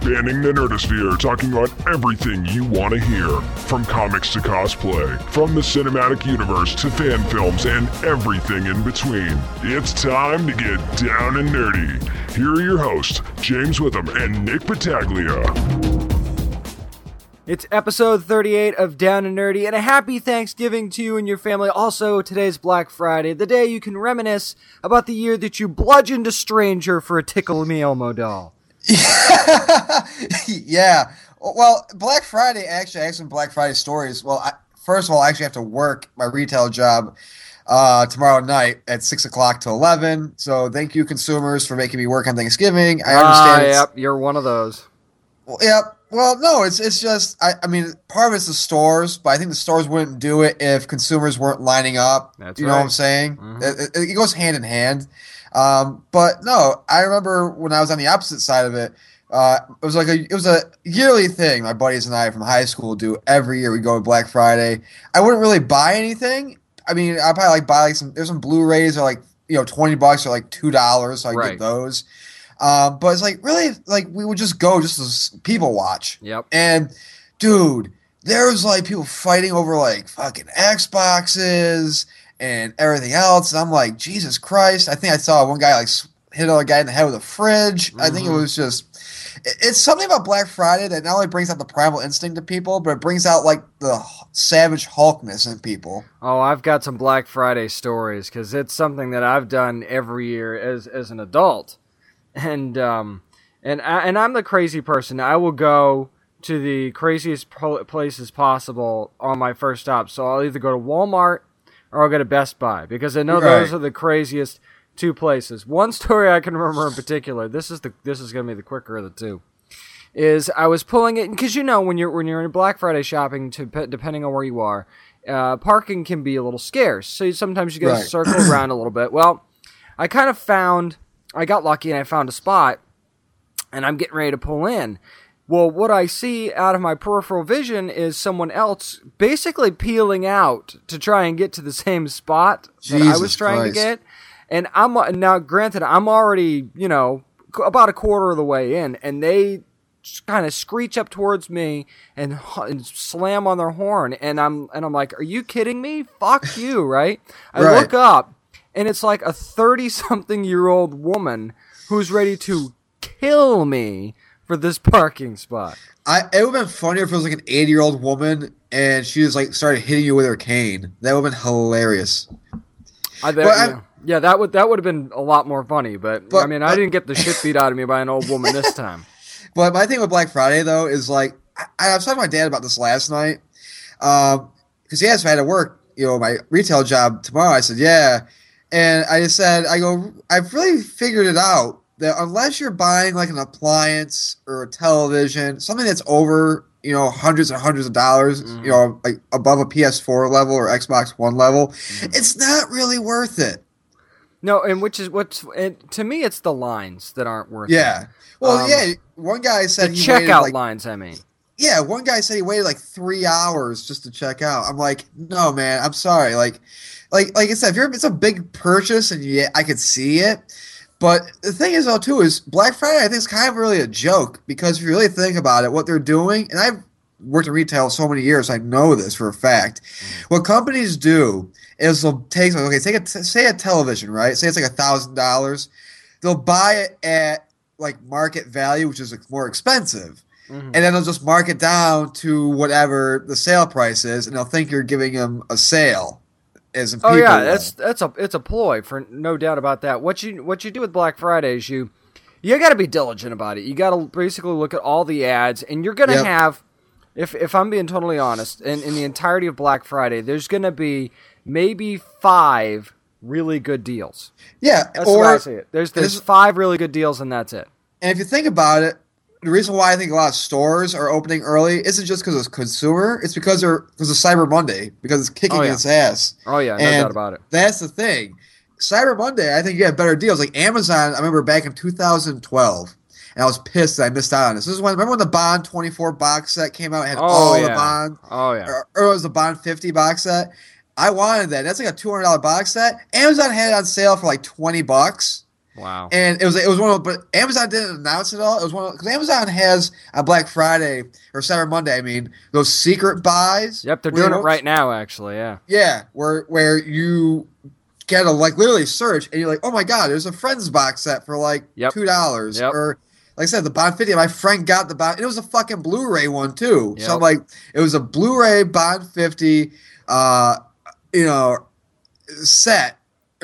spanning the nerdosphere, talking about everything you want to hear. From comics to cosplay, from the cinematic universe to fan films and everything in between. It's time to get down and nerdy. Here are your hosts, James Witham and Nick Battaglia. It's episode 38 of Down and Nerdy, and a happy Thanksgiving to you and your family. Also, today's Black Friday, the day you can reminisce about the year that you bludgeoned a stranger for a Tickle Me Elmo doll. yeah. Well, Black Friday, actually, I have some Black Friday stories. Well, I, first of all, I actually have to work my retail job uh, tomorrow night at 6 o'clock to 11. So thank you, consumers, for making me work on Thanksgiving. I understand. Ah, yep, you're one of those. Well, yep. Well, no, it's it's just I, I mean part of it's the stores, but I think the stores wouldn't do it if consumers weren't lining up. That's you know what I'm saying? Mhm. It, it- it goes hand in hand. Um, but no, I remember when I was on the opposite side of it. Uh, it was like a it was a yearly thing. My buddies and I from high school do every year. We go to Black Friday. I wouldn't really buy anything. I mean, I probably like buy like some. There's some Blu-rays are like you know twenty bucks or like two dollars, so I Right. get those. Um, but it's like really like we would just go just as people watch. Yep. And dude, there was like people fighting over like fucking Xboxes and everything else. And I'm like, Jesus Christ! I think I saw one guy like hit another guy in the head with a fridge. I think it Mhm. was just it's something about Black Friday that not only brings out the primal instinct in people, but it brings out like the savage Hulkness in people. Oh, I've got some Black Friday stories because it's something that I've done every year as as an adult, and um, and I, and I'm the crazy person. I will go to the craziest places possible on my first stop. So I'll either go to Walmart or I'll go to Best Buy because I know those are the craziest two places. One story I can remember in particular. This is the this is going to be the quicker of the two. Is I was pulling it because you know when you're when you're in Black Friday shopping, to depending on where you are, uh, parking can be a little scarce. So you, sometimes you got to Right. circle around a little bit. Well, I kind of found I got lucky and I found a spot, and I'm getting ready to pull in. Well, what I see out of my peripheral vision is someone else basically peeling out to try and get to the same spot that I was Jesus trying to get. And I'm now, granted, I'm already, you know, about a quarter of the way in, and they kind of screech up towards me and, and slam on their horn, and I'm and I'm like, "Are you kidding me? Fuck you!" Right? I Right. look up, and it's like a thirty-something-year-old woman who's ready to kill me for this parking spot. I it would have been funnier if it was like an 80 year old woman and she just like started hitting you with her cane. That would have been hilarious. I bet, yeah. yeah, that would that would have been a lot more funny. But, I mean, I but- didn't get the shit beat out of me by an old woman this time. But my thing with Black Friday though is like I, I was talking to my dad about this last night. Um, because he asked if I had to work, you know, my retail job tomorrow. I said, yeah. And I just said, I go, I've really figured it out that unless you're buying like an appliance or a television, something that's over, you know, hundreds and hundreds of dollars, Mhm. you know, like above a PS4 level or Xbox One level, Mm-hmm. it's not really worth it. No, and which is what's and to me, it's the lines that aren't worth. Yeah. Well, Um, yeah. One guy said he waited checkout like lines. I mean, yeah, one guy said he waited like three hours just to check out. I'm like, no, man, I'm sorry. Like, like, like I said, if you're, it's a big purchase, and yeah, I could see it. But the thing is, though, too, is Black Friday. I think is kind of really a joke because if you really think about it, what they're doing, and I've worked in retail so many years, I know this for a fact. What companies do is they'll take okay, take a say a television, right? Say it's like a thousand dollars. They'll buy it at like market value, which is more expensive Mhm. and then they'll just mark it down to whatever the sale price is, and they'll think you're giving them a sale. As oh yeah, will. that's uh, that's a it's a ploy for no doubt about that. What you what you do with Black Friday is you you got to be diligent about it. You got to basically look at all the ads, and you're gonna Yep. have. If, if I'm being totally honest, in, in the entirety of Black Friday, there's going to be maybe five really good deals. yeah. That's the way or I see it. There's there's five really good deals, and that's it. and if you think about it, the reason why I think a lot of stores are opening early isn't just because it's consumer; it's because they're because of Cyber Monday because it's kicking Oh, yeah. its ass. Oh yeah, no And doubt about it. That's the thing. Cyber Monday, I think you have better deals. Like Amazon, I remember back in 2012, and I was pissed that I missed out on this. This is when remember when the Bond 24 box set came out, it had Oh all yeah. the Bond Oh yeah. or, or it was the Bond 50 box set. I wanted that. That's like a $200 box set. Amazon had it on sale for like 20 bucks. Wow. And it was it was one of but Amazon didn't announce it all. It was one because Amazon has on Black Friday or Cyber Monday. I mean those secret buys. Yep, they're doing it right now. Actually, yeah. Yeah, where where you get a like literally search and you're like, oh my god, there's a Friends box set for like Yep. two dollars Yep. or. Like I said, the Bond 50, my friend got the Bond. It was a fucking Blu-ray one too. So I'm like, it was a Blu-ray Bond 50, uh, you know, set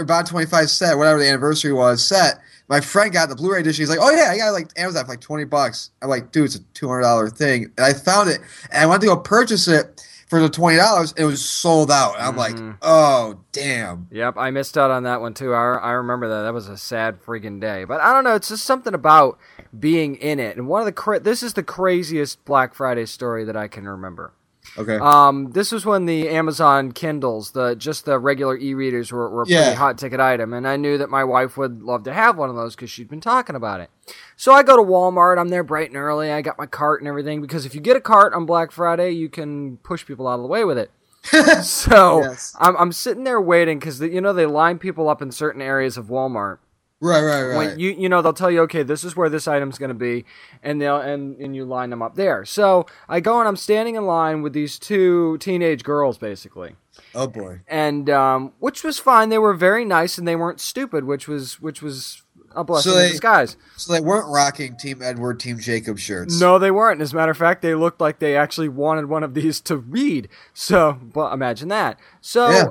Bond 25 set, whatever the anniversary was set. My friend got the Blu-ray edition. He's like, "Oh yeah, I got like Amazon for like 20 bucks." I'm like, "Dude, it's a $200 thing." And I found it, and I went to go purchase it for the $20. It was sold out. I'm like, Mhm. "Oh damn." Yep, I missed out on that one too. I, I remember that. That was a sad freaking day. But I don't know. It's just something about being in it. And one of the cra- this is the craziest Black Friday story that I can remember. Okay. Um, this was when the Amazon Kindles, the just the regular e-readers, were, were a pretty hot ticket item, and I knew that my wife would love to have one of those because she'd been talking about it. So I go to Walmart. I'm there bright and early. I got my cart and everything because if you get a cart on Black Friday, you can push people out of the way with it. so Yes. I'm, I'm sitting there waiting because you know they line people up in certain areas of Walmart. Right, right, right. When you you know they'll tell you okay this is where this item's going to be and they'll and, and you line them up there. So I go and I'm standing in line with these two teenage girls basically. oh boy. And um, which was fine. They were very nice and they weren't stupid, which was which was a blessing so they- in disguise. So they weren't rocking Team Edward, Team Jacob shirts. No, they weren't. As a matter of fact, they looked like they actually wanted one of these to read. So, well, imagine that. So, Yeah.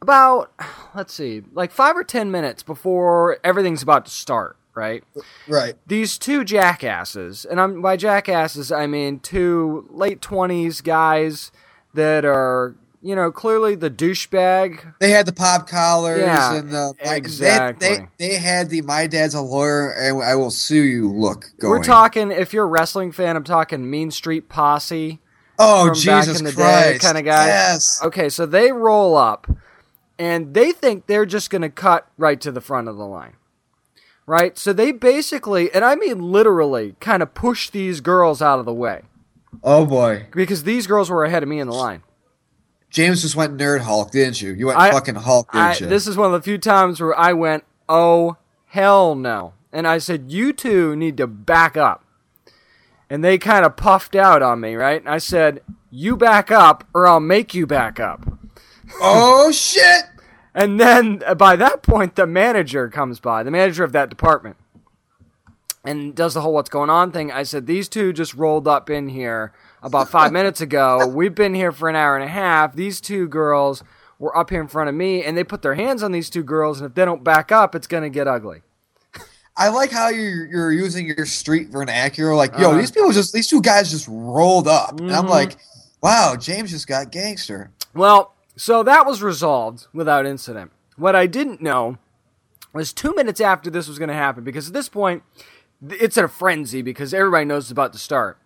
About let's see, like five or ten minutes before everything's about to start, right? Right. these two jackasses, and I'm by jackasses I mean two late twenties guys that are you know clearly the douchebag. They had the pop collars Yeah, and the like, exactly. They, they, they had the "my dad's a lawyer and I will sue you" look going. We're talking if you're a wrestling fan, I'm talking Mean Street Posse. oh from back Jesus in the day Christ, kinda guy. Yes. Okay, so they roll up, and they think they're just going to cut right to the front of the line. Right? So they basically, and I mean literally, kind of push these girls out of the way. Oh boy, Because these girls were ahead of me in the line. James just went nerd Hulk, didn't you? You went I- fucking Hulk, didn't I, you? this is one of the few times where I went, "Oh hell no!" And I said, "You two need to back up." And they kind of puffed out on me, right? And I said, "You back up, or I'll make you back up." Oh shit! And then uh, by that point, the manager comes by, the manager of that department, and does the whole "what's going on" thing. I said, "These two just rolled up in here about five minutes ago. We've been here for an hour and a half. These two girls." Were up here in front of me, and they put their hands on these two girls, and if they don't back up, it's gonna get ugly. I like how you're you're using your street vernacular. Like, yo, Uh-huh. these people just these two guys just rolled up, and I'm Mhm. like, wow, James just got gangster. Well, so that was resolved without incident. What I didn't know was two minutes after this was going to happen, because at this point, it's in a frenzy because everybody knows it's about to start.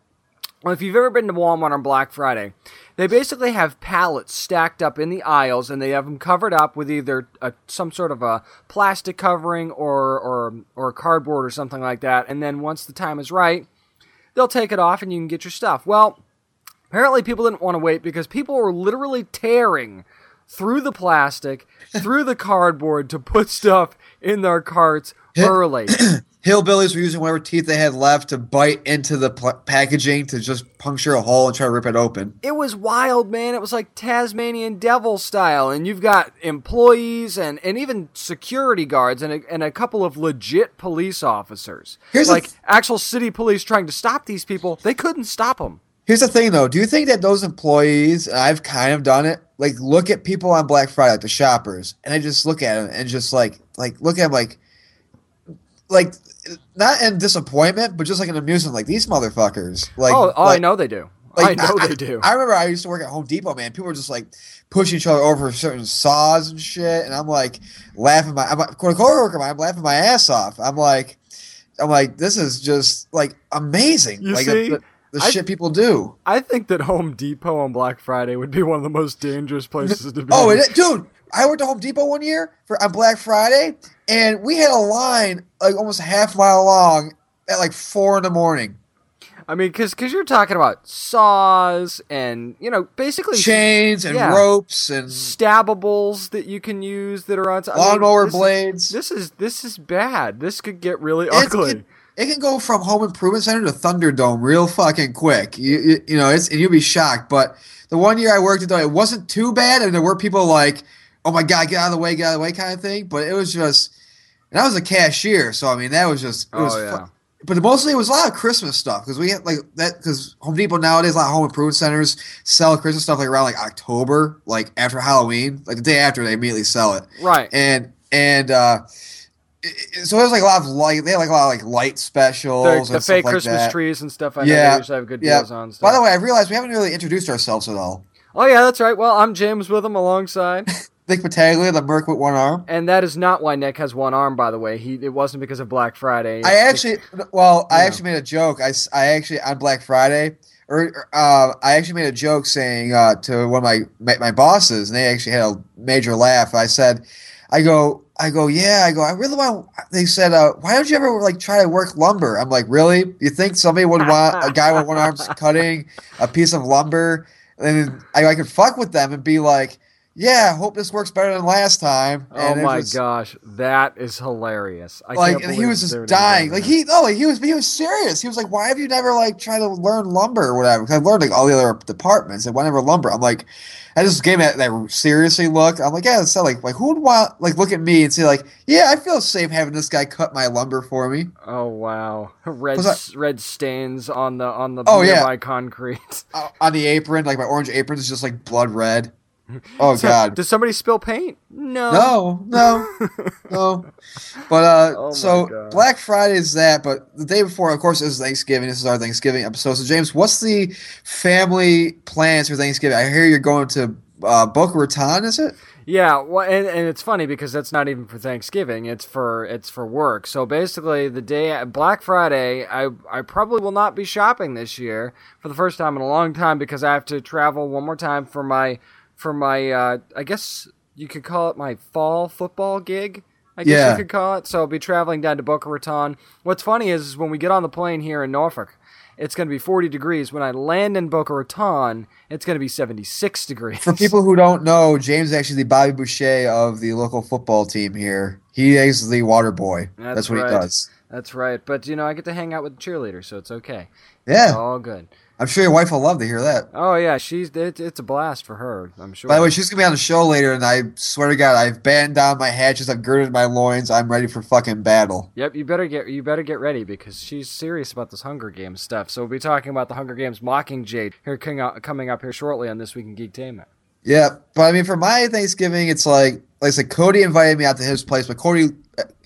Well, if you've ever been to Walmart on Black Friday, they basically have pallets stacked up in the aisles, and they have them covered up with either a, some sort of a plastic covering or or or cardboard or something like that. And then once the time is right, they'll take it off, and you can get your stuff. Well, Apparently, people didn't want to wait because people were literally tearing through the plastic, through the cardboard to put stuff in their carts early. Hillbillies were using whatever teeth they had left to bite into the pl- packaging to just puncture a hole and try to rip it open. It was wild, man. It was like Tasmanian devil style. And you've got employees and, and even security guards and a, and a couple of legit police officers. Here's like th- actual city police trying to stop these people. They couldn't stop them. Here's the thing, though. Do you think that those employees, and I've kind of done it, like look at people on Black Friday, like the shoppers, and I just look at them and just like, like look at them like, like not in disappointment, but just like an amusement, like these motherfuckers. Like, oh, oh I know they do. like, I know they do. I remember I used to work at Home Depot, man. People were just like pushing each other over certain saws and shit, and I'm like laughing my. I'm a coworker, I'm laughing my ass off. I'm like, I'm like, this is just like amazing. You like see? the, the I- shit people do. I think that Home Depot on Black Friday would be one of the most dangerous places to be. Oh, it dude! I worked at Home Depot one year for on Black Friday, and we had a line like almost a half mile long at like four in the morning. I mean, because cause you're talking about saws and you know basically chains and yeah. ropes and stabbables that you can use that are on I mean, this blades. Is, this is this is bad. This could get really It's- ugly. It, it can go from Home Improvement Center to Thunderdome real fucking quick. You, you, you know, it's and you'll be shocked. But the one year I worked at, though, it wasn't too bad, and there were people like, "Oh my god, get out of the way, get out of the way," kind of thing. But it was just, and I was a cashier, so I mean, that was just, it was oh fu- yeah. but mostly it was a lot of Christmas stuff because we had like that because Home Depot nowadays a lot of home improvement centers sell Christmas stuff like around like October, like after Halloween, like the day after they immediately sell it, Right. and and uh, it- it- so there's like a lot of light. They had like a lot of like light specials, The, and the stuff fake like Christmas that. trees and stuff. I Yeah, know usually have good yeah. deals on. Stuff. By the way, I realized we haven't really introduced ourselves at all. oh yeah, that's right. Well, I'm James Witham alongside, Nick Battaglia, the Merc with one arm. and that is not why Nick has one arm. By the way, he it wasn't because of Black Friday. I actually, well, I Yeah. actually made a joke. I, I actually on Black Friday, or uh, I actually made a joke saying uh, to one of my my bosses, and they actually had a major laugh. I said, I go, I go, yeah, I go, I really want. They said, uh, why don't you ever like try to work lumber? I'm like, really? You think somebody would want a guy with one arm cutting a piece of lumber, and I, I could fuck with them and be like. Yeah, hope this works better than last time. Oh And it my was- gosh, that is hilarious! I like and he was just dying. Like he no like he was he was serious. He was like why have you never like tried to learn lumber or whatever? 'Cause i learned like all the other departments. And whenever lumber? I'm like i just gave him that, that seriously look. I'm like yeah it's not like like who would want like look at me and say like yeah i feel safe having this guy cut my lumber for me. Oh wow, red s- red stains on the on the Oh, yeah. nearby concrete. Uh, on the apron like my orange apron is just like blood red oh So, god Did somebody spill paint? No. No, no, no. But uh, Oh so God. Black Friday is that, but the day before, of course, is Thanksgiving. This is our Thanksgiving episode. So James, what's the family plans for Thanksgiving? I hear you're going to uh, Boca Raton. Is it? Yeah, well, and, and it's funny because that's not even for Thanksgiving. It's for it's for work. So basically, the day Black Friday, I I probably will not be shopping this year for the first time in a long time because I have to travel one more time for my for my uh, I guess you could call it my fall football gig. I guess Yeah. you could call it. So I'll be traveling down to Boca Raton. What's funny is, is when we get on the plane here in Norfolk, it's going to be 40 degrees. When I land in Boca Raton, it's going to be 76 degrees. For people who don't know, James is actually the Bobby Boucher of the local football team here. He is the water boy. That's That's, what right. he does. That's right. But you know, I get to hang out with the cheerleaders, so it's okay. It's Yeah, all good. I'm sure your wife will love to hear that. Oh yeah, she's it, it's a blast for her. I'm sure. By the way, she's gonna be on the show later, and I swear to God, I've battened down my hatches, I've girded my loins, I'm ready for fucking battle. Yep, you better get you better get ready because she's serious about this Hunger Games stuff. So we'll be talking about the Hunger Games Mockingjay here coming up, uh, coming up here shortly on this week in Geektainment. Yeah, but I mean, for my Thanksgiving, it's like, like I said, Cody invited me out to his place, but Cody,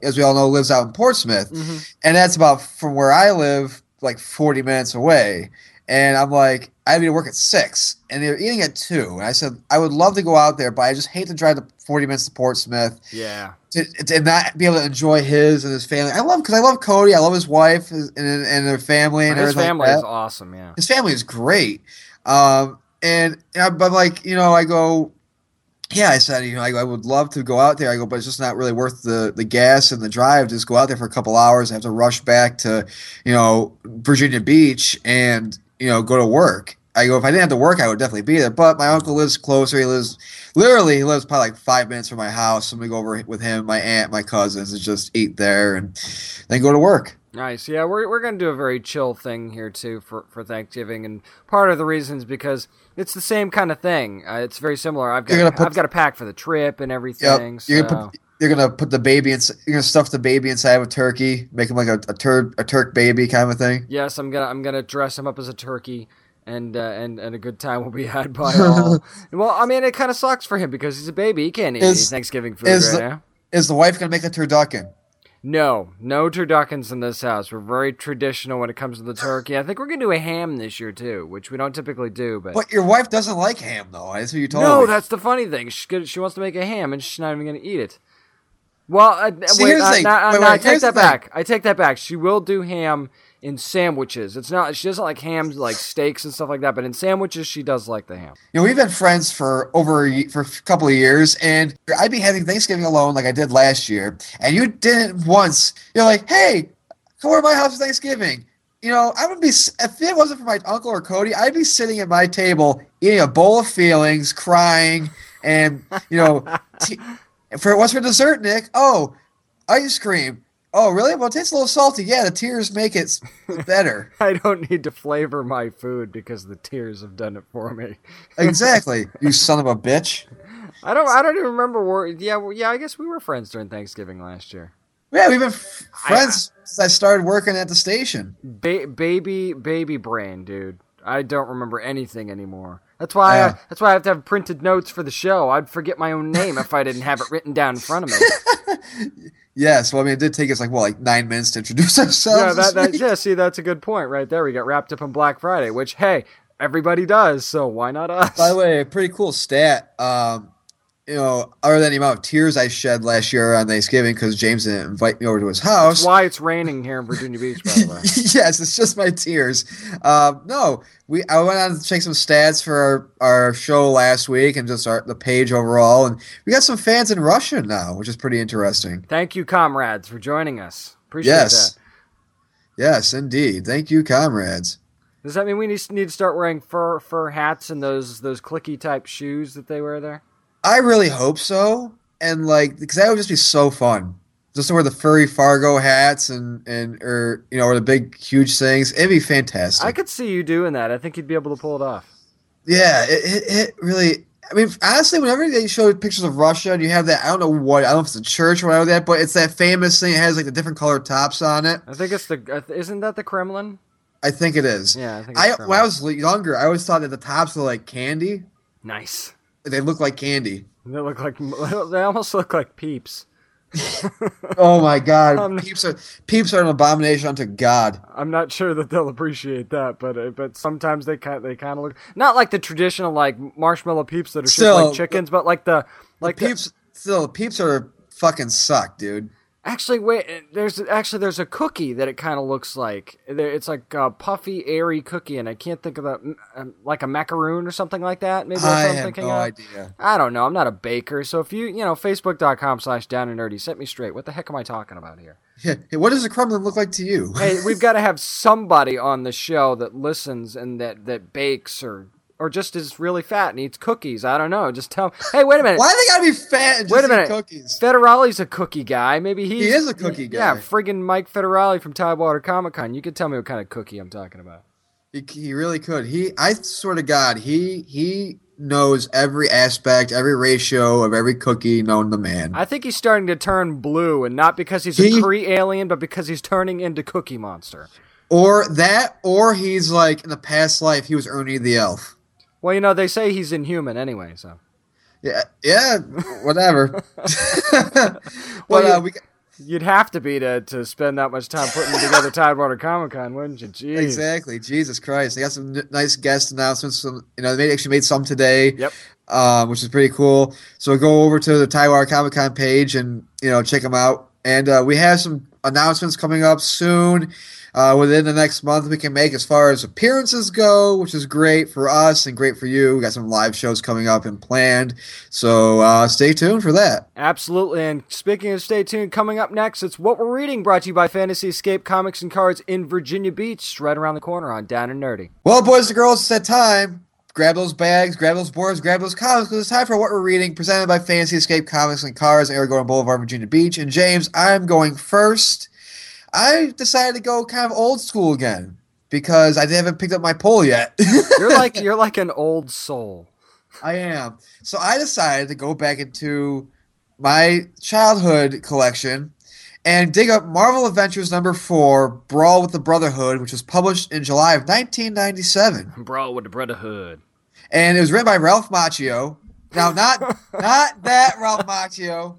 as we all know, lives out in Portsmouth, mm-hmm. and that's about from where I live, like forty minutes away. And I'm like, I have to work at six, and they're eating at two. And I said, I would love to go out there, but I just hate to drive the forty minutes to Portsmouth Yeah, to, to not be able to enjoy his and his family. I love because I love Cody, I love his wife and, and their family and his family like is awesome. Yeah. his family is great. Um, and, and but like you know, I go, yeah, I said you know, I, I would love to go out there. I go, but it's just not really worth the the gas and the drive. Just go out there for a couple hours. and have to rush back to you know Virginia Beach and you know go to work. I go if I didn't have to work, I would definitely be there. But my uncle lives closer. He lives literally he lives probably like five minutes from my house. So I'm gonna go over with him, my aunt, my cousins, and just eat there and then go to work. Nice. Yeah, we're, we're going to do a very chill thing here, too, for, for Thanksgiving. And part of the reason is because it's the same kind of thing. Uh, it's very similar. I've got, I've got a pack for the trip and Yep. everything. You're gonna put you're gonna put the baby in. You're gonna stuff the baby inside of a turkey, make him like a, a turd a Turk baby kind of thing. Yes, I'm gonna I'm gonna dress him up as a turkey, and uh, and and a good time will be had by all. well, I mean, it kind of sucks for him because he's a baby. He can't eat any Is- Thanksgiving food right the- now. Is the wife gonna make a turducken? No, no turduckens in this house. We're very traditional when it comes to the turkey. I think we're gonna do a ham this year too, which we don't typically do. But, But your wife doesn't like ham though. That's what you told no, me. that's the funny thing. Gonna, she wants to make a ham, and she's not even gonna eat it. Well, uh, See, wait, uh, uh, Wait, I take that thing. back. I take that back. She will do ham in sandwiches. It's not. She doesn't like ham like steaks and stuff like that. But in sandwiches, she does like the ham. You know, we've been friends for over a, for a couple of years, and I'd be having Thanksgiving alone like I did last year, and you didn't once. You're like, "Hey, come over to my house for Thanksgiving." you know, I would be if it wasn't for my uncle or Cody, I'd be sitting at my table eating a bowl of feelings, crying, and you know, t- for what's for dessert, Nick? Oh, ice cream. Oh, really? Well, it tastes a little salty. Yeah, the tears make it better. I don't need to flavor my food because the tears have done it for me. exactly, you son of a bitch. I don't. I don't even remember. Where, yeah, well, yeah. I guess we were friends during Thanksgiving last year. Yeah, we've been f- friends I, since I started working at the station. Ba- baby, baby brain, dude. I don't remember anything anymore. That's why. Yeah. I, that's why I have to have printed notes for the show. I'd forget my own name if I didn't have it written down in front of me. yes, well, I mean, it did take us like what, like nine minutes to introduce ourselves. Yeah, that, that, yeah. See, that's a good point right there. We got wrapped up on Black Friday, which hey, everybody does, so why not us? By the way, pretty cool stat. Um, you know, other than the amount of tears I shed last year on Thanksgiving because James didn't invite me over to his house. That's why it's raining here in Virginia Beach, by the way. yes, it's just my tears. Um, no, we I went on to check some stats for our, our show last week and just our, the page overall, and we got some fans in Russia now, which is pretty interesting. Thank you, comrades, for joining us. Appreciate yes. that. Yes, indeed. Thank you, comrades. Does that mean we need, need to start wearing fur fur hats and those those clicky type shoes that they wear there? I really hope so, and like because that would just be so fun. Just to wear the furry Fargo hats and and or you know or the big huge things, it'd be fantastic. I could see you doing that. I think you'd be able to pull it off. Yeah, it, it, it really. I mean, honestly, whenever they show pictures of Russia and you have that, I don't know what, I don't know if it's a church or whatever that, but it's that famous thing. It has like the different colored tops on it. I think it's the, isn't that the Kremlin? I think it is. Yeah, I think. I when I was younger, I always thought that the tops were like candy. Nice. They look like candy. They look like they almost look like peeps. oh my god, um, peeps are peeps are an abomination unto God. I'm not sure that they'll appreciate that, but uh, but sometimes they kind they kind of look not like the traditional like marshmallow peeps that are still like chickens, but like the like the peeps. The, still, peeps are fucking suck, dude. Actually, wait. There's actually there's a cookie that it kind of looks like. It's like a puffy, airy cookie, and I can't think of the like a macaroon or something like that. Maybe that's I what I'm have thinking no of. idea. I don't know. I'm not a baker, so if you you know Facebook.com slash down and nerdy, set me straight. What the heck am I talking about here? Yeah. Hey, what does a Kremlin look like to you? hey, we've got to have somebody on the show that listens and that that bakes or or just is really fat and eats cookies. I don't know. Just tell. Hey, wait a minute. Why do they gotta be fat? And wait a minute. Cookies. Federali's a cookie guy. Maybe he's He is a cookie guy. Yeah, friggin' Mike Federali from Tidewater Comic Con. You could tell me what kind of cookie I'm talking about. He, he really could. He, I swear to God, he he knows every aspect, every ratio of every cookie known to man. I think he's starting to turn blue, and not because he's He- a Kree alien, but because he's turning into Cookie Monster. or that, or he's like in the past life he was Ernie the elf. Well, you know they say he's inhuman anyway, so. Yeah, yeah, whatever. but Well, uh, we You'd have to be to, to spend that much time putting together Tidewater Comic Con, wouldn't you? Jeez. exactly. Jesus Christ, they got some n- nice guest announcements. Some, you know, they actually made some today. Yep. um, which is pretty cool. So go over to the Tidewater Comic Con page and you know check them out. And uh, we have some announcements coming up soon. Uh, within the next month, we can make as far as appearances go, which is great for us and great for you. We got some live shows coming up and planned, so uh, stay tuned for that. Absolutely. And speaking of stay tuned, coming up next, it's What We're Reading, brought to you by Fantasy Escape Comics and Cards in Virginia Beach, right around the corner on Down and Nerdy. Well, boys and girls, it's that time. Grab those bags, grab those boards, grab those comics, because it's time for what we're reading, presented by Fantasy Escape Comics and Cards, Aragon Boulevard, Virginia Beach. And James, I'm going first. I decided to go kind of old school again because I haven't picked up my pole yet. You're like you're like an old soul. I am. So I decided to go back into my childhood collection and dig up Marvel Adventures number four, Brawl with the Brotherhood, which was published in July of 1997. Brawl with the Brotherhood. And it was written by Ralph Macchio. Now, not not that Ralph Macchio,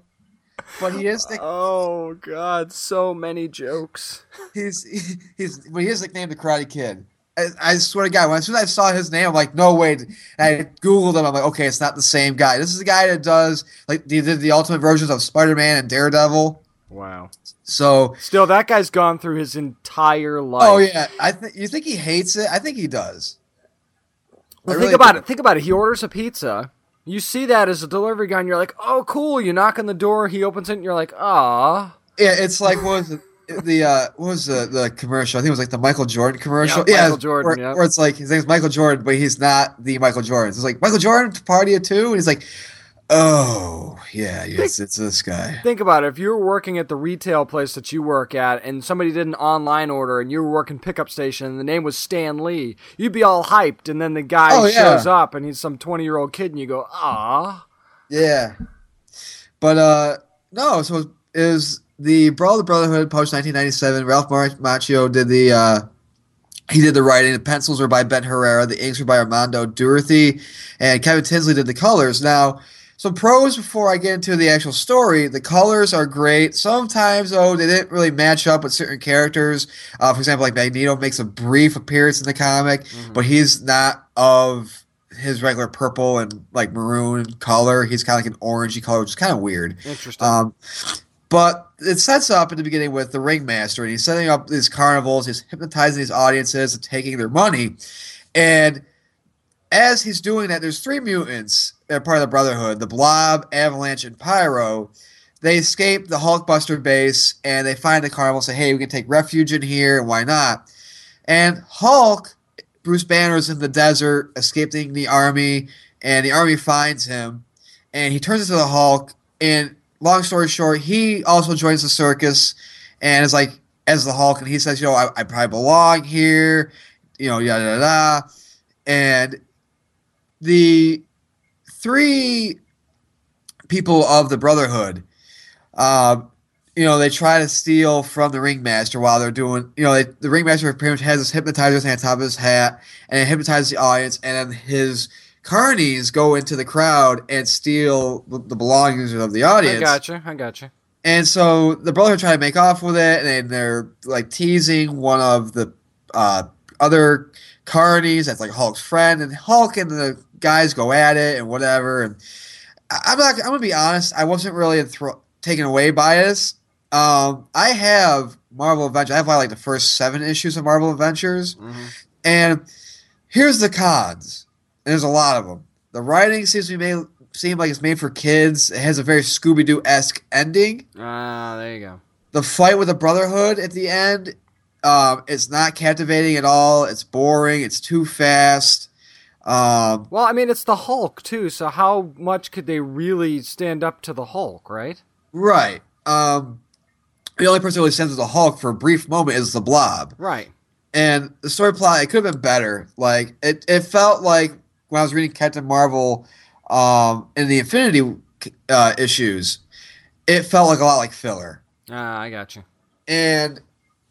but he is the, Oh God, so many jokes. he's he's well, he is nicknamed the Karate Kid. I, I swear to God, when as soon as I saw his name, I'm like, no way. And I googled him. I'm like, okay, it's not the same guy. This is the guy that does like he did the ultimate versions of Spider Man and Daredevil. Wow. So, Still, that guy's gone through his entire oh, life. oh yeah, I think you think he hates it. I think he does. Well, I think really about it. Think about it. He orders a pizza. You see that as a delivery guy, and you're like, "Oh, cool." You knock on the door. He opens it, and you're like, "Ah." Yeah, it's like what was it? the uh, what was the the commercial? I think it was like the Michael Jordan commercial. Yeah, Michael Jordan, where, yep. where it's like his name's Michael Jordan, but he's not the Michael Jordan. It's like Michael Jordan party of two, and he's like, oh yeah, yes, it's this guy. Think about it. If you were working at the retail place that you work at and somebody did an online order and you were working pickup station and the name was Stan Lee, you'd be all hyped and then the guy Oh, yeah. shows up and he's some 20 year old kid and you go, ah. Yeah, but uh, no, so it was the Brawl of the Brotherhood post 1997. Ralph Macchio did the uh, he did the writing. The pencils were by Ben Herrera. The inks were by Armando Durruthy, and Kevin Tinsley did the colors. Now, some pros before I get into the actual story. The colors are great. Sometimes, though, they didn't really match up with certain characters. Uh, for example, like Magneto makes a brief appearance in the comic, but he's not of his regular purple and like maroon color. He's kind of like an orangey color, which is kind of weird. Interesting. Um, but it sets up in the beginning with the ringmaster, and he's setting up these carnivals. He's hypnotizing these audiences and taking their money. And as he's doing that, there's three mutants that are part of the Brotherhood: the Blob, Avalanche, and Pyro. They escape the Hulkbuster base and they find the carnival. Say, "Hey, we can take refuge in here, why not?" And Hulk, Bruce Banner's in the desert, escaping the army, and the army finds him, and he turns into the Hulk. And long story short, he also joins the circus, and is like as the Hulk, and he says, "You know, I, I probably belong here," you know, yada yada, yada. and the three people of the Brotherhood, um, you know, they try to steal from the ringmaster while they're doing, you know, they, the ringmaster pretty much has this hypnotizer thing on top of his hat, and it hypnotizes the audience, and then his carnies go into the crowd and steal the, the belongings of the audience. I gotcha. I gotcha. And so the Brotherhood try to make off with it, and they're like teasing one of the uh, other carnies that's like Hulk's friend, and Hulk and the guys go at it and whatever. And I- I'm not. I'm gonna be honest. I wasn't really enthr- taken away by this. Um, I have Marvel Adventures. I have like the first seven issues of Marvel Adventures, hmm and here's the cons. And there's a lot of them. The writing seems to be made seem like it's made for kids. It has a very Scooby Doo esque ending Ah, there you go. the fight with the Brotherhood at the end, um, it's not captivating at all. It's boring. It's too fast. Um, Well, I mean, it's the Hulk, too, so how much could they really stand up to the Hulk, right? right. Um, the only person who really stands with the Hulk for a brief moment is the Blob. Right. And the story plot, it could have been better. Like it, it felt like when I was reading Captain Marvel, um, in the Infinity uh, issues, it felt like a lot like filler. Ah, I got you. And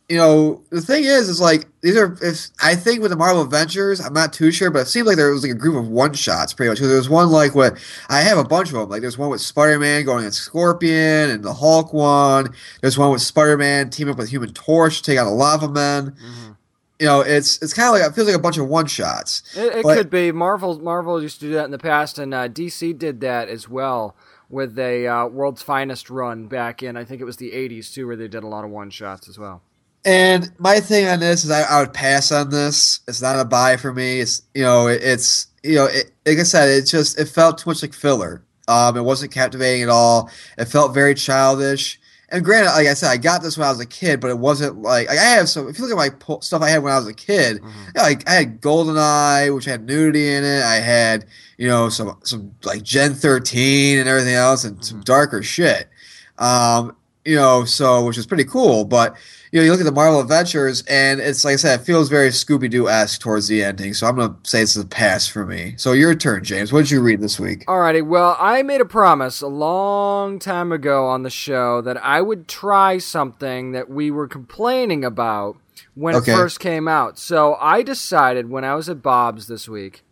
you know, the thing is, is like these are. If I think with the Marvel Adventures, I'm not too sure, but it seemed like there was like a group of one shots, pretty much. there was one like what I have a bunch of them. Like there's one with Spider Man going against Scorpion, and the Hulk one. There's one with Spider Man team up with Human Torch to take out a Lava Men. hmm You know, it's it's kind of like it feels like a bunch of one shots. It, it But- could be. Marvel Marvel used to do that in the past, and uh, DC did that as well with a uh, World's Finest run back in, I think it was the 80s, too, where they did a lot of one shots as well. And my thing on this is I, I would pass on this. It's not a buy for me. It's you know it, it's you know it, like I said, it just it felt too much like filler. Um, it wasn't captivating at all. It felt very childish. And granted, like I said, I got this when I was a kid, but it wasn't like, like I have some. If you look at my po- stuff I had when I was a kid, Mhm. yeah, like I had Golden Eye, which had nudity in it. I had you know some some like Gen thirteen and everything else, and some darker shit. Um, you know, so which is pretty cool. But you know, you look at the Marvel Adventures, and it's like I said, it feels very Scooby Doo esque towards the ending. So I'm gonna say it's a pass for me. So your turn, James. What did you read this week? Alrighty, well, I made a promise a long time ago on the show that I would try something that we were complaining about when Okay. it first came out. So I decided when I was at Bob's this week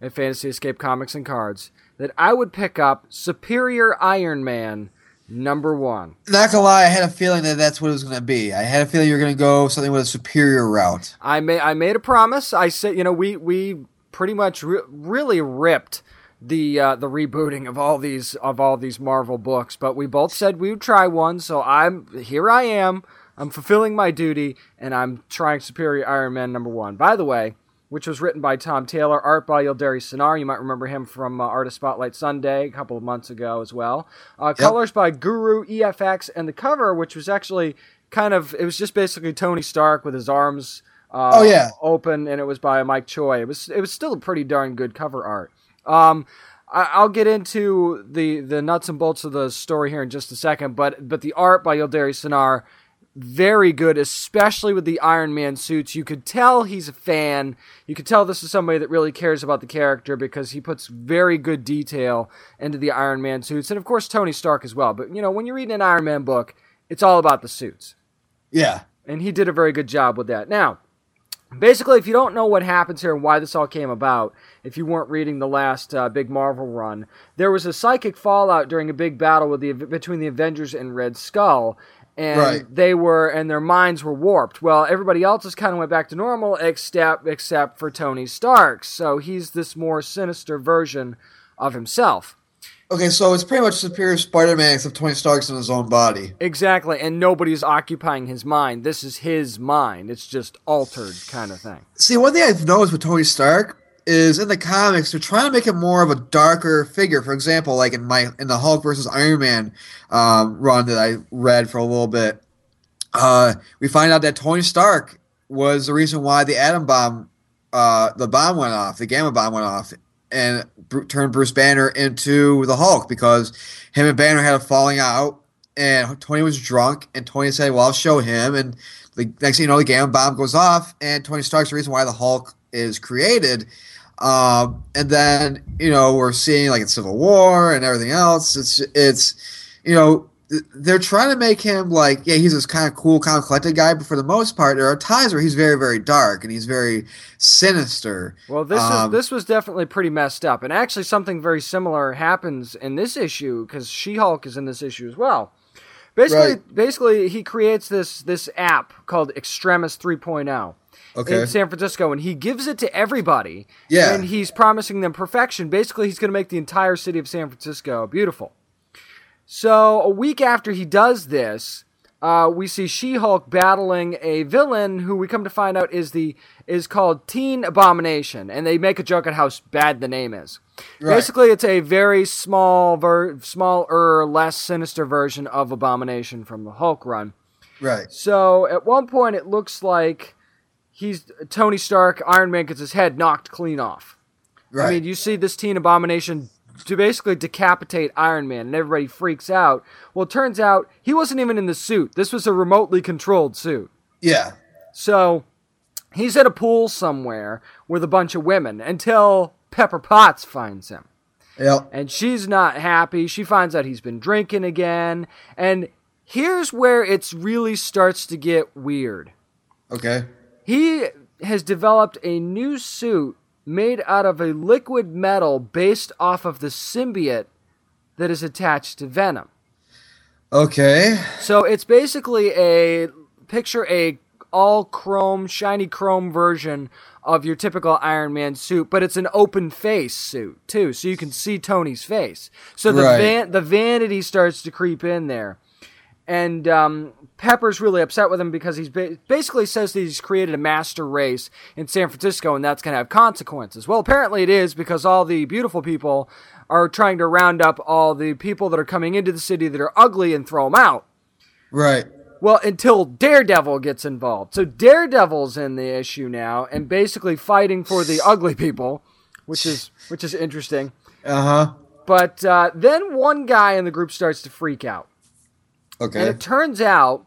at Fantasy Escape Comics and Cards that I would pick up Superior Iron Man number one. Not gonna lie, I had a feeling that that's what it was gonna be. I had a feeling you were gonna go something with a superior route. I made I made a promise. I said, you know, we we pretty much re- really ripped the uh, the rebooting of all these of all these Marvel books, but we both said we would try one. So I'm here. I am. I'm fulfilling my duty, and I'm trying Superior Iron Man number one. By the way, which was written by Tom Taylor, art by Yildiray Cinar. You might remember him from uh, Artist Spotlight Sunday a couple of months ago as well. Uh, Colors by Guru EFX, and the cover, which was actually kind of it was just basically Tony Stark with his arms uh, Oh, yeah. open, and it was by Mike Choi. It was it was still a pretty darn good cover art. Um, I'll get into the the nuts and bolts of the story here in just a second, but but the art by Yildiray Cinar very good, especially with the Iron Man suits. You could tell he's a fan. You could tell this is somebody that really cares about the character because he puts very good detail into the Iron Man suits, and of course Tony Stark as well. But you know, when you're reading an Iron Man book, it's all about the suits, Yeah. and he did a very good job with that. Now, basically, if you don't know what happens here and why this all came about, if you weren't reading the last uh, big Marvel run, there was a psychic fallout during a big battle with the between the Avengers and Red Skull, and Right. they were and their minds were warped. Well, everybody else just kind of went back to normal, except except for Tony Stark. So he's this more sinister version of himself. Okay, so it's pretty much Superior Spider-Man except Tony Stark's in his own body. Exactly, and nobody's occupying his mind. This is his mind. It's just altered kind of thing. See, one thing I've noticed with Tony Stark is in the comics they're trying to make him more of a darker figure. For example, like in my in the Hulk versus Iron Man um, run that I read for a little bit, uh, we find out that Tony Stark was the reason why the atom bomb, uh, the bomb went off, the gamma bomb went off, and Bru- turned Bruce Banner into the Hulk because him and Banner had a falling out, and Tony was drunk, and Tony said, "Well, I'll show him," and the next thing you know, the gamma bomb goes off, and Tony Stark's the reason why the Hulk is created. Um, and then you know we're seeing like in Civil War and everything else. It's it's you know they're trying to make him like yeah he's this kind of cool, kind of collected guy, but for the most part there are times where he's very very dark and he's very sinister. Well, this Um, is this was definitely pretty messed up, and actually something very similar happens in this issue because She-Hulk is in this issue as well. Basically, Right. basically, he creates this this app called Extremis 3.0 Okay. in San Francisco, and he gives it to everybody. Yeah. and he's promising them perfection. Basically, he's going to make the entire city of San Francisco beautiful. So a week after he does this, uh, we see She-Hulk battling a villain who we come to find out is the is called Teen Abomination, and they make a joke at how bad the name is. Right. Basically, it's a very small, ver- smaller, less sinister version of Abomination from the Hulk run. Right. So at one point, it looks like he's Tony Stark. Iron Man gets his head knocked clean off. Right. I mean, you see this teen abomination to basically decapitate Iron Man, and everybody freaks out. Well, it turns out he wasn't even in the suit. This was a remotely controlled suit. yeah. So he's at a pool somewhere with a bunch of women until Pepper Potts finds him. Yep. And she's not happy. She finds out he's been drinking again. And here's where it really starts to get weird. Okay. He has developed a new suit made out of a liquid metal based off of the symbiote that is attached to Venom. Okay. So it's basically a picture a all chrome, shiny chrome version of your typical Iron Man suit, but it's an open face suit too, so you can see Tony's face. So the Right. van- the vanity starts to creep in there. And um, Pepper's really upset with him because he's ba- basically says that he's created a master race in San Francisco and that's going to have consequences. Well, apparently it is because all the beautiful people are trying to round up all the people that are coming into the city that are ugly and throw them out. Right. Well, until Daredevil gets involved. So Daredevil's in the issue now and basically fighting for the ugly people, which is which is interesting. Uh huh. But uh, then one guy in the group starts to freak out. And it turns out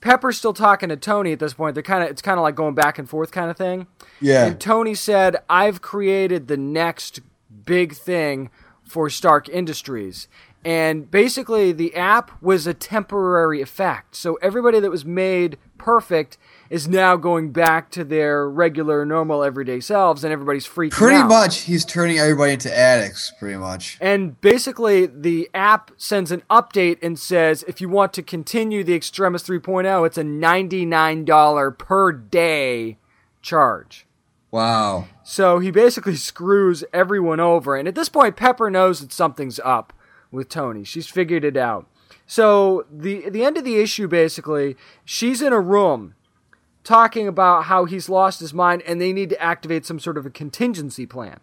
Pepper's still talking to Tony at this point. They're kind of it's kind of like going back and forth kind of thing. Yeah. And Tony said, "I've created the next big thing for Stark Industries." And basically the app was a temporary effect. So everybody that was made perfect is now going back to their regular normal everyday selves and everybody's freaking Pretty out. much, he's turning everybody into addicts. Pretty much. And basically, the app sends an update and says if you want to continue the Extremis 3.0, it's a $99 per day charge. Wow. So he basically screws everyone over. And at this point, Pepper knows that something's up with Tony. She's figured it out. So the the end of the issue basically, she's in a room talking about how he's lost his mind and they need to activate some sort of a contingency plan.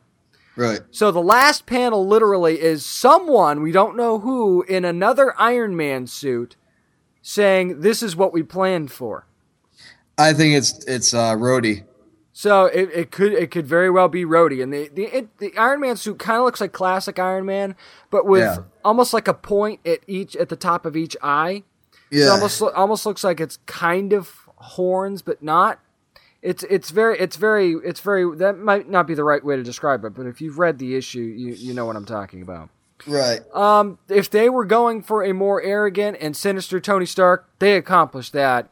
Right. So the last panel literally is someone, we don't know who, in another Iron Man suit saying this is what we planned for. I think it's it's uh, Rhodey. So it, it could it could very well be Rhodey, and the the it, the Iron Man suit kind of looks like classic Iron Man, but with Yeah. almost like a point at each at the top of each eye. Yeah. It almost almost looks like it's kind of horns, but not. It's it's very it's very it's very that might not be the right way to describe it, but if you've read the issue, you you know what I'm talking about. right. Um, if they were going for a more arrogant and sinister Tony Stark, they accomplished that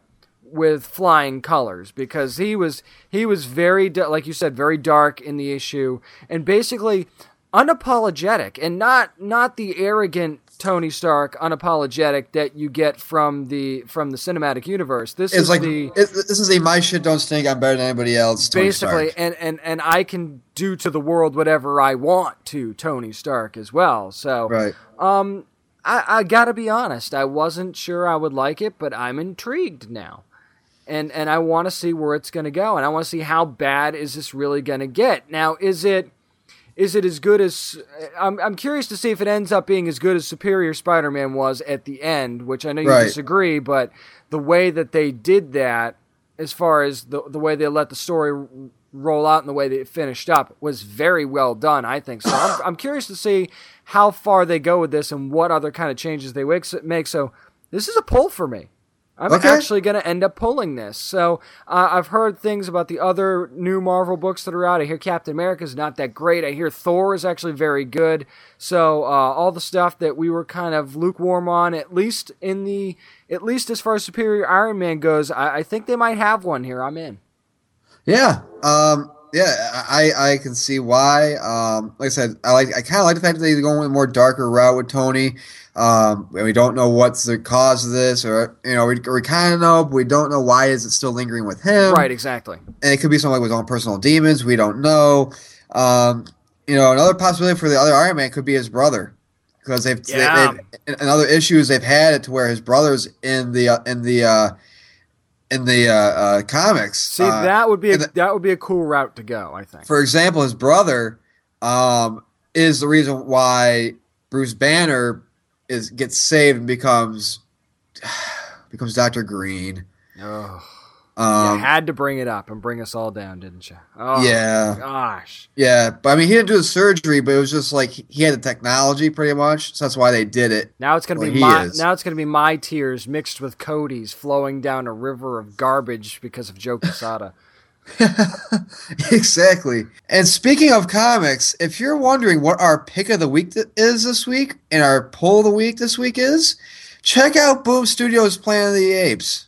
with flying colors because he was he was very like you said very dark in the issue and basically unapologetic and not not the arrogant Tony Stark unapologetic that you get from the from the cinematic universe. This It's is like the it, this is a my shit don't stink. I'm better than anybody else. Tony basically and, and and I can do to the world whatever I want to Tony Stark as well. So right. um, I, I gotta be honest. I wasn't sure I would like it, but I'm intrigued now, and and I want to see where it's gonna go, and I want to see how bad is this really gonna get. Now, is it is it as good as? I'm I'm curious to see if it ends up being as good as Superior Spider-Man was at the end, which I know you Right. disagree, but the way that they did that, as far as the the way they let the story roll out and the way they finished up was very well done, I think. So I'm, I'm curious to see how far they go with this and what other kind of changes they make. So this is a pull for me. I'm Okay. actually going to end up pulling this. So uh, I've heard things about the other new Marvel books that are out. I hear Captain America is not that great. I hear Thor is actually very good. So uh, all the stuff that we were kind of lukewarm on, at least in the, at least as far as Superior Iron Man goes, I, I think they might have one here. I'm in. Yeah. Um. Yeah. I I can see why. Um. Like I said, I like I kind of like the fact that they're going with a more darker route with Tony. Um. And we don't know what's the cause of this, or you know, we, we kind of know, but we don't know why is it still lingering with him. Right, exactly. and it could be something like with his own personal demons. We don't know. Um, you know, another possibility for the other Iron Man could be his brother, because they've, Yeah. they, they've in other issues they've had it to where his brother's in the uh, in the uh, in the uh, uh, comics. See, Uh, that would be a, the- that would be a cool route to go. I think. for example, his brother um, is the reason why Bruce Banner is gets saved and becomes becomes Doctor Green. Oh, Um, you had to bring it up and bring us all down, didn't you? Oh, yeah. Gosh. Yeah, but I mean, he didn't do the surgery, but it was just like he- had the technology pretty much, so that's why they did it. Now it's gonna Well, be my is. now it's gonna be my tears mixed with Cody's flowing down a river of garbage because of Joe Quesada. exactly. And speaking of comics, if you're wondering what our pick of the week th- is this week and our pull of the week this week is, check out Boom Studios' Planet of the Apes.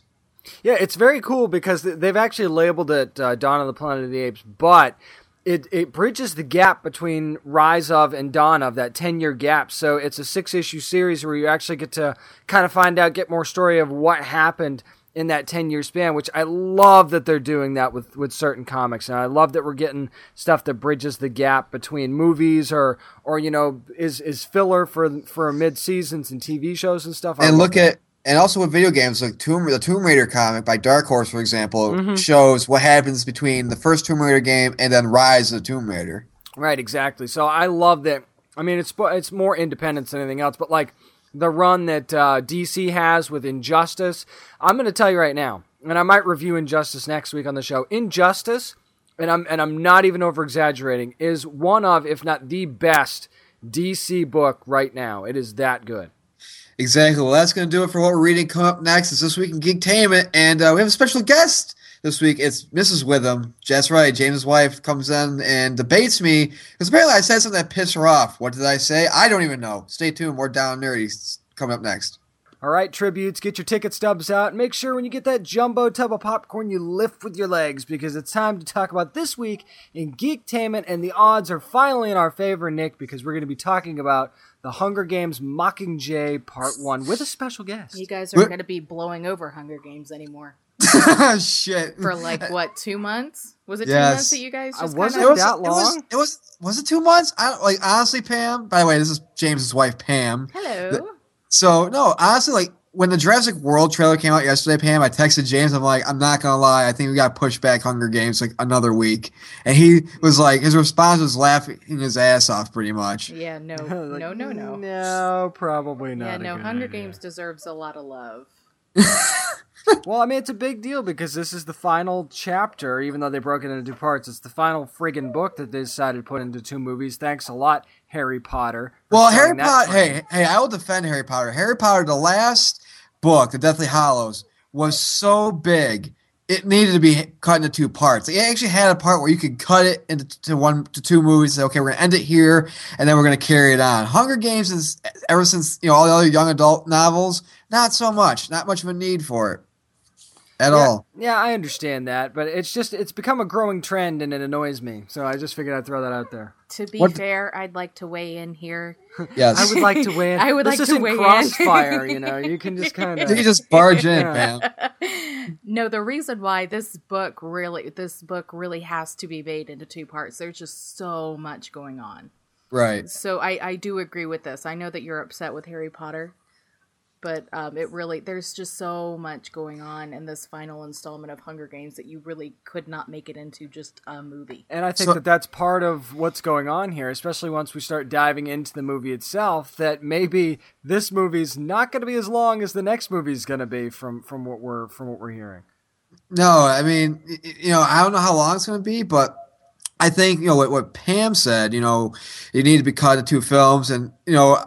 Yeah, it's very cool because they've actually labeled it uh, Dawn of the Planet of the Apes, but it it bridges the gap between Rise of and Dawn of that ten year gap. So it's a six issue series where you actually get to kind of find out, get more story of what happened in that 10 year span which i love that they're doing that with, with certain comics. And i love that we're getting stuff that bridges the gap between movies or or you know is is filler for for mid seasons and tv shows and stuff. And look at and also with video games like Tomb the Tomb Raider comic by Dark Horse, for example, Mhm. shows what happens between the first Tomb Raider game and then Rise of the Tomb Raider. Right, exactly. So I love that. I mean, it's it's more independence than anything else, but like the run that uh, DC has with Injustice, I'm going to tell you right now, and I might review Injustice next week on the show. Injustice, and I'm and I'm not even over exaggerating, is one of, if not the best DC book right now. It is that good. Exactly. Well, that's going to do it for what we're reading. Coming up next is This Week in Geektainment, and uh, we have a special guest this week. It's Mrs. Witham. That's right. James' wife comes in and debates me because apparently I said something that pissed her off. What did I say? I don't even know. Stay tuned. More Down Nerdy coming up next. All right, tributes, get your ticket stubs out. Make sure when you get that jumbo tub of popcorn, you lift with your legs because it's time to talk about this week in Geektainment, and the odds are finally in our favor, Nick, because we're going to be talking about the Hunger Games Mockingjay Part 1 with a special guest. You guys aren't going to be blowing over Hunger Games anymore Shit. for like what two months? Was it two Yes. months that you guys Uh, just was kind it of? was that It was, long? it was. Was it two months? I don't, like honestly, Pam. By the way, this is James's wife, Pam. Hello. So no, honestly, like when the Jurassic World trailer came out yesterday, Pam, I texted James. I'm like, I'm not gonna lie, I think we got to push back Hunger Games like another week. And he was like, his response was laughing his ass off, pretty much. yeah, no, Like, no, no, no. No, probably not. Yeah, a no. Hunger idea. Games deserves a lot of love. well, I mean, it's a big deal because this is the final chapter, even though they broke it into two parts. It's the final friggin' book that they decided to put into two movies. Thanks a lot, Harry Potter. Well, Harry Potter. Hey, hey, I will defend Harry Potter. Harry Potter, the last book, The Deathly Hallows, was so big. It needed to be cut into two parts. It actually had a part where you could cut it into to one to two movies. Say, okay, we're gonna end it here, and then we're gonna carry it on. Hunger Games is ever since you know all the other young adult novels, not so much, not much of a need for it at Yeah, all. yeah, I understand that, but it's just it's become a growing trend and it annoys me. So I just figured I'd throw that out there. To be What- fair, I'd like to weigh in here. Yes, I would like to win. I would this like to isn't weigh in. crossfire, you know. You can just kind of you can just barge in, Yeah. man. no, the reason why this book really this book really has to be made into two parts. There's just so much going on. Right. So I I do agree with this. I know that you're upset with Harry Potter, but um, it really there's just so much going on in this final installment of Hunger Games that you really could not make it into just a movie. And I think So- that that's part of what's going on here, especially once we start diving into the movie itself. That maybe this movie's not going to be as long as the next movie's going to be from from what we're from what we're hearing. No, I mean, y- y- you know, I don't know how long it's going to be, but I think you know what, what Pam said. You know, it needed to be cut into two films, and you know,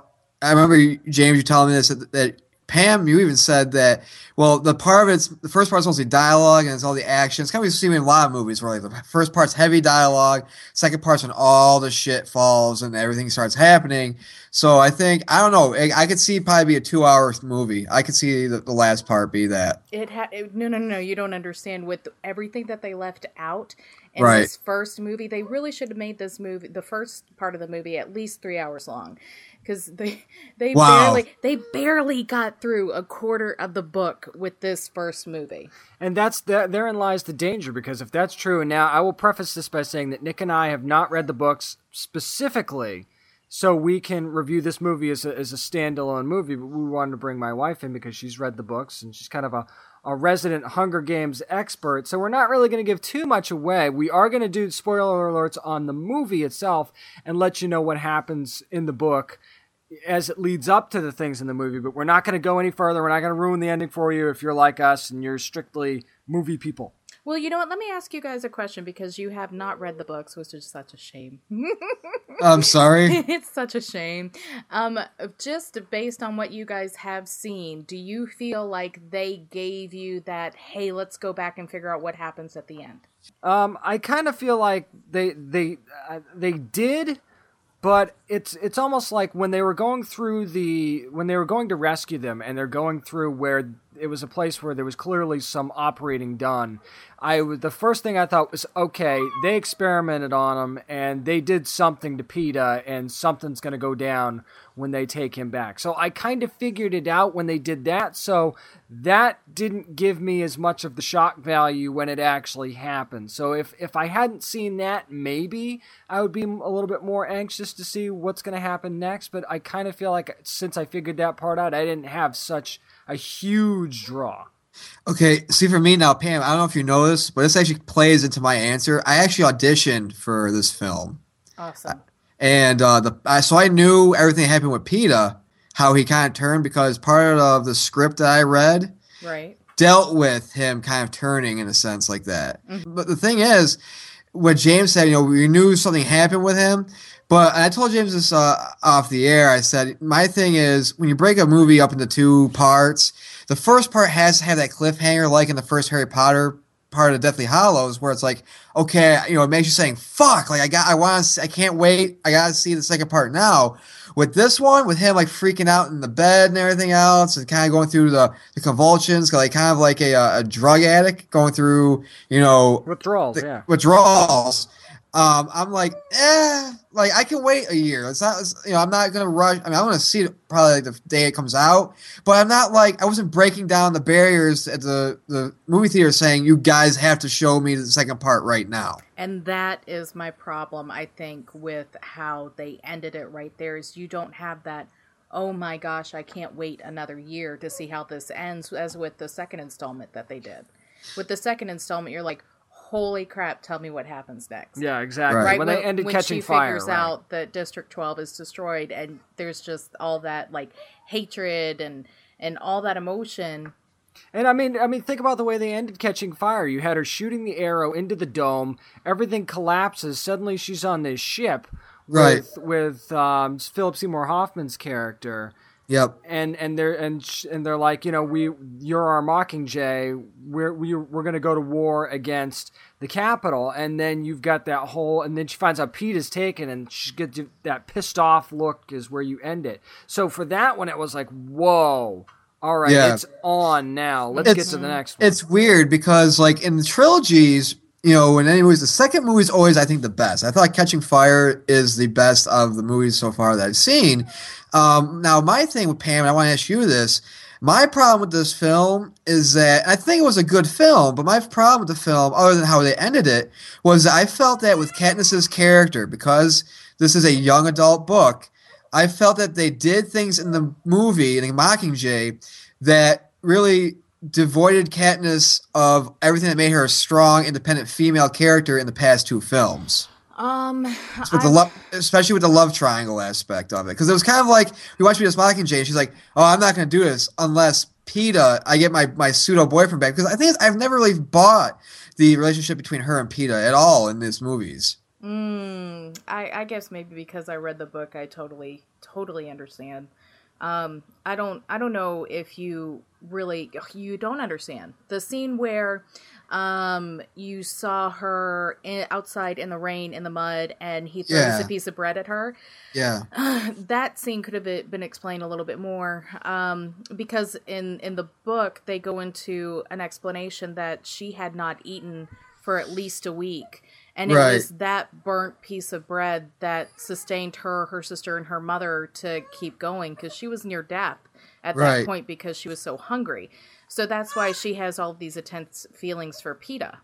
I remember James, you telling me this that, that Pam, you even said that. Well, the part of it's the first part's mostly dialogue and it's all the action. It's kind of what you see in a lot of movies where like the first part's heavy dialogue, second part's when all the shit falls and everything starts happening. So I think I don't know. I, I could see probably be a two-hour movie. I could see the, the last part be that. It had no, no, no, no. You don't understand with everything that they left out in Right. this first movie. They really should have made this movie, the first part of the movie, at least three hours long, because they they Wow. barely they barely got through a quarter of the book with this first movie. And that's that. Therein lies the danger because if that's true, and now I will preface this by saying that Nick and I have not read the books specifically, so we can review this movie as a, as a standalone movie. But we wanted to bring my wife in because she's read the books and she's kind of a, a resident Hunger Games expert. So we're not really going to give too much away. We are going to do spoiler alerts on the movie itself and let you know what happens in the book as it leads up to the things in the movie, but we're not going to go any further. We're not going to ruin the ending for you if you're like us and you're strictly movie people. Well, you know what? Let me ask you guys a question because you have not read the books, which is such a shame. I'm sorry. it's such a shame. Um, just based on what you guys have seen, do you feel like they gave you that? Hey, let's go back and figure out what happens at the end. Um, I kind of feel like they they uh, they did, but it's it's almost like when they were going through the when they were going to rescue them and they're going through where it was a place where there was clearly some operating done. I the first thing I thought was okay. They experimented on him and they did something to Peeta and something's going to go down when they take him back. So I kind of figured it out when they did that. So that didn't give me as much of the shock value when it actually happened. So if if I hadn't seen that, maybe I would be a little bit more anxious to see what's going to happen next. But I kind of feel like since I figured that part out, I didn't have such a huge draw. Okay, see for me now, Pam. I don't know if you know this, but this actually plays into my answer. I actually auditioned for this film, Awesome. and uh, the I, so I knew everything happened with Peeta, how he kind of turned because part of the script that I read Right. dealt with him kind of turning in a sense like that. But the thing is, what James said, you know, we knew something happened with him. But and I told James this uh, off the air. I said my thing is when you break a movie up into two parts, the first part has to have that cliffhanger, like in the first Harry Potter part of Deathly Hallows, where it's like, okay, you know, it makes you saying, "Fuck!" Like I got, I want to, I can't wait. I got to see the second part now. With this one, with him like freaking out in the bed and everything else, and kind of going through the, the convulsions, like kind of like a, a drug addict going through, you know, Withdrawals, the yeah. withdrawals. Um, I'm like, eh, like I can wait a year. It's not, it's- you know, I'm not gonna rush. I mean, I'm gonna see it probably like the day it comes out, but I'm not like I wasn't breaking down the barriers at the the movie theater saying you guys have to show me the second part right now. And that is my problem, I think, with how they ended it right there is you don't have that, oh my gosh, I can't wait another year to see how this ends, as with the second installment that they did. With the second installment, you're like, holy crap, tell me what happens next. Yeah, exactly. Right. When, they ended when catching she fire, figures right. out that District 12 is destroyed and there's just all that like hatred and and all that emotion And I mean, I mean, think about the way they ended Catching Fire. You had her shooting the arrow into the dome. Everything collapses. Suddenly, she's on this ship Right. with with um, Philip Seymour Hoffman's character, Yep. and and they're and sh- and they're like, you know, we you're our Mockingjay. We're we, we're going to go to war against the Capitol, and then you've got that whole, and then she finds out Pete is taken, and she gets that pissed off look is where you end it. So for that one, it was like, whoa. All right, Yeah. it's on now. Let's It's- get to the next one. It's weird because like in the trilogies, you know, when anyways, the second movie is always I think the best. I thought Catching Fire is the best of the movies so far that I've seen. Um, now my thing with Pam, and I want to ask you this. My problem with this film is that I think it was a good film, but my problem with the film, other than how they ended it, was I felt that with Katniss's character, because this is a young adult book, I felt that they did things in the movie, in Mockingjay, that really devoided Katniss of everything that made her a strong, independent female character in the past two films. Um, With the love, especially with the love triangle aspect of it, because it was kind of like we watched Miss Mockingjay, and she's like, "Oh, I'm not going to do this unless Peeta, I get my my pseudo boyfriend back." Because I think it's, I've never really bought the relationship between her and Peeta at all in these movies. Mm, I, I guess maybe because I read the book, I totally, totally understand. Um, I don't, I don't know if you really, you don't understand the scene where, um, you saw her in, outside in the rain, in the mud, and he throws Yeah. a piece of bread at her. Yeah, that scene could have been explained a little bit more um, because in in the book they go into an explanation that she had not eaten for at least a week and it Right. was that burnt piece of bread that sustained her her sister and her mother to keep going because she was near death at that point because she was so hungry. So that's why she has all these intense feelings for Peeta.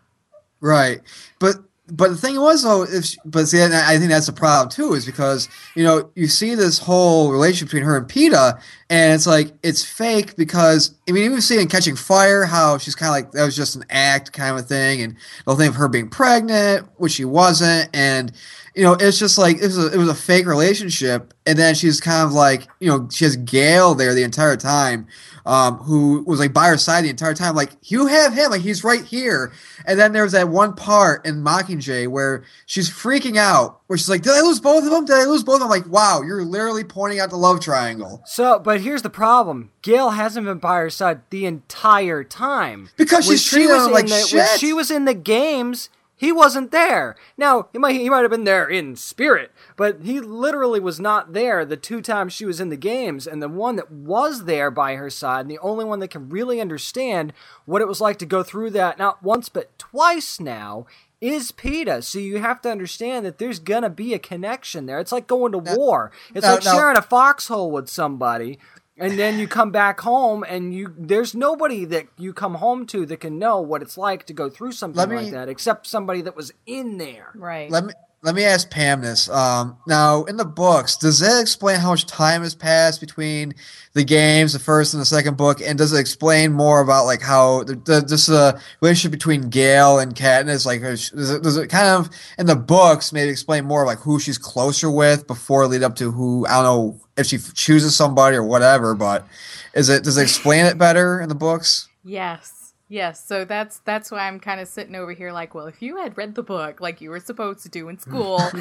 Right, but but the thing was though, if she- but see, I think that's the problem too, is because you know you see this whole relationship between her and Peeta, and it's like it's fake because I mean, even see in Catching Fire how she's kind of like that was just an act kind of thing, and the whole thing of her being pregnant, which she wasn't, and you know it's just like it was a, it was a fake relationship, and then she's kind of like you know she has Gale there the entire time, um, who was like by her side the entire time, like you have him, like he's right here. And then there was that one part in Mockingjay where she's freaking out, where she's like, "Did I lose both of them? Did I lose both of them?" I'm like, wow, you're literally pointing out the love triangle So, but here's the problem: Gale hasn't been by her side the entire time because When she's she treating was in like the, shit. When she was in the games, he wasn't there. Now he might he might have been there in spirit, but he literally was not there the two times she was in the games. And the one that was there by her side, and the only one that can really understand what it was like to go through that not once but twice now. Is Peeta, so you have to understand that there's gonna be a connection there. It's like going to war. It's now- like now- sharing a foxhole with somebody, and then you come back home and you there's nobody that you come home to that can know what it's like to go through something me- like that except somebody that was in there. Right. Let me let me ask Pam this. Um, now, in the books, does that explain how much time has passed between the games, the first and the second book, and does it explain more about like how the, the just the relationship between Gale and Katniss? Like, does it, does it kind of in the books maybe explain more like who she's closer with before lead up to who I don't know if she chooses somebody or whatever, but is it does it explain it better in the books? Yes. Yes. So that's that's why I'm kind of sitting over here like, well, if you had read the book like you were supposed to do in school.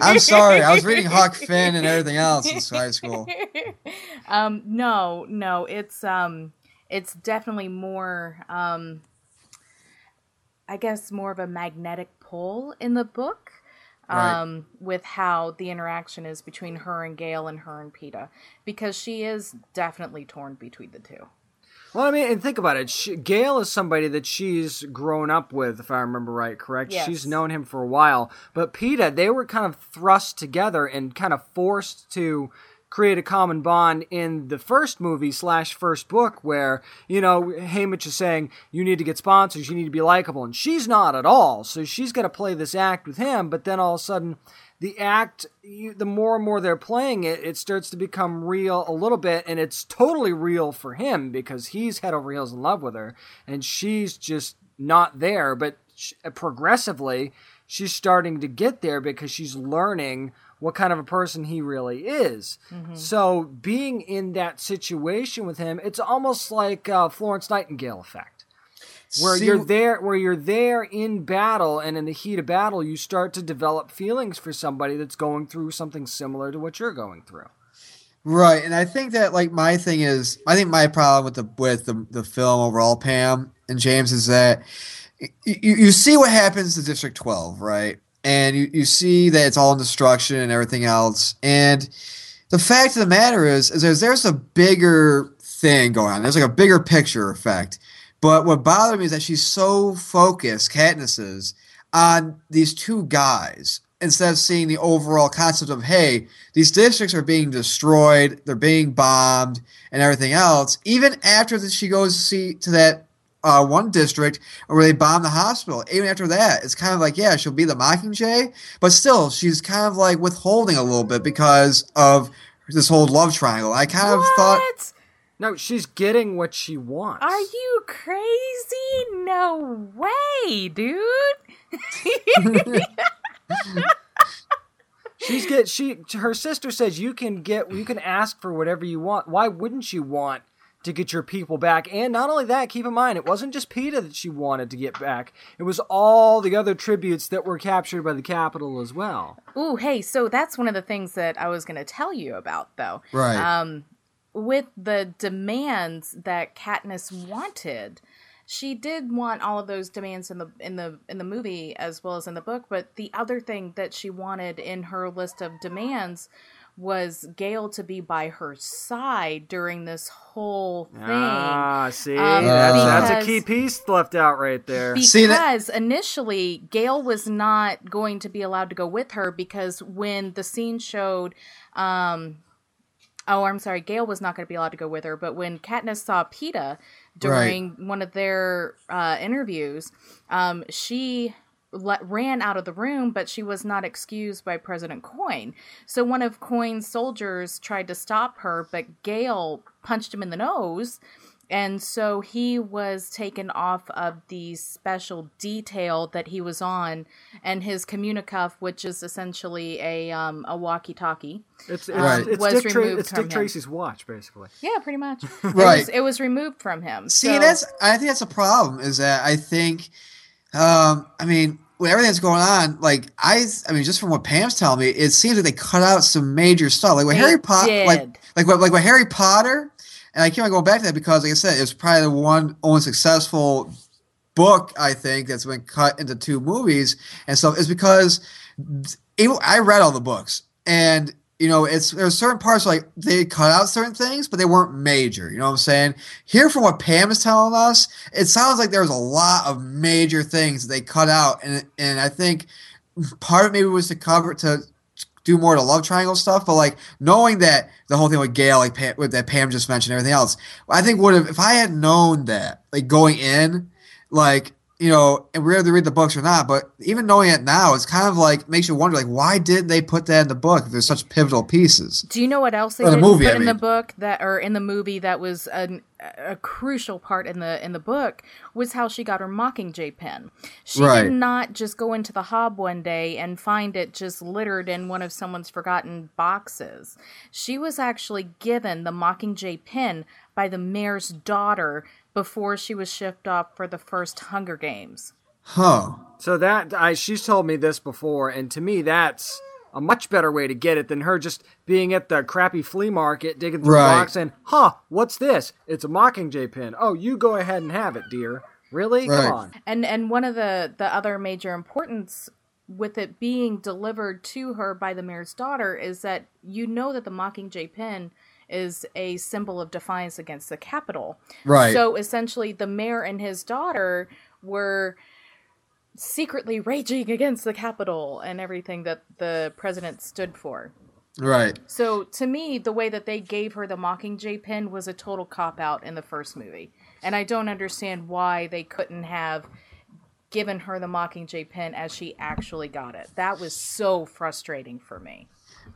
I'm sorry, I was reading Huck Finn and everything else in high school. um no, no, it's um it's definitely more um I guess more of a magnetic pull in the book. Right. Um, with how the interaction is between her and Gale and her and Peeta, because she is definitely torn between the two. Well i mean and think about it. She, Gale is somebody that she's grown up with if i remember right correct? Yes. she's known him for a while. But Peeta, they were kind of thrust together and kind of forced to create a common bond in the first movie slash first book where you know Haymitch is saying you need to get sponsors. You need to be likable. And she's not at all. So she's got to play this act with him but then all of a sudden the act you, the more and more they're playing it it starts to become real a little bit and it's totally real for him because he's head over heels in love with her and she's just not there but sh progressively she's starting to get there because she's learning what kind of a person he really is. Mm-hmm. So being in that situation with him, it's almost like uh, Florence Nightingale effect, where See, you're there, where you're there in battle, and in the heat of battle, you start to develop feelings for somebody that's going through something similar to what you're going through. Right, and I think that like my thing is, I think my problem with the with the, the film overall, Pam and James, is that you, you see what happens to District Twelve, right? And you, you see that it's all in destruction and everything else. And the fact of the matter is, is there's there's a bigger thing going on. There's like a bigger picture effect. But what bothered me is that she's so focused, Katniss is, on these two guys instead of seeing the overall concept of hey these districts are being destroyed they're being bombed and everything else even after that she goes to see to that uh, one district where they bomb the hospital even after that it's kind of like yeah she'll be the mockingjay but still she's kind of like withholding a little bit because of this whole love triangle i kind of thought What? No, she's getting what she wants. Are you crazy? No way, dude. She's get she her sister says you can get you can ask for whatever you want. Why wouldn't you want to get your people back? And not only that, keep in mind it wasn't just Peeta that she wanted to get back. It was all the other tributes that were captured by the Capitol as well. Ooh, hey, so that's one of the things that I was going to tell you about, though. Right. Um, with the demands that Katniss wanted, she did want all of those demands in the in the in the movie as well as in the book. But the other thing that she wanted in her list of demands was Gale to be by her side during this whole thing. Ah, see, Um, that's, that's a key piece left out right there. See, that- Because initially Gale was not going to be allowed to go with her because when the scene showed um oh I'm sorry, Gale was not going to be allowed to go with her, but when Katniss saw Peeta during one of their uh, interviews, um, she let, ran out of the room, but she was not excused by President Coin. So one of Coin's soldiers tried to stop her, but Gale punched him in the nose. And so he was taken off of the special detail that he was on, and his communicuff, which is essentially a um, a walkie-talkie. It's, it's, Right. it's, was Dick, Tra- removed it's from Dick him. Tracy's watch, basically. Yeah, pretty much. It Right. was, it was removed from him. See, so, that's I think that's a problem. Is that I think, um, I mean, with everything that's going on, like I, I mean, just from what Pam's telling me, it seems like they cut out some major stuff. Like with They Harry Potter, did. like like what like with Harry Potter, and I keep on going back to that because, like I said, it's probably the one only successful book I think that's been cut into two movies and stuff. Is because it, I read all the books and you know, it's there's certain parts like they cut out certain things, but they weren't major. You know what I'm saying? Here, from what Pam is telling us, it sounds like there was a lot of major things they cut out, and and I think part of maybe was to cover to do more the love triangle stuff, but like knowing that the whole thing with Gale, like Pam, with that Pam just mentioned, everything else, I think would have if I had known that, like going in, like you know, and we're to read the books or not, but even knowing it now, it's kind of like makes you wonder, like, why didn't they put that in the book if there's such pivotal pieces? Do you know what else they the movie, put I in the book that, or in the movie that was an, a crucial part in the in the book was how she got her Mockingjay pen. She Right. did not just go into the hob one day and find it just littered in one of someone's forgotten boxes. She was actually given the Mockingjay pen by the mayor's daughter before she was shipped off for the first Hunger Games. Huh. So that I she's told me this before, and to me that's a much better way to get it than her just being at the crappy flea market digging through Right. the box and, huh, what's this? It's a Mockingjay pin. Oh, you go ahead and have it, dear. Really? Right. Come on. And and one of the the other major importance with it being delivered to her by the mayor's daughter is that you know that the Mockingjay pin is a symbol of defiance against the capital. Right. So essentially the mayor and his daughter were secretly raging against the capital and everything that the president stood for. Right. So to me, the way that they gave her the Mockingjay pin was a total cop out in the first movie, and I don't understand why they couldn't have given her the Mockingjay pin as she actually got it. That was so frustrating for me.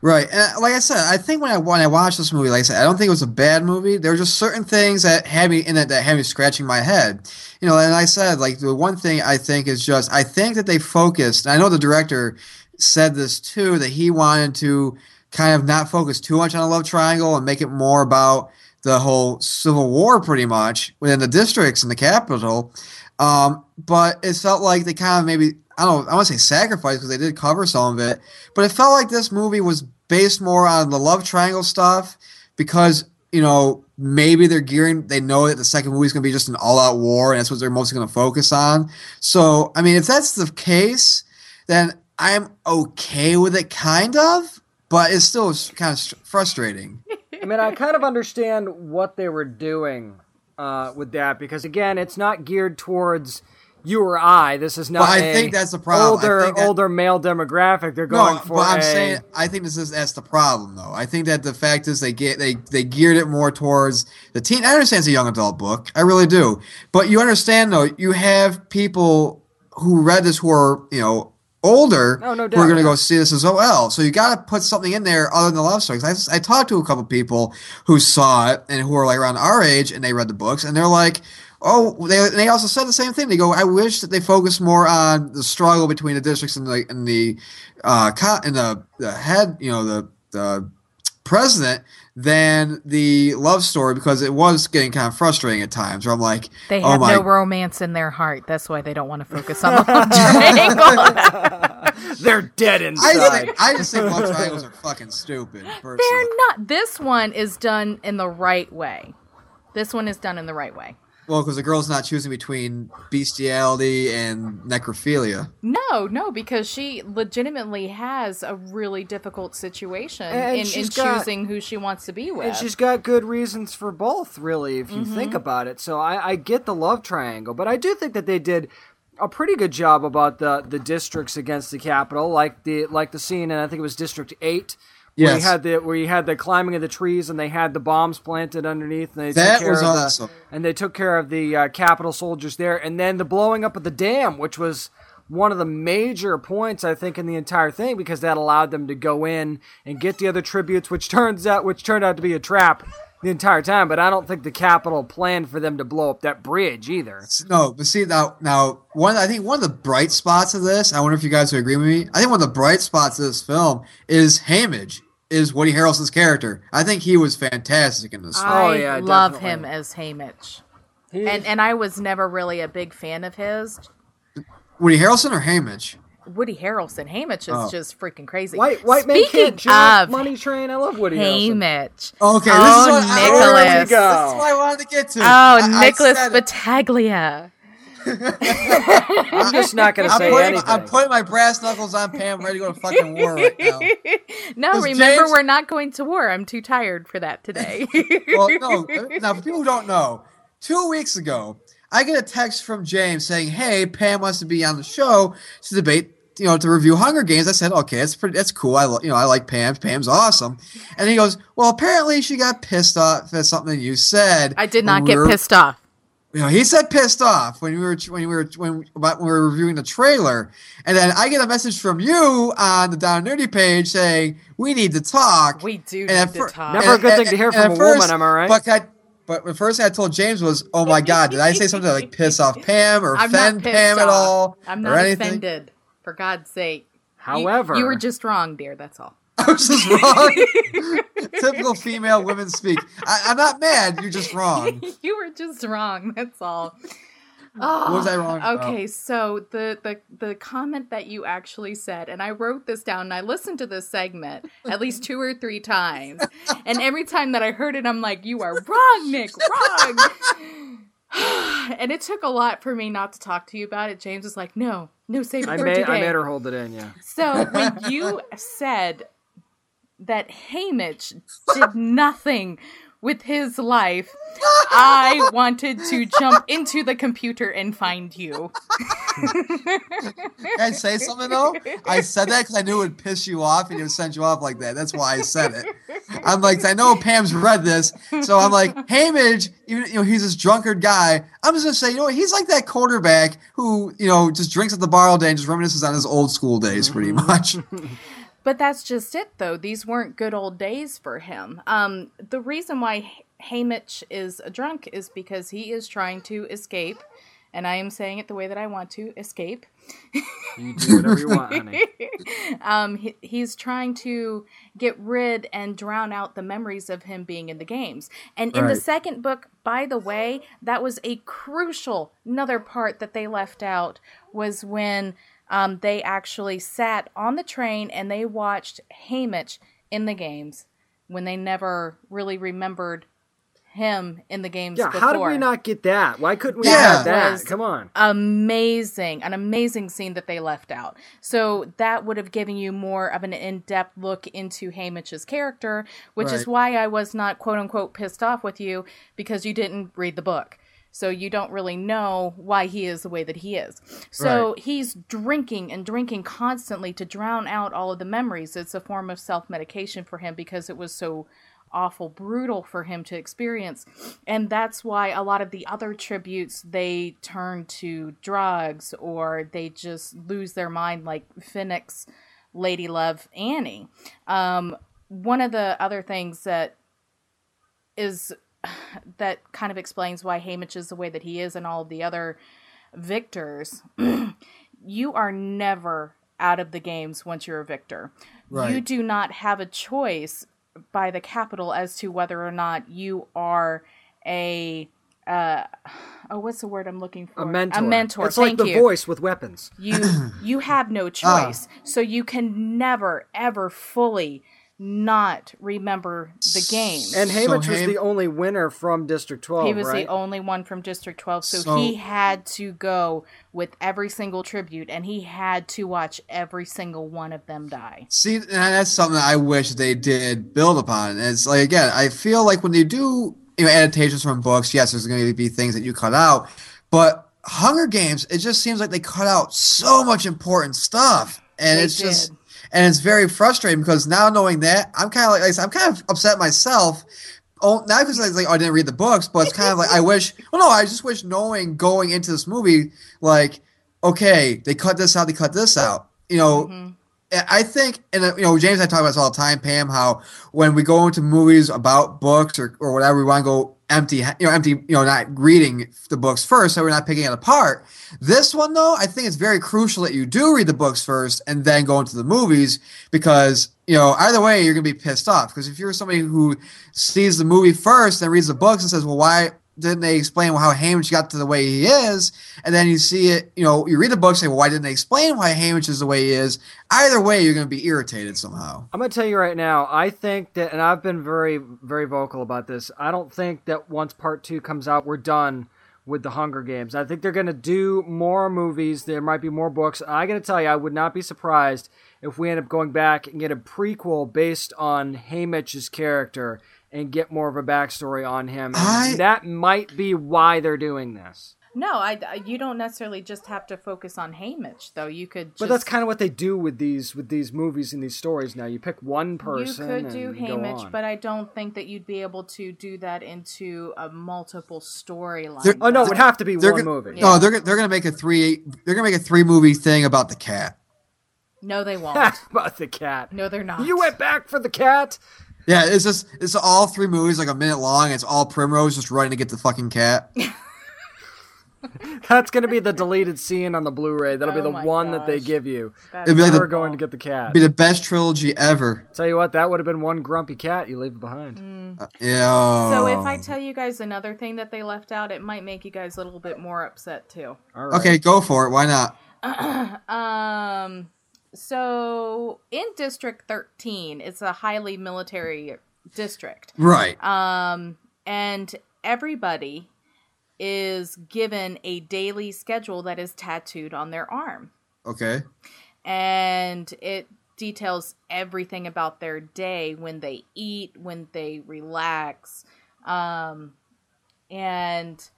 Right. And like I said, I think when I when I watched this movie, like I said, I don't think it was a bad movie. There were just certain things that had me in it that had me scratching my head. You know, and I said, like the one thing I think is just I think that they focused, I know the director said this too that he wanted to kind of not focus too much on a love triangle and make it more about the whole civil war, pretty much within the districts and the capital. Um, but it felt like they kind of maybe I don't I want to say sacrifice because they did cover some of it, but it felt like this movie was based more on the love triangle stuff because you know maybe they're gearing they know that the second movie is going to be just an all-out war and that's what they're mostly going to focus on. So i mean if that's the case then i'm okay with it kind of but it's still kind of frustrating. I mean, I kind of understand what they were doing uh, with that because again, it's not geared towards you or I. This is not. But I think that's the problem. I Older, think that- older male demographic. They're going no, for. but I'm a- saying I think this is that's the problem though. I think that the fact is they get they they geared it more towards the teen. I understand it's a young adult book, I really do. But you understand though, you have people who read this who are you know older Oh, no who are going to go see this as OL. So you got to put something in there other than the love stories. I, I talked to a couple people who saw it and who are like around our age and they read the books and they're like, oh, they, they also said the same thing. They go, I wish that they focused more on the struggle between the districts and the and the uh, co- and the, the head, you know, the the president than the love story because it was getting kind of frustrating at times. Where I'm like, They oh my no romance in their heart. That's why they don't want to focus on the love triangle. They're dead inside. just, think, I just think love triangles are fucking stupid. Personally. They're not. This one is done in the right way. This one is done in the right way. Well, because the girl's not choosing between bestiality and necrophilia. No, no, because she legitimately has a really difficult situation And in, in got- choosing who she wants to be with. And she's got good reasons for both, really, if you Mm-hmm. think about it. So I, I get the love triangle, but I do think that they did a pretty good job about the the districts against the capital, like the like the scene, and I think it was District Eight. Where you had the where you had the climbing of the trees and they had the bombs planted underneath and they That took care was of awesome. the, and they took care of the uh, Capitol soldiers there. And then the blowing up of the dam which was one of the major points I think in the entire thing because that allowed them to go in and get the other tributes which turns out which turned out to be a trap the entire time but I don't think the Capitol planned for them to blow up that bridge either. No, but see now, now one I think one of the bright spots of this. I wonder if you guys would agree with me. I think one of the bright spots of this film is Hamage, is Woody Harrelson's character. I think he was fantastic in this. film. Oh, I yeah, love definitely. him as Haymitch. And and I was never really a big fan of his. Woody Harrelson or Hamage? Woody Harrelson. Haymitch is Oh. just freaking crazy. White white man can't jump. Money Train. I love Woody Harrelson. Haymitch. Okay, this Oh, is what Nicholas. There we go. This is what I wanted to get to. Oh, I- I Nicholas said it. Battaglia. I'm just not going to I'm say putting, anything. I'm putting my brass knuckles on Pam, ready to go to fucking war right now. No, 'Cause remember James- we're not going to war. I'm too tired for that today. Well, no. Now, for people who don't know, two weeks ago, I get a text from James saying, "Hey, Pam wants to be on the show to debate." You know, to review Hunger Games, I said, "Okay, that's pretty. That's cool. I, you know, I like Pam. Pam's awesome." And he goes, "Well, apparently she got pissed off at something you said." I did when not we get were- pissed off. You know, he said pissed off when we were when we were when, about when we were reviewing the trailer, and then I get a message from you on the Down Nerdy page saying we need to talk. We do And need at to fir- talk. Never a good thing to hear from at a woman, am I right? But I, but the first thing I told James was, "Oh my God, did I say something that like piss off Pam or I'm offend pissed Pam at all I'm or not anything?" offended. For God's sake. However, you, were just wrong, dear. That's all. I was just wrong. Typical female women speak. I, I'm not mad. You're just wrong. you were just wrong. That's all. Oh, was I wrong about? Okay, so the, the the comment that you actually said, and I wrote this down, and I listened to this segment at least two or three times, and every time that I heard it, I'm like, "You are wrong, Nick, wrong." and it took a lot for me not to talk to you about it. James was like, "No, no, save it I for made today." I made her hold it in. Yeah. So when you said that Hamish did nothing with his life, I wanted to jump into the computer and find you. Can I say something though? I said that because I knew it would piss you off and it would send you off like that. That's why I said it. I'm like, I know Pam's read this, so I'm like, Hamage, even you know, he's this drunkard guy. I'm just gonna say, you know, what? he's like that quarterback who, you know, just drinks at the bar all day and just reminisces on his old school days, pretty much. But that's just it, though. These weren't good old days for him. Um, the reason why Haymitch is a drunk is because he is trying to escape, and I am saying it the way that I want to escape. You do whatever you want, honey. um, he, he's trying to get rid and drown out the memories of him being in the games. And in the second book, by the way, that was a crucial another part that they left out was when um, they actually sat on the train and they watched Hamish in the games when they never really remembered him in the games Yeah, before how did we not get that? Why couldn't we Yeah. have that? Was- Come on. amazing, an amazing scene that they left out. So that would have given you more of an in-depth look into Hamish's character, which is why I was not quote unquote pissed off with you because you didn't read the book. So you don't really know why he is the way that he is. So Right. he's drinking and drinking constantly to drown out all of the memories. It's a form of self-medication for him because it was so awful brutal for him to experience and that's why a lot of the other tributes they turn to drugs or they just lose their mind like Finnick's lady love annie um, one of the other things that is that kind of explains why Hamish is the way that he is and all of the other victors you are never out of the games once you're a victor. You do not have a choice by the capital as to whether or not you are a uh oh what's the word i'm looking for? A mentor. a mentor. It's like the you. voice with weapons. you you have no choice. So you can never ever fully not remember the game And Haymitch was Haim- the only winner from District 12, he was right? the only one from district 12 so, So- he had to go with every single tribute and he had to watch every single one of them die See, that's something that I wish they did build upon. And it's like again, I feel like when they do you know adaptations from books, yes, there's going to be things that you cut out, but Hunger Games, it just seems like they cut out so much important stuff, and They it's just did. And it's very frustrating because now knowing that, I'm kind of like, like I'm kind of upset myself. Oh, not because I was like, oh, I didn't read the books, but it's kind of like I wish. Well, no, I just wish knowing going into this movie, like, okay, they cut this out, they cut this out. You know, Mm-hmm. I think, and uh, you know, James and I talk about this all the time, Pam, how when we go into movies about books or, or whatever, we want to go empty, you know, empty, you know, not reading the books first, so we're not picking it apart. This one, though, I think it's very crucial that you do read the books first and then go into the movies because, you know, either way, you're going to be pissed off. Because if you're somebody who sees the movie first and reads the books and says, well, why didn't they explain how Hamish got to the way he is? And then you see it, you know, you read the book say, well, why didn't they explain why Hamish is the way he is? Either way, you're going to be irritated somehow. I'm going to tell you right now, I think that, and I've been very, very vocal about this, I don't think that once part two comes out, we're done with the Hunger Games. I think they're going to do more movies. There might be more books. I got to tell you, I would not be surprised if we end up going back and get a prequel based on Haymitch's character and get more of a backstory on him. And I- that might be why they're doing this. no I, I- you don't necessarily just have to focus on Haymitch though you could just, But that's kind of what they do with these with these movies and these stories. Now you pick one person. you could do and go Haymitch, but I don't think that you'd be able to do that into a multiple storyline. Oh no, it would have to be They're one go- movie. No, they're they're going to make a three. They're going to make a three movie thing about the cat. no, they won't. about the cat. no, they're not. You went back for the cat. Yeah, it's just it's all three movies like a minute long. It's all Primrose just running to get the fucking cat. That's gonna be the deleted scene on the Blu-ray. That'll be Oh the my one that they gosh. give you. That's It'd be like the- We're going to get the cat. Be the best trilogy ever. Tell you what, that would have been one grumpy cat you leave behind. Mm. Yeah. So if I tell you guys another thing that they left out, it might make you guys a little bit more upset too. All right. okay, go for it. Why not? Um, so in District 13, it's a highly military district. Right. Um, and everybody is given a daily schedule that is tattooed on their arm. Okay. And it details everything about their day when they eat, when they relax. Um, and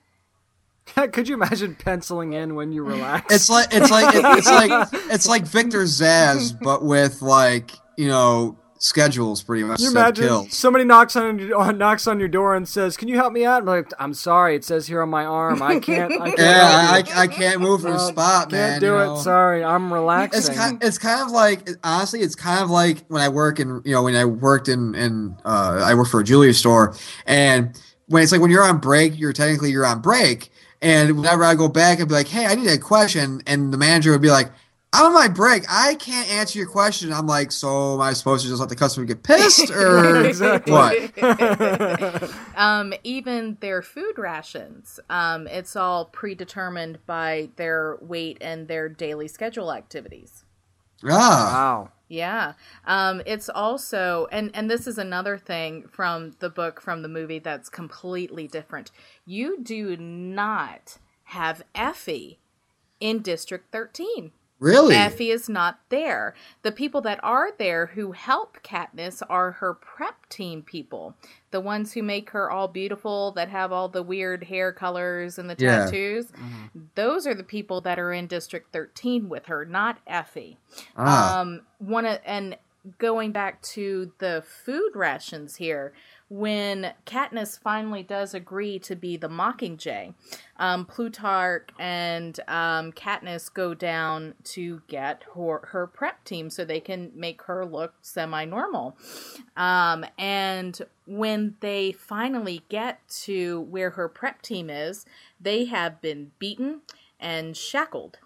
Could you imagine penciling in when you relax? It's like it's like it's like it's like Victor Zsasz, but with like you know schedules pretty much. Can you imagine kills. somebody knocks on your, uh, knocks on your door and says, "Can you help me out?" I'm like, "I'm sorry, it says here on my arm, I can't. I can't, Yeah. I, I can't move from the Uh, spot, can't man. do you it. know. Sorry, I'm relaxing." It's kind, it's kind of like honestly, it's kind of like when I work in you know when I worked in in uh, I work for a jewelry store, and when it's like when you're on break, you're technically you're on break, and whenever I go back and be like, hey, I need a question, and the manager would be like, I'm on my break. I can't answer your question. I'm like, so am I supposed to just let the customer get pissed or Exactly. what? um, even their food rations, um, it's all predetermined by their weight and their daily schedule activities. Ah, Wow. Yeah. Um, it's also, and, and this is another thing from the book, from the movie that's completely different. You do not have Effie in District 13. Really? Effie is not there. The people that are there who help Katniss are her prep team people. The ones who make her all beautiful, that have all the weird hair colors and the Yeah. tattoos. Those are the people that are in District 13 with her, not Effie. Ah, Um, one of, and going back to the food rations here, when Katniss finally does agree to be the Mockingjay, um, Plutarch and um, Katniss go down to get her, her prep team so they can make her look semi-normal. Um, and when they finally get to where her prep team is, they have been beaten and shackled.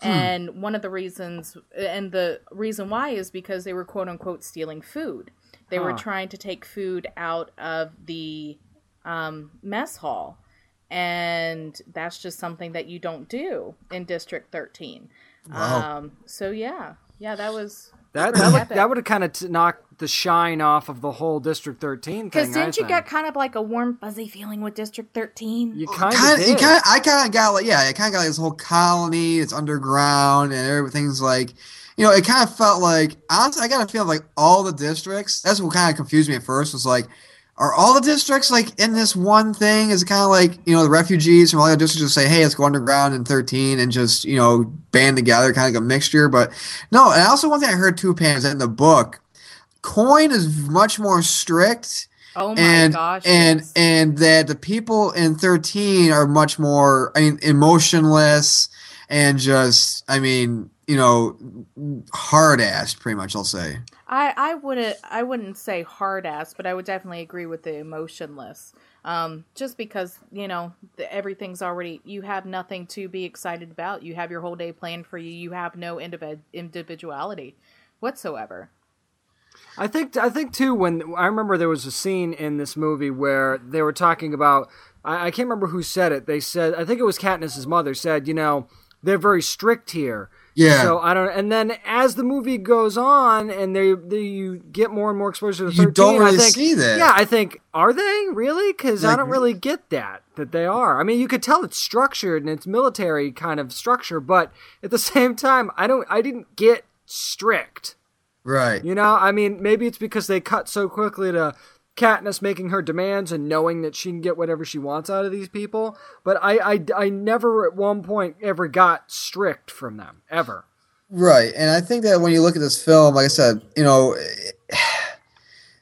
And one of the reasons, and the reason why is because they were quote unquote stealing food. They were trying to take food out of the um, mess hall. And that's just something that you don't do in District 13. Wow. Um, so, yeah. Yeah, that was. That that would, that would have kind of t- knocked the shine off of the whole District 13. Because I didn't you think. get kind of like a warm, fuzzy feeling with District 13? You kind of kind of, did. kind of, I kind of got like, yeah, I kind of got like this whole colony. It's underground and everything's like, you know, it kind of felt like honestly, I got a feel like all the districts. That's what kind of confused me at first. Was like, are all the districts like in this one thing? Is it kind of like you know the refugees from all the districts just say, hey, let's go underground in thirteen and just you know band together, kind of like a mixture. But no, and also one thing I heard too, Pam, is that in the book, Coin is much more strict oh my and gosh. and yes. and that the people in 13 are much more i mean emotionless and just i mean you know hard ass pretty much i'll say I, I wouldn't I wouldn't say hard ass, but I would definitely agree with the emotionless. Um, just because you know the, everything's already you have nothing to be excited about. You have your whole day planned for you. You have no individ- individuality whatsoever. I think I think too when I remember there was a scene in this movie where they were talking about I, I can't remember who said it. They said I think it was Katniss's mother said, you know, they're very strict here. Yeah. So I don't. And then as the movie goes on, and they, they you get more and more exposure to You thirteen. don't I really think, see that. Yeah, I think are they really? Because I don't really get that that they are. I mean, you could tell it's structured and it's military kind of structure, but at the same time, I don't. I didn't get strict. right You know, I mean, maybe it's because they cut so quickly to Katniss making her demands and knowing that she can get whatever she wants out of these people. But I, I, I never at one point ever got strict from them ever. right and i think that when you look at this film like i said you know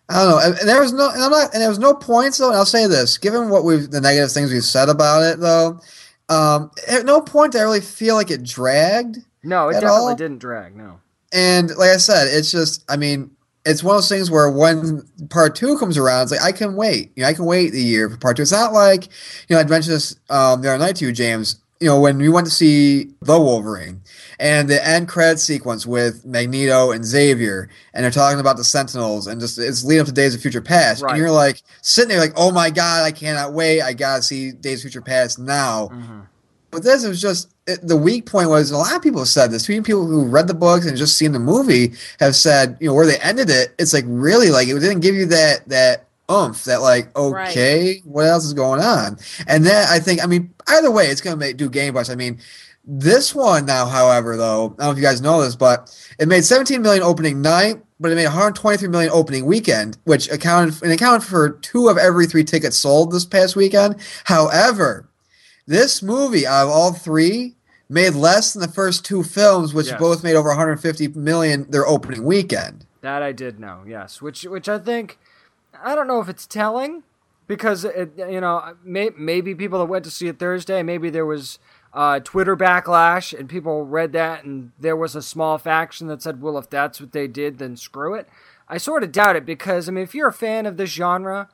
I don't know, and, and there was no, and I'm not, and there was no points though. And I'll say this: given what we've, the negative things we've said about it, though, um, at no point did I really feel like it dragged. No, it definitely all? didn't drag. No. And like I said, it's just, I mean, it's one of those things where when part two comes around, it's like I can wait. You know, I can wait the year for part two. It's not like, you know, I mentioned this um, the other night to you, James. You know, when we went to see the Wolverine and the end credit sequence with Magneto and Xavier, and they're talking about the Sentinels, and just it's leading up to Days of Future Past, Right. and you're like sitting there like, oh my god, I cannot wait. I gotta see Days of Future Past now. Mm-hmm. But this was just it, the weak point was a lot of people have said this. Even people who read the books and just seen the movie have said, you know, where they ended it, it's like really like it didn't give you that that oomph, that like Right. okay, what else is going on? And then I think, I mean, either way, it's gonna make do gangbusters. I mean, this one now, however, though, I don't know if you guys know this, but it made 17 million opening night, but it made 123 million opening weekend, which accounted and accounted for two of every three tickets sold this past weekend. However, this movie out of all three made less than the first two films, which Yes. both made over 150 million their opening weekend. That I did know, yes. Which, which I think, I don't know if it's telling, because it, you know, may, maybe people that went to see it Thursday, maybe there was uh, Twitter backlash, and people read that, and there was a small faction that said, "Well, if that's what they did, then screw it." I sort of doubt it because I mean, if you're a fan of this genre,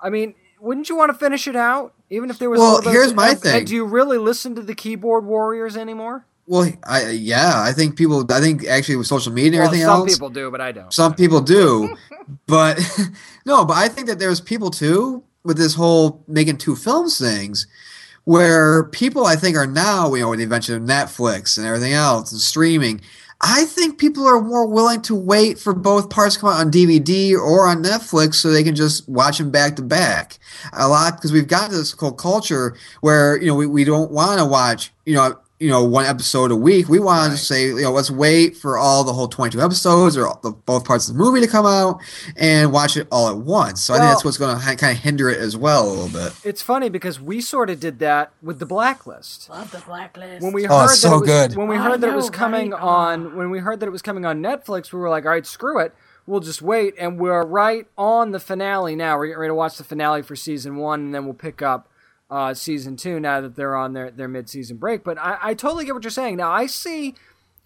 I mean, wouldn't you want to finish it out, even if there was? a Well, here's my and- thing. And do you really listen to the keyboard warriors anymore? Well, I yeah, I think people. I think actually with social media and Well, everything some else, some people do, but I don't. some people do, but no. But I think that there's people too with this whole making two films things, where people I think are now, you know, with the invention of Netflix and everything else and streaming. I think people are more willing to wait for both parts to come out on DVD or on Netflix so they can just watch them back to back. A lot because we've got this whole culture where you know we, we don't want to watch you know you know one episode a week. We want Right. to say you know let's wait for all the whole twenty two episodes or the, both parts of the movie to come out and watch it all at once. So I think that's what's going to ha- kind of hinder it as well a little bit. It's funny because we sort of did that with the Blacklist. Love the blacklist. when we Oh, heard it's that so it was, good. when we oh, I heard that it was coming right? on when we heard that it was coming on Netflix, we were like, all right, screw it, we'll just wait, and we're right on the finale now. We're getting ready to watch the finale for season one, and then we'll pick up uh, season two now that they're on their their mid season break. But I, I totally get what you're saying. Now I see.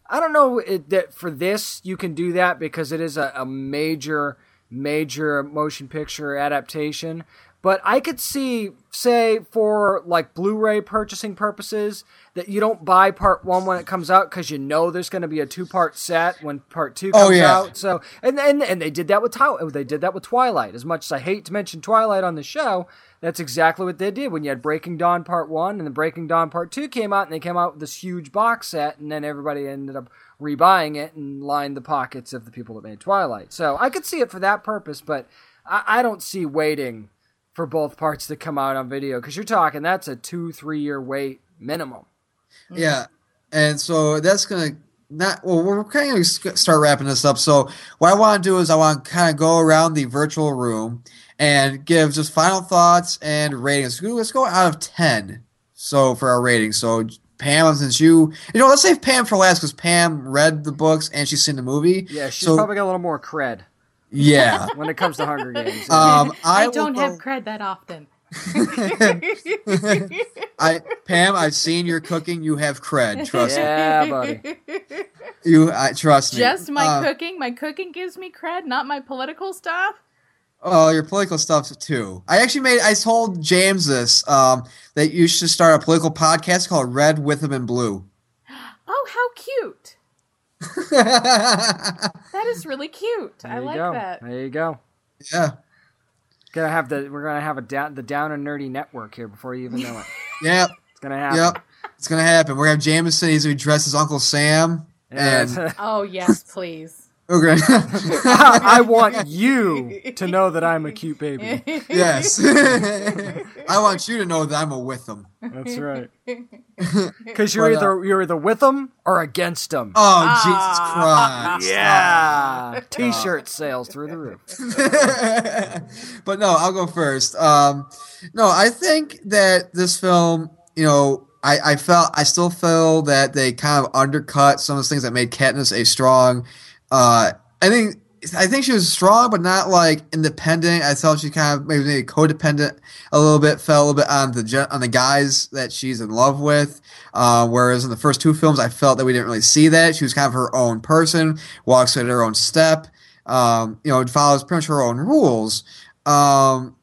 I don't know it, that for this you can do that because it is a, a major, major motion picture adaptation. But I could see, say, for like Blu-ray purchasing purposes, that you don't buy part one when it comes out because you know there's going to be a two-part set when part two Oh, comes oh, yeah. out. So, and and and they did that with they did that with Twilight. As much as I hate to mention Twilight on the show, that's exactly what they did when you had Breaking Dawn Part One and the Breaking Dawn Part Two came out, and they came out with this huge box set, and then everybody ended up rebuying it and lined the pockets of the people that made Twilight. So I could see it for that purpose, but I, I don't see waiting for both parts to come out on video because you're talking that's a two three year wait minimum. Mm-hmm. Yeah, and so that's gonna not. Well, we're kind of start wrapping this up. So what I want to do is I want to kind of go around the virtual room and give just final thoughts and ratings. Let's go out of ten. So for our ratings, so Pam, since you, you know, let's save Pam for last because Pam read the books and she's seen the movie. Yeah, she's so, probably got a little more cred yeah. when it comes to Hunger Games. Um, I, I, don't go- have cred that often. I Pam, I've seen your cooking. You have cred. Trust me. yeah, buddy. You, I trust me. Just my Uh, cooking. My cooking gives me cred, not my political stuff. Oh, your political stuff too. I actually made. I told James this um, that you should start a political podcast called Red with Him in Blue. Oh, how cute! Yeah, That is really cute. There I you like go. that. There you go. Yeah. Gonna have the we're gonna have a down the down and nerdy network here before you even know it. yep, It's gonna happen. yep. It's gonna happen. We're gonna have Jameson. He's gonna dress as Uncle Sam, Yeah, and Oh yes, please. We're. I want you to know that I'm a cute baby. yes, I want you to know that I'm a with them. That's right. Because you're But, uh, either you're either with them or against them. Oh Ah. Jesus Christ! yeah. T-shirt sales through the roof. but no, I'll go first. Um, no, I think that this film, you know, I, I felt I still feel that they kind of undercut some of the things that made Katniss a strong. Uh, I think I think she was strong, but not like independent. I felt she kind of maybe, maybe codependent a little bit. Fell a little bit on the on the guys that she's in love with. Uh, whereas in the first two films, I felt that we didn't really see that. She was kind of her own person, walks at her own step. Um, you know, follows pretty much her own rules. Um,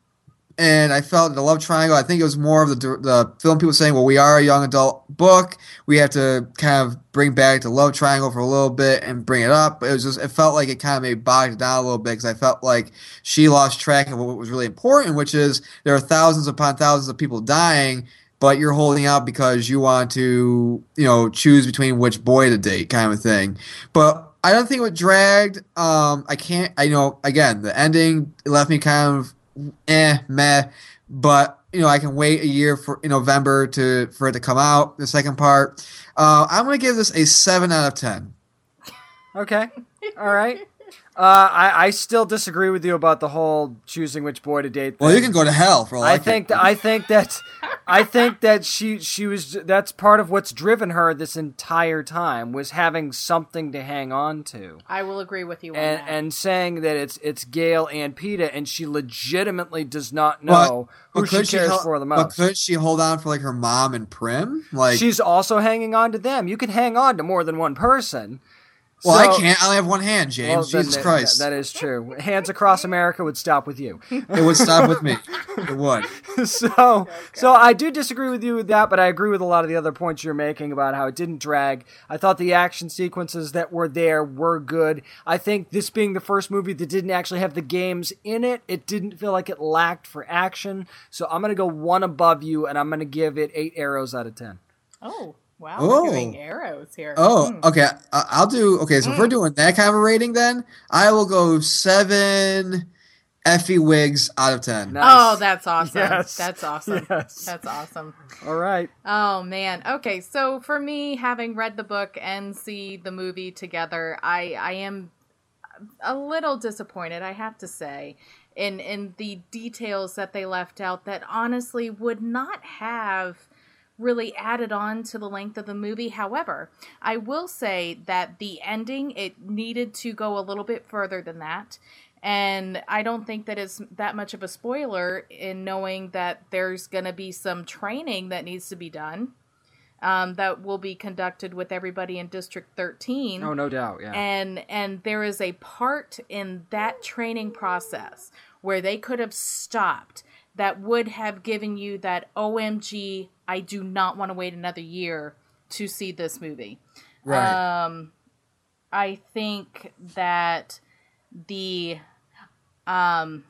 and I felt the love triangle. I think it was more of the the film people saying, "Well, we are a young adult book. We have to kind of bring back the love triangle for a little bit and bring it up." But It was just it felt like it kind of maybe bogged it down a little bit because I felt like she lost track of what was really important, which is there are thousands upon thousands of people dying, but you're holding out because you want to, you know, choose between which boy to date, kind of thing. But I don't think it dragged. Um, I can't. I know again the ending left me kind of eh meh, but you know I can wait a year for in November to for it to come out. The second part. Uh, I'm gonna give this a seven out of ten. Okay. All right. Uh, I, I still disagree with you about the whole choosing which boy to date. Well, you can go to hell for all I, I think that I think that I think that she she was that's part of what's driven her this entire time was having something to hang on to. I will agree with you on And, that. and saying that it's it's Gale and Peeta, and she legitimately does not know but who she could cares hel- for the most. But could she hold on for like her mom and Prim? Like She's also hanging on to them. You can hang on to more than one person. Well, So- I can't. I only have one hand, James. Well, Jesus that- Christ. that is true. Hands across America would stop with you. it would stop with me. It would. so so I do disagree with you with that, but I agree with a lot of the other points you're making about how it didn't drag. I thought the action sequences that were there were good. I think this being the first movie that didn't actually have the games in it, it didn't feel like it lacked for action. So I'm gonna go one above you, and I'm gonna give it eight arrows out of ten. Oh, wow. Oh. We're giving arrows here. Oh, Hmm. okay. I- I'll do. Okay, so if we're doing that kind of a rating, then I will go seven Effie wigs out of ten. Nice. Oh, that's awesome. Yes. That's awesome. Yes. That's awesome. All right. Oh man. Okay, so for me, having read the book and see the movie together, I I am a little disappointed. I have to say, in in the details that they left out that honestly would not have really added on to the length of the movie. However, I will say that the ending it needed to go a little bit further than that. And I don't think that it's that much of a spoiler in knowing that there's going to be some training that needs to be done um, that will be conducted with everybody in District 13 Oh, no doubt. Yeah. and and there is a part in that training process where they could have stopped that would have given you that OMG I do not want to wait another year to see this movie. Right. Um I think that the um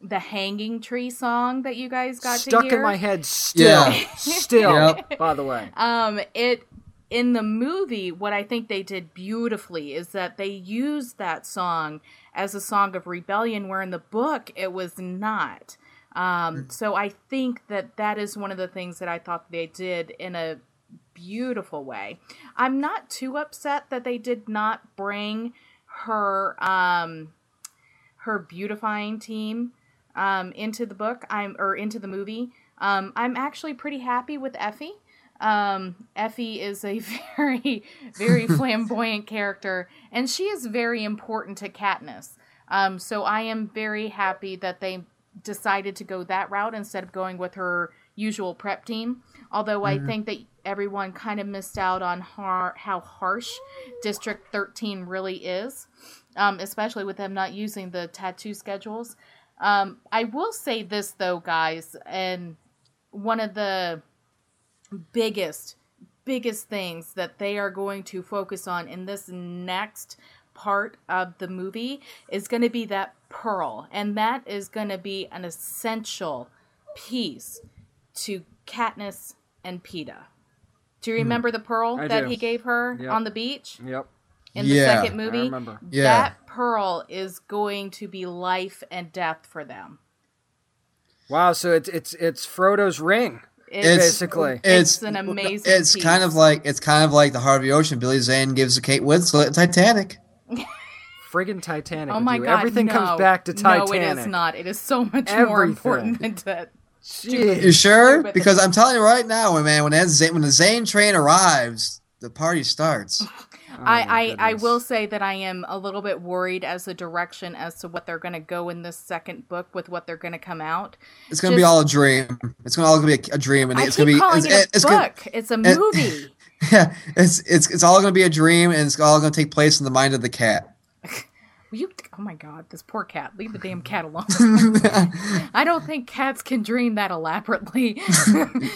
the hanging tree song that you guys got to Stuck hear in my head still. Yeah. Still. Yep. By the way. um it in the movie what i think they did beautifully is that they used that song as a song of rebellion where in the book it was not um so i think that that is one of the things that i thought they did in a beautiful way. I'm not too upset that they did not bring her um her beautifying team um into the book. I'm or into the movie. Um i'm actually pretty happy with effie. Um, Effie is a very, very flamboyant character, and she is very important to Katniss. Um, so I am very happy that they decided to go that route instead of going with her usual prep team. Although I think that everyone kind of missed out on har- how harsh District 13 really is, um, especially with them not using the tattoo schedules. Um, I will say this though, guys, and one of the biggest biggest things that they are going to focus on in this next part of the movie is going to be that pearl and that is going to be an essential piece to Katniss and Peeta. Do you remember the pearl Hmm. I that do. he gave her Yep. on the beach Yep. in the Yeah. second movie? remember. Yeah. That pearl is going to be life and death for them. Wow. So it's it's it's Frodo's ring. It's, Basically. it's, an amazing. It's kind of like it's kind of like the Heart of the Ocean. Billy Zane gives to Kate Winslet Titanic. Friggin' Titanic. Oh my do. god! Everything no. comes back to Titanic. No, it is not. It is so much more important than that. Jeez. You sure? Because I'm telling you right now, man, when that Zane, when the Zane train arrives, the party starts. Oh I, I, I will say that I am a little bit worried as a direction as to what they're going to go in this second book with what they're going to come out. It's gonna be all a dream. It's gonna all gonna be a, a dream, and I it's gonna be calling it's, it a it's book. gonna it's a it- movie. yeah, it's it's it's all gonna be a dream, and it's all gonna take place in the mind of the cat. You? Oh my god! This poor cat. Leave the damn cat alone. I don't think cats can dream that elaborately.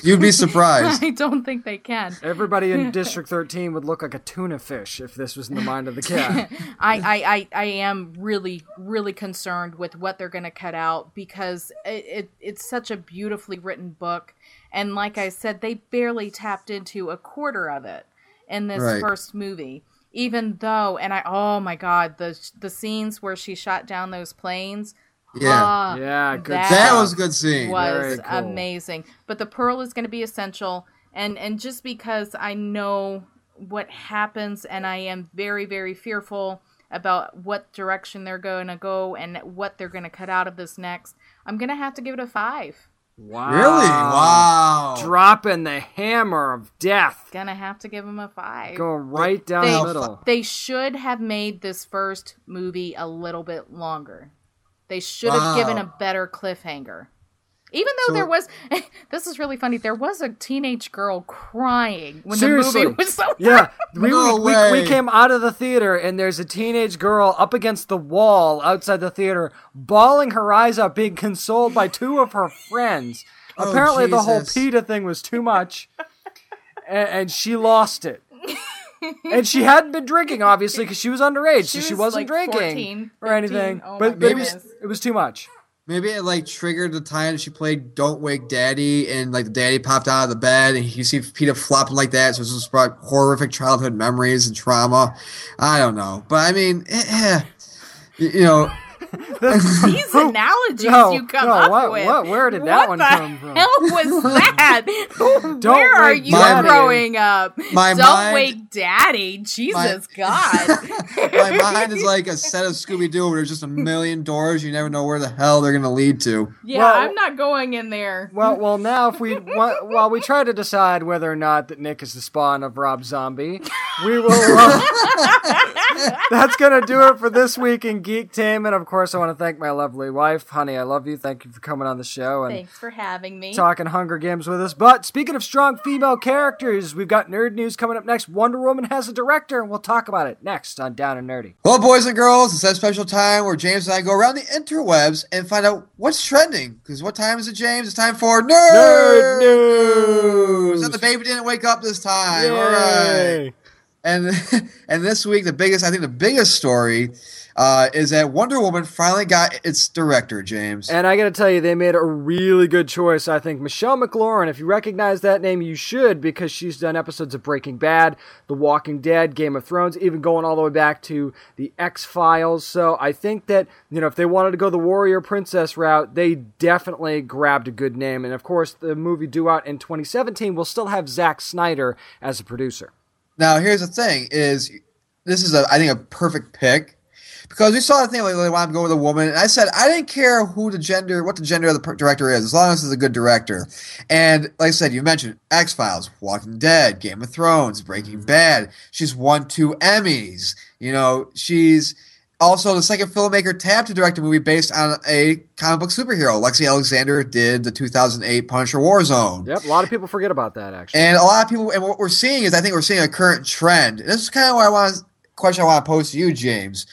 You'd be surprised. I don't think they can. Everybody in District 13 would look like a tuna fish if this was in the mind of the cat. I, I, I, I am really, really concerned with what they're going to cut out because it, it, it's such a beautifully written book. And like I said, they barely tapped into a quarter of it in this Right. first movie. Even though, and I, oh my God, the the scenes where she shot down those planes. Yeah. ah, Yeah, good that That was a good scene. was Very cool. amazing. But the pearl is going to be essential, and and just because I know what happens, and I am very very fearful about what direction they're going to go and what they're going to cut out of this next, I'm going to have to give it a five. Wow. Really? Wow. Dropping the hammer of death. Gonna have to give him a five. Go right down they, the middle. they should have made this first movie a little bit longer. They should have Wow. given a better cliffhanger. Even though So- there was, this is really funny. There was a teenage girl crying when Seriously. the movie was so. Yeah, we, No we, we, way. we came out of the theater and there's a teenage girl up against the wall outside the theater, bawling her eyes out, being consoled by two of her friends. Oh, Apparently, the whole Peeta thing was too much, and, and she lost it. and she hadn't been drinking, obviously, because she was underage, so She she was, wasn't like, drinking 14, or anything. Oh, but my maybe goodness. it was too much. Maybe it like triggered the time she played "Don't Wake Daddy" and like the daddy popped out of the bed and you see Peter flopping like that, so it just brought horrific childhood memories and trauma. I don't know, but I mean, eh, eh, you know, These analogies No, you come no, up what- with. what- where did that one come from? hell was that? Don't Where are you daddy. growing up? My Don't mind- wake daddy. Jesus God. my mind is like a set of Scooby Doo where there's just a million doors. You never know where the hell they're gonna lead to. Yeah, Well- I'm not going in there. Well, well, now if we while we try to decide whether or not that Nick is the spawn of Rob Zombie, we will. Uh, that's gonna do it for this week in Geek Tame, and of course, I want to thank my lovely wife, honey. I love you. Thank you for coming on the show and Thanks for having me. talking Hunger Games with us. But speaking of strong female characters, we've got nerd news coming up next. Wonder Woman has a director, and we'll talk about it next on Down and Nerdy. Well, boys and girls, it's that special time where James and I go around the interwebs and find out what's trending. Because what time is it, James? It's time for nerd, Nerd news. And the baby didn't wake up this time. All right. And and this week, the biggest, I think, the biggest story uh, is that Wonder Woman finally got its director, James. And I got to tell you, they made a really good choice. I think Michelle MacLaren. If you recognize that name, you should because she's done episodes of Breaking Bad, The Walking Dead, Game of Thrones, even going all the way back to the X Files. So I think that you know if they wanted to go the warrior princess route, they definitely grabbed a good name. And of course, the movie due out in 2017 will still have Zack Snyder as a producer. Now, here's the thing: is this is a I think a perfect pick because we saw the thing like they wanted to go with a woman, and I said I didn't care who the gender, what the gender of the director is, as long as it's a good director. And like I said, you mentioned X Files, Walking Dead, Game of Thrones, Breaking mm-hmm. Bad. She's won two Emmys. You know, she's also the second filmmaker tapped to direct a movie based on a comic book superhero. Lexi Alexander did the 2008 Punisher Warzone. Yep, a lot of people forget about that actually. And a lot of people, and what we're seeing is, I think we're seeing a current trend. And this is kind of what I want question I want to pose to you, James.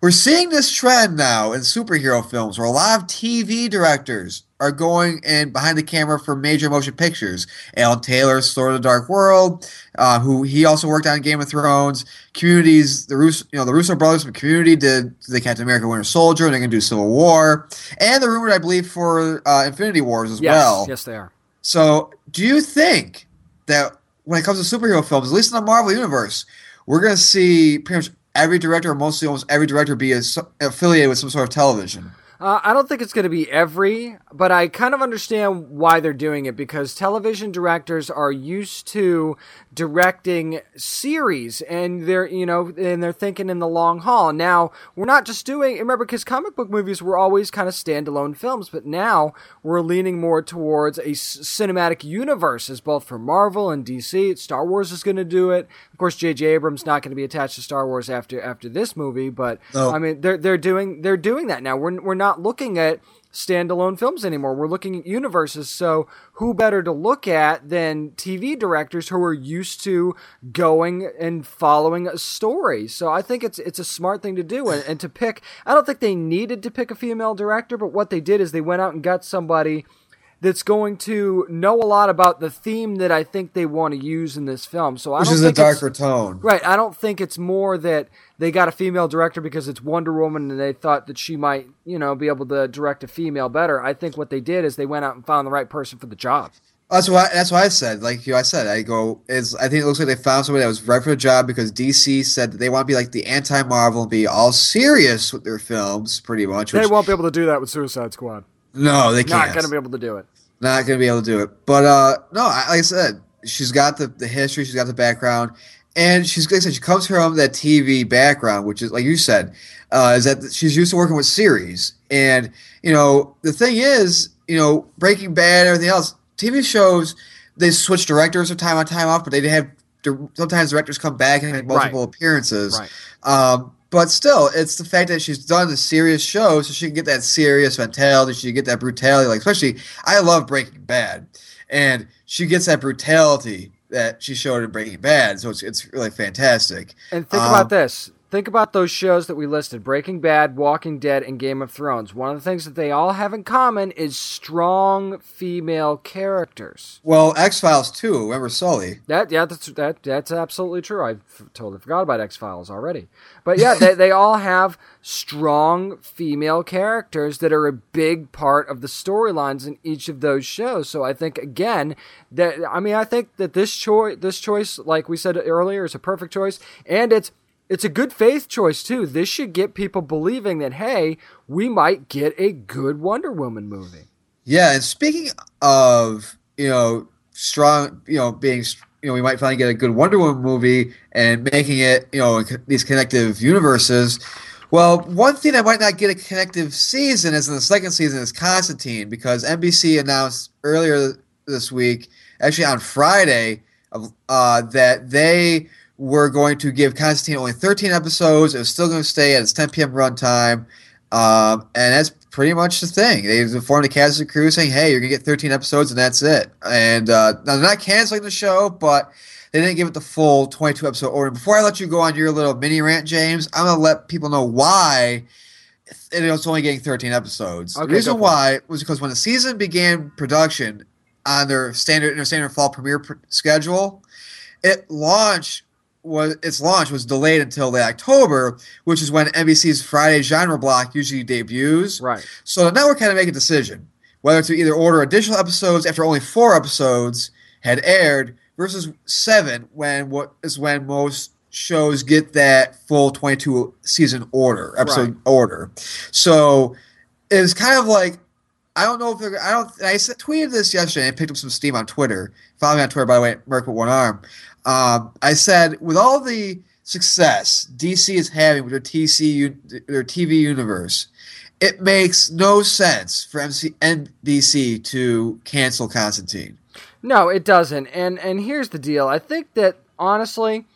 We're seeing this trend now in superhero films where a lot of TV directors are going in behind the camera for major motion pictures. Alan Taylor's Thor: The Dark World, uh, who he also worked on Game of Thrones. Communities, the Russo, you know, the Russo brothers from Community did the Captain America: Winter Soldier, and they're going to do Civil War, and the rumored, I believe, for uh, Infinity Wars as yes, well. yes, they are. So, do you think that when it comes to superhero films, at least in the Marvel universe, we're going to see pretty much every director, or mostly almost every director, be as- affiliated with some sort of television? Uh, I don't think it's going to be every, but I kind of understand why they're doing it because television directors are used to directing series and they're, you know, and they're thinking in the long haul. Now, we're not just doing, remember, because comic book movies were always kind of standalone films, but now we're leaning more towards a s- cinematic universe as both for Marvel and DC. Star Wars is going to do it. Of course, J.J. Abrams not going to be attached to Star Wars after after this movie, but No. I mean, they're they're doing they're doing that now. We're we're not looking at standalone films anymore. We're looking at universes. So who better to look at than TV directors who are used to going and following a story? So I think it's it's a smart thing to do and, and to pick. I don't think they needed to pick a female director, but what they did is they went out and got somebody that's going to know a lot about the theme that I think they want to use in this film. So I Which don't is a think it's- darker tone. Right. I don't think it's more that they got a female director because it's Wonder Woman and they thought that she might, you know, be able to direct a female better. I think what they did is they went out and found the right person for the job. That's what that's what I said. Like you, know, I said, I go is I think it looks like they found somebody that was right for the job because DC said that they want to be like the anti Marvel and be all serious with their films, pretty much. Which, They won't be able to do that with Suicide Squad. no, they can't. Not going to be able to do it. Not going to be able to do it. But uh, no, like I said, she's got the, the history, she's got the background, and she's like I said, she comes from that TV background, which is like you said, uh, is that she's used to working with series, and you know the thing is, you know, Breaking Bad, everything else, TV shows they switch directors from time on time off, but they have sometimes directors come back and make multiple appearances. Right. Um, but still, it's the fact that she's done the serious show, so she can get that serious mentality. She can get that brutality. Like, especially, I love Breaking Bad, and she gets that brutality that she showed in Breaking Bad. So it's it's really fantastic. And think um, about this: Think about those shows that we listed Breaking Bad, Walking Dead, and Game of Thrones. One of the things that they all have in common is strong female characters. Well, X Files too. Remember Scully? That yeah, that's that that's absolutely true. I f- totally forgot about X Files already. But yeah, they they all have strong female characters that are a big part of the storylines in each of those shows. So I think again that I mean I think that this choice this choice, like we said earlier, is a perfect choice, and it's it's a good faith choice too. This should get people believing that hey, we might get a good Wonder Woman movie. Yeah, and speaking of you know strong, you know being you know we might finally get a good Wonder Woman movie and making it you know these connective universes. Well, one thing that might not get a connective season is in the second season is Constantine because NBC announced earlier this week, actually on Friday, uh, that they we're going to give Constantine only 13 episodes. It's still going to stay at its 10 p.m. runtime. Um, and that's pretty much the thing. They informed the cast and crew saying, hey, you're going to get 13 episodes and that's it. And uh, now they're not canceling the show, but they didn't give it the full 22 episode order. Before I let you go on your little mini rant, James, I'm going to let people know why it was only getting 13 episodes. Okay, the reason why was because when the season began production on their standard, their standard fall premiere pr- schedule, it launched was its launch was delayed until the October, which is when NBC's Friday genre block usually debuts. Right. So the network had to make a decision whether to either order additional episodes after only four episodes had aired versus seven when what is when most shows get that full 22 season order episode right. order. So it's kind of like I don't know if they're, I don't. I tweeted this yesterday and picked up some steam on Twitter. Follow me on Twitter, by the way, Merc with one arm. Um, I said, with all the success DC is having with their TC their TV universe, it makes no sense for MC, NBC to cancel Constantine. No, it doesn't. And and here's the deal. I think that honestly,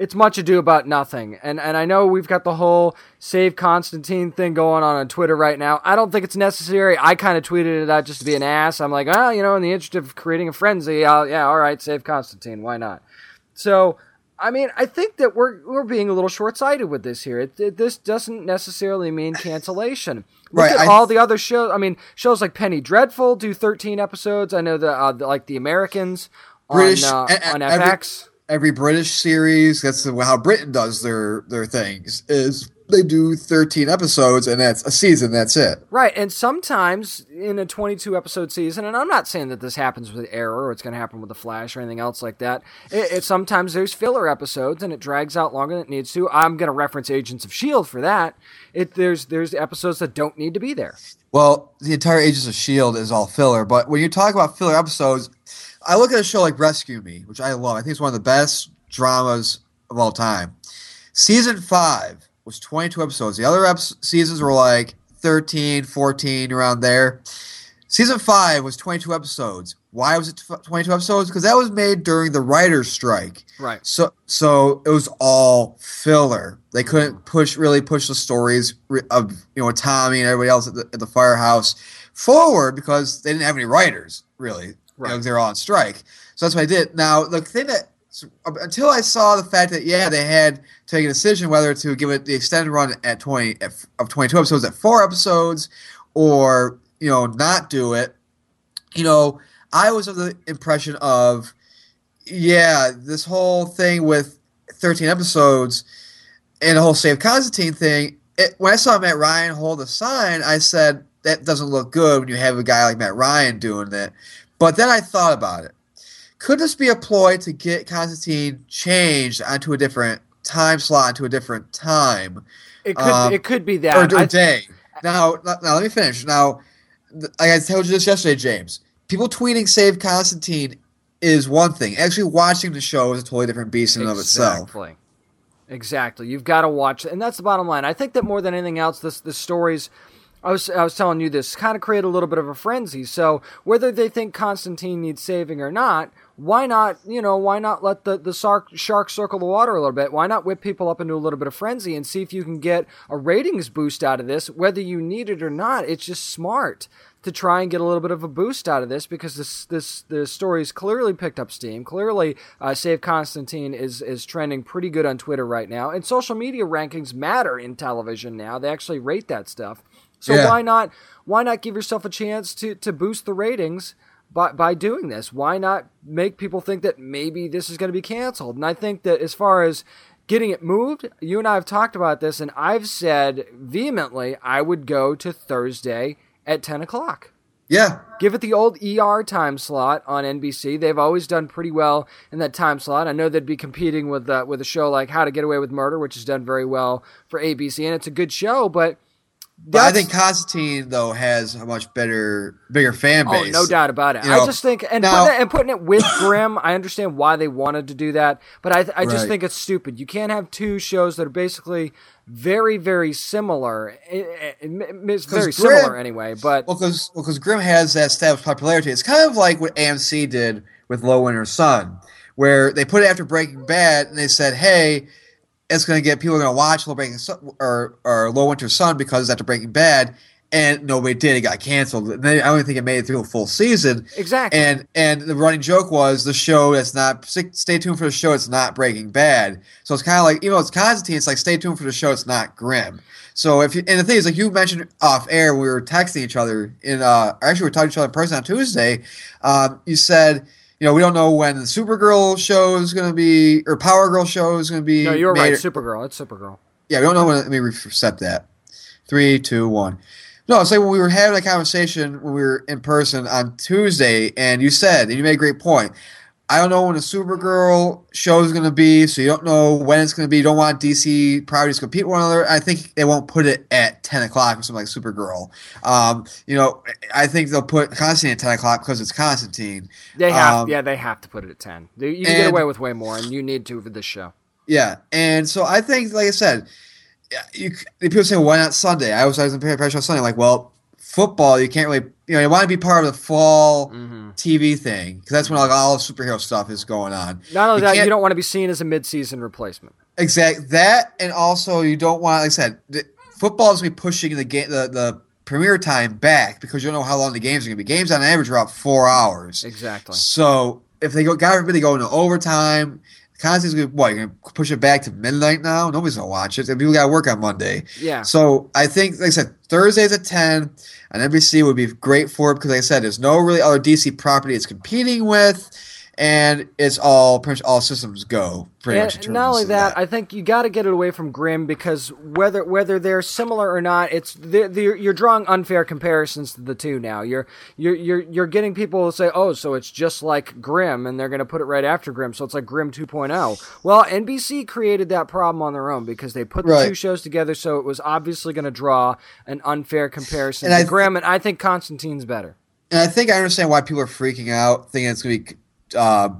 it's much ado about nothing. And and I know we've got the whole save Constantine thing going on on Twitter right now. I don't think it's necessary. I kind of tweeted it out just to be an ass. I'm like, oh, you know, in the interest of creating a frenzy, I'll, yeah, all right, save Constantine. Why not? So, I mean, I think that we're we're being a little short sighted with this here. It, it, this doesn't necessarily mean cancellation. Look right, at I, all the other shows. I mean, shows like Penny Dreadful do 13 episodes. I know the, uh, the like the Americans British, on, uh, on FX. Every, every, British series, that's how Britain does their their things. Is they do 13 episodes and that's a season that's it. Right and sometimes in a 22 episode season and i'm not saying that this happens with Arrow or it's going to happen with the flash or anything else like that it, it, sometimes there's filler episodes and it drags out longer than it needs to. I'm going to reference agents of shield for that. It there's there's episodes that don't need to be there. Well the entire agents of shield is all filler but when you talk about filler episodes i look at a show like rescue me which i love. I think it's one of the best dramas of all time. Season five was 22 episodes. The other ep- seasons were like 13, 14, around there. Season 5 was 22 episodes. Why was it 22 episodes? Because that was made during the writer's strike. Right. So so it was all filler. They couldn't push really push the stories of you know Tommy and everybody else at the, at the firehouse forward because they didn't have any writers really. Right. You know, they were all on strike. So that's what I did. Now the thing that so, until I saw the fact that yeah they had to a decision whether to give it the extended run at twenty of twenty two episodes at four episodes, or you know not do it, you know I was of the impression of yeah this whole thing with thirteen episodes and the whole Save Constantine thing. It, when I saw Matt Ryan hold a sign, I said that doesn't look good when you have a guy like Matt Ryan doing that. But then I thought about it could this be a ploy to get Constantine changed onto a different time slot, into a different time? It could. Um, it could be that or, or day. Now, now let me finish. Now, like I told you this yesterday, James. People tweeting "Save Constantine" is one thing. Actually, watching the show is a totally different beast in exactly. of itself. Exactly. Exactly. You've got to watch, and that's the bottom line. I think that more than anything else, this the stories I was I was telling you this kind of create a little bit of a frenzy. So whether they think Constantine needs saving or not, why not you know why not let the the shark shark circle the water a little bit? Why not whip people up into a little bit of frenzy and see if you can get a ratings boost out of this, whether you need it or not? It's just smart to try and get a little bit of a boost out of this because this this the story's clearly picked up steam. Clearly, uh, Save Constantine is is trending pretty good on Twitter right now, and social media rankings matter in television now. They actually rate that stuff. So Yeah. why not why not give yourself a chance to to boost the ratings by by doing this? Why not make people think that maybe this is going to be canceled? And I think that as far as getting it moved, you and I have talked about this, and I've said vehemently I would go to Thursday at ten o'clock. Yeah, Give it the old ER time slot on NBC. They've always done pretty well in that time slot. I know they'd be competing with uh, with a show like How to Get Away with Murder, which has done very well for ABC, and it's a good show. But but I think Constantine though has a much better, bigger fan Oh, base. no doubt about it. You I know, just think, and, now- putting it, and putting it with Grimm, I understand why they wanted to do that, but I, I just Right. think it's stupid. You can't have two shows that are basically very, very similar. Eh, eh, eh, it- it- it's very Grimm- similar anyway, but Well, because well, Grimm has that established popularity. It's kind of like what AMC did with Low Winter Sun, where they put it after Breaking Bad and they said, "Hey, it's going to get people are going to watch Low Breaking Sun, or or Low Winter Sun because it's after Breaking Bad." And nobody did. It got canceled. And I don't think it made it through a full season. exactly. And and the running joke was the show that's not stay tuned for the show. It's not Breaking Bad. So it's kind of like even though it's Constantine, it's like stay tuned for the show. It's not Grimm. So if you, and the thing is like you mentioned off air, we were texting each other in uh actually we were talking to each other in person on Tuesday. Um, you said you know we don't know when the Supergirl show is going to be or Power Girl show is going to be. no, you're right. Supergirl. It's Supergirl. Yeah, we don't know when. Let me reset that. Three, two, one. No, it's like when we were having a conversation when we were in person on Tuesday, and you said, and you made a great point. I don't know when the Supergirl show is going to be, so you don't know when it's going to be. You don't want DC properties to compete with one another. I think they won't put it at 10 o'clock or something like Supergirl. Um, you know, I think they'll put Constantine at 10 o'clock because it's Constantine. They have, Um, yeah, they have to put it at ten. You can get away with way more, and you need to for this show. Yeah, and so I think, like I said, you people say, "Why not Sunday?" I was I was in pressure on Sunday. Like, well, football, you can't really, you know, you want to be part of the fall Mm-hmm. TV thing because that's when like all the superhero stuff is going on. Not only You that, you don't want to be seen as a mid-season replacement. Exact that, and also you don't want, like I said, the, football is going to be pushing the game, the the premiere time back because you don't know how long the games are going to be. Games on average are about four hours. Exactly. So if they go, God forbid they go into overtime, Constantine's going to, what, you're going to push it back to midnight now? Nobody's going to watch it. And people got to work on Monday. Yeah. So I think, like I said, Thursdays at 10 on NBC would be great for it because, like I said, there's no really other DC property it's competing with. And it's all pretty much all systems go. Pretty much. in And not only of that, I think you got to get it away from Grimm because whether whether they're similar or not, it's they're, they're, you're drawing unfair comparisons to the two now. You're you're you're you're getting people to say, "Oh, so it's just like Grimm," and they're going to put it right after Grimm, so it's like Grimm 2.0. Well, NBC created that problem on their own because they put the Right. two shows together, so it was obviously going to draw an unfair comparison And to I th- Grimm, and I think Constantine's better. and I think I understand why people are freaking out, thinking it's going to be, uh,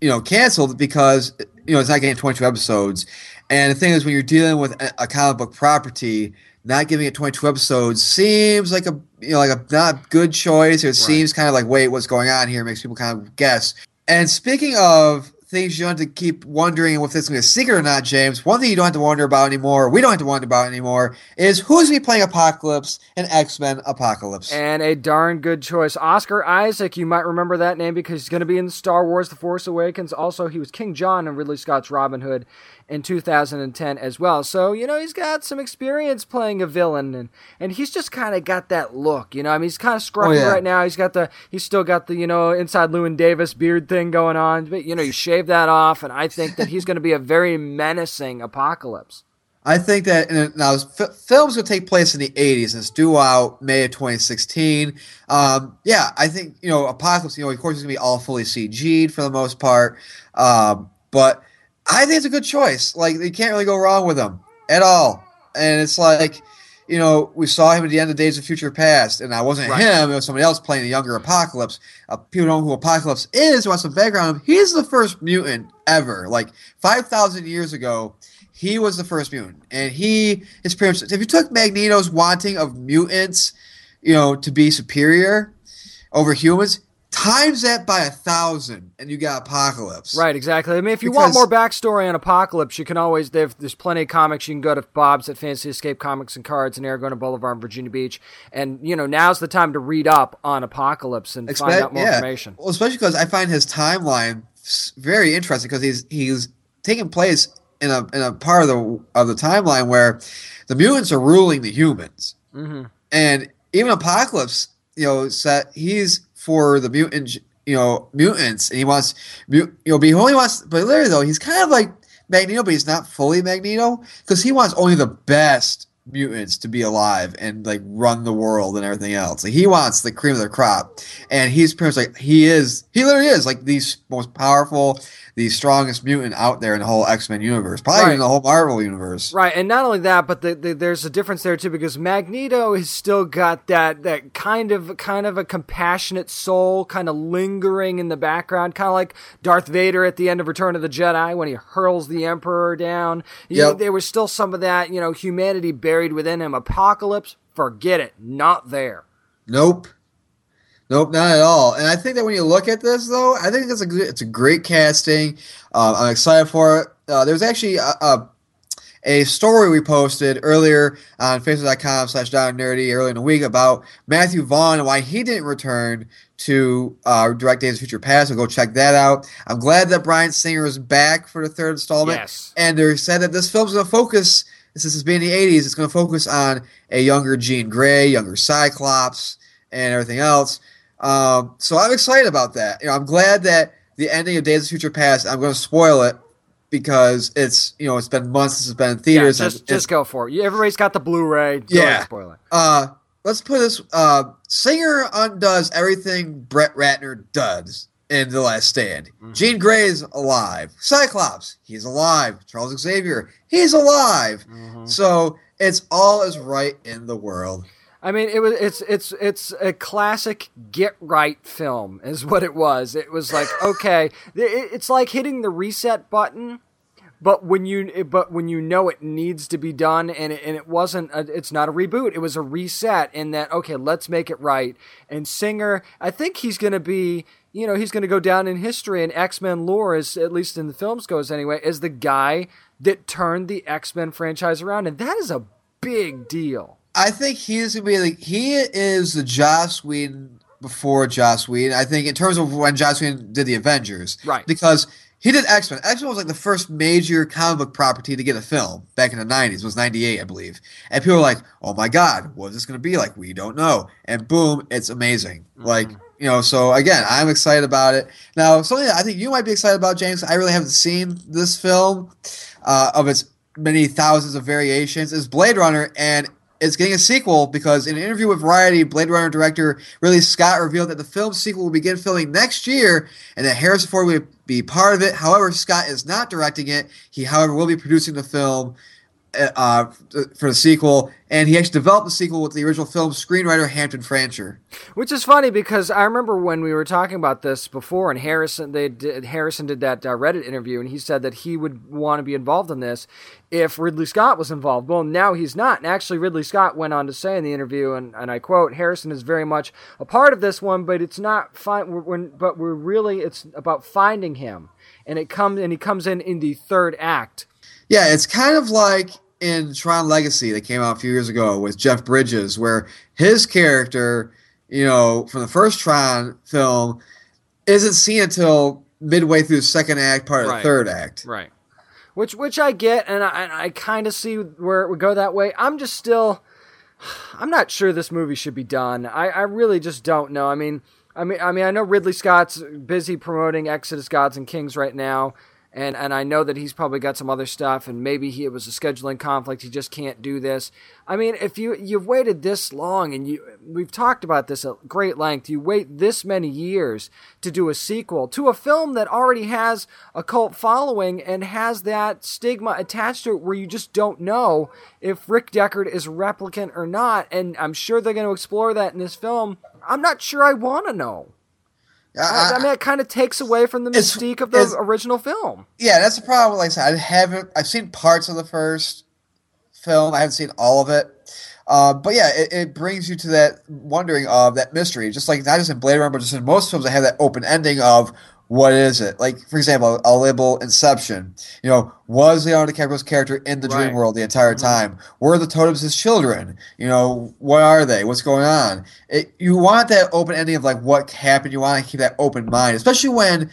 you know, canceled because you know it's not getting 22 episodes. And the thing is, when you're dealing with a, a comic book property, not giving it 22 episodes seems like a you know like a not good choice. It seems kind of like, wait, what's going on here? Makes people kind of guess. And speaking of things you don't have to keep wondering if this is a secret or not, James. One thing you don't have to wonder about anymore, we don't have to wonder about anymore, is who's going to be playing Apocalypse and X Men Apocalypse. And a darn good choice. Oscar Isaac, you might remember that name because he's going to be in Star Wars The Force Awakens. Also, he was King John in Ridley Scott's Robin Hood in 2010 as well. So, you know, he's got some experience playing a villain and, and he's just kind of got that look, you know. I mean, he's kind of scruffy Oh, yeah. right now. He's got the he's still got the, you know, inside Llewyn Davis beard thing going on, but you know, you shave that off and I think that he's going to be a very menacing apocalypse. I think that and now f- films will take place in the 80s and it's due out May of 2016. Um, yeah, I think you know Apocalypse. You know, of course, it's gonna be all fully CG'd for the most part, um, but I think it's a good choice. Like you can't really go wrong with him at all. And it's like, you know, we saw him at the end of Days of Future Past, and I wasn't Right. him; it was somebody else playing the younger Apocalypse. Uh, people don't know who Apocalypse is. Want some background? He's the first mutant ever. Like five thousand years ago, he was the first mutant, and he his parents. If you took Magneto's wanting of mutants, you know, to be superior over humans, times that by a thousand and you got apocalypse. Right exactly. I mean if you because, want more backstory on apocalypse you can always there's plenty of comics you can go to bob's at fantasy escape comics and cards in arizona boulevard in virginia beach. And you know now's the time to read up on apocalypse and expect, find out more yeah. information. Well especially because i find his timeline very interesting because he's he's taking place in a in a part of the of the timeline where the mutants are ruling the humans. Mm-hmm. and even apocalypse you know he's for the mutant, you know, mutants, and he wants, you know, but he only wants, but literally though, he's kind of like Magneto, but he's not fully Magneto because he wants only the best mutants to be alive and like run the world and everything else. Like he wants the cream of the crop, and he's pretty much like he is. He literally is like the most powerful the strongest mutant out there in the whole X Men universe, probably right. in the whole Marvel universe. Right, and not only that, but the, the, there's a difference there too because Magneto has still got that that kind of kind of a compassionate soul, kind of lingering in the background, kind of like Darth Vader at the end of Return of the Jedi when he hurls the Emperor down. Yep. there was still some of that, you know, humanity buried within him. Apocalypse, forget it, not there. Nope. Nope, not at all. And I think that when you look at this, though, I think it's a it's a great casting. Uh, I'm excited for it. Uh, there's actually a, a, a, story we posted earlier on Facebook.com slash down nerdy earlier in the week about Matthew Vaughn and why he didn't return to uh, direct Days of Future Past. So go check that out. I'm glad that Bryan Singer is back for the third installment. Yes. And they said that this film's going to focus, since it's being the 80s, it's going to focus on a younger Jean Grey, younger Cyclops, and everything else. Um, so I'm excited about that. You know, I'm glad that the ending of Days of Future Past. I'm going to spoil it because it's you know it's been months since it's been in theaters. Yeah, just just go for it. Everybody's got the Blu-ray. Go yeah, spoil it. Uh, let's put this. Uh, Singer undoes everything Brett Ratner does in The Last Stand. Mm-hmm. Jean Grey is alive. Cyclops, he's alive. Charles Xavier, he's alive. Mm-hmm. So it's all is right in the world. I mean, it was it's it's it's a classic get right film, is what it was. It was like okay, it's like hitting the reset button, but when you but when you know it needs to be done, and it, and it wasn't, a, it's not a reboot. It was a reset in that okay, let's make it right. And Singer, I think he's going to be. You know, he's going to go down in history and X Men lore, as at least in the films goes anyway, as the guy that turned the X Men franchise around, and that is a big deal. I think he's gonna be like he is the Joss Whedon before Joss Whedon. I think in terms of when Joss Whedon did the Avengers, right? Because he did X Men. X Men was like the first major comic book property to get a film back in the '90s. Was '98, I believe. And people were like, "Oh my God, what is this going to be like? We don't know." And boom, it's amazing. Mm-hmm. Like you know. So again, I'm excited about it. Now, something I think you might be excited about, James. I really haven't seen this film uh, of its many thousands of variations. Is Blade Runner, and is getting a sequel because in an interview with Variety, Blade Runner director Ridley Scott revealed that the film's sequel will begin filming next year and that Harrison Ford will be part of it. However, Scott is not directing it. He, however, will be producing the film uh, for the sequel, and he actually developed the sequel with the original film screenwriter Hampton Fancher. Which is funny because I remember when we were talking about this before, and Harrison they did, Harrison did that uh, Reddit interview, and he said that he would want to be involved in this if Ridley Scott was involved. Well, now he's not, and actually Ridley Scott went on to say in the interview, and, and I quote: "Harrison is very much a part of this one, but it's not fine. When, but we're really it's about finding him, and it comes and he comes in in the third act." Yeah, it's kind of like in Tron Legacy that came out a few years ago with Jeff Bridges, where his character, you know, from the first Tron film, isn't seen until midway through the second act, part of right. the third act. Right. Which which I get, and I, I kind of see where it would go that way. I'm just still, I'm not sure this movie should be done. I, I really just don't know. I mean, I mean, I mean, I know Ridley Scott's busy promoting Exodus Gods and Kings right now and and I know that he's probably got some other stuff, and maybe he, it was a scheduling conflict. He just can't do this. I mean, if you you've waited this long, and you we've talked about this at great length, you wait this many years to do a sequel to a film that already has a cult following and has that stigma attached to it, where you just don't know if Rick Deckard is replicant or not. And I'm sure they're going to explore that in this film. I'm not sure I want to know. I, I mean, it kind of takes away from the mystique of the original film. Yeah, that's the problem. Like I said, I haven't. I've seen parts of the first film. I haven't seen all of it. Uh, but yeah, it, it, brings you to that wondering of that mystery. Just like not just in Blade Runner, but just in most films, I have that open ending of what is it? Like, for example, I'll label Inception. You know, was Leonardo DiCaprio's character in the right. dream world the entire mm-hmm. time? Were the totems his children? You know, what are they? What's going on? It, you want that open ending of like what happened. You want to keep that open mind, especially when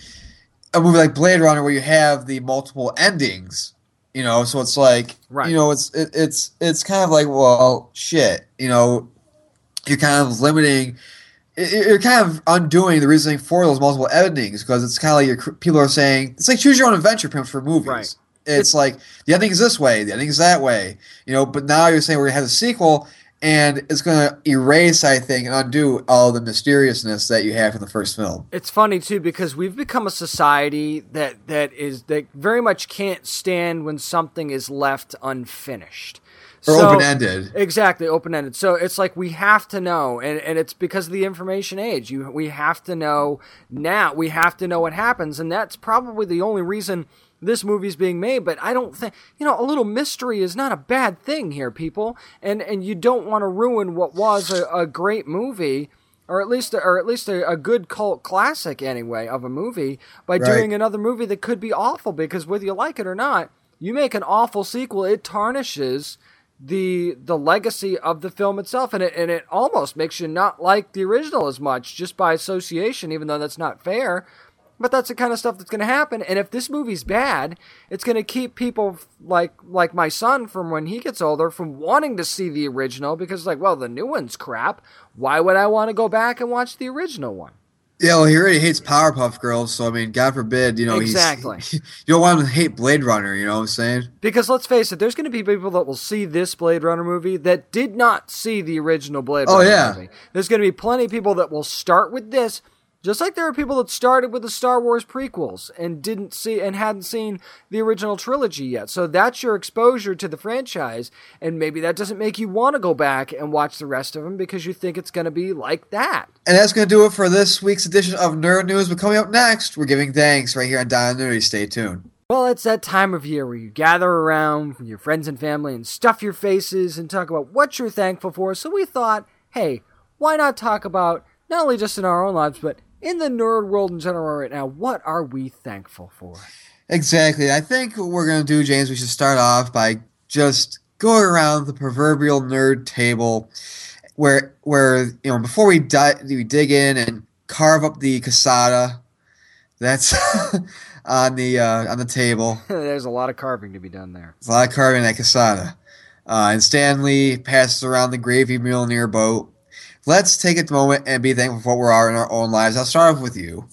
a movie like Blade Runner, where you have the multiple endings. You know, so it's like, right. you know, it's it, it's it's kind of like, well, shit. You know, you're kind of limiting you're kind of undoing the reasoning for those multiple endings because it's kind of like your people are saying it's like choose your own adventure for movies. Right. It's, it's like the ending is this way, the ending is that way, you know. But now you're saying we're gonna have a sequel, and it's gonna erase, I think, and undo all the mysteriousness that you have in the first film. It's funny too because we've become a society that that is that very much can't stand when something is left unfinished. Or so, open ended. Exactly, open ended. So it's like we have to know, and, and it's because of the information age. You we have to know now. We have to know what happens, and that's probably the only reason this movie's being made. But I don't think you know a little mystery is not a bad thing here, people. And and you don't want to ruin what was a, a great movie or at least or at least a, a, good cult classic anyway of a movie by right. doing another movie that could be awful because whether you like it or not you make an awful sequel it tarnishes the the legacy of the film itself and it and it almost makes you not like the original as much just by association even though that's not fair. But that's the kind of stuff that's going to happen and if this movie's bad it's going to keep people like like my son from when he gets older from wanting to see the original because like well the new one's crap. Why would i want to go back and watch the original one yeah, well, he already hates Powerpuff Girls, so I mean, God forbid, you know, exactly. you don't want him to hate Blade Runner. You know what I'm saying? Because let's face it, there's going to be people that will see this Blade Runner movie that did not see the original Blade oh, Runner yeah. movie. There's going to be plenty of people that will start with this just like there are people that started with the Star Wars prequels and didn't see and hadn't seen the original trilogy yet. So that's your exposure to the franchise, and maybe that doesn't make you want to go back and watch the rest of them because you think it's going to be like that. And that's going to do it for this week's edition of Nerd News. But coming up next, we're giving thanks right here on Down Nerdy. Stay tuned. Well, it's that time of year where you gather around with your friends and family and stuff your faces and talk about what you're thankful for. So we thought, hey, why not talk about not only just in our own lives, but in the nerd world in general right now, what are we thankful for? Exactly. I think what we're going to do, James, we should start off by just going around the proverbial nerd table where where you know before we di- we dig in and carve up the casada that's on the uh, on the table. There's a lot of carving to be done there. There's a lot of carving that casada. Uh, and Stanley passes around the gravy mule near boat let's take a moment and be thankful for what we are in our own lives. I'll start off with you.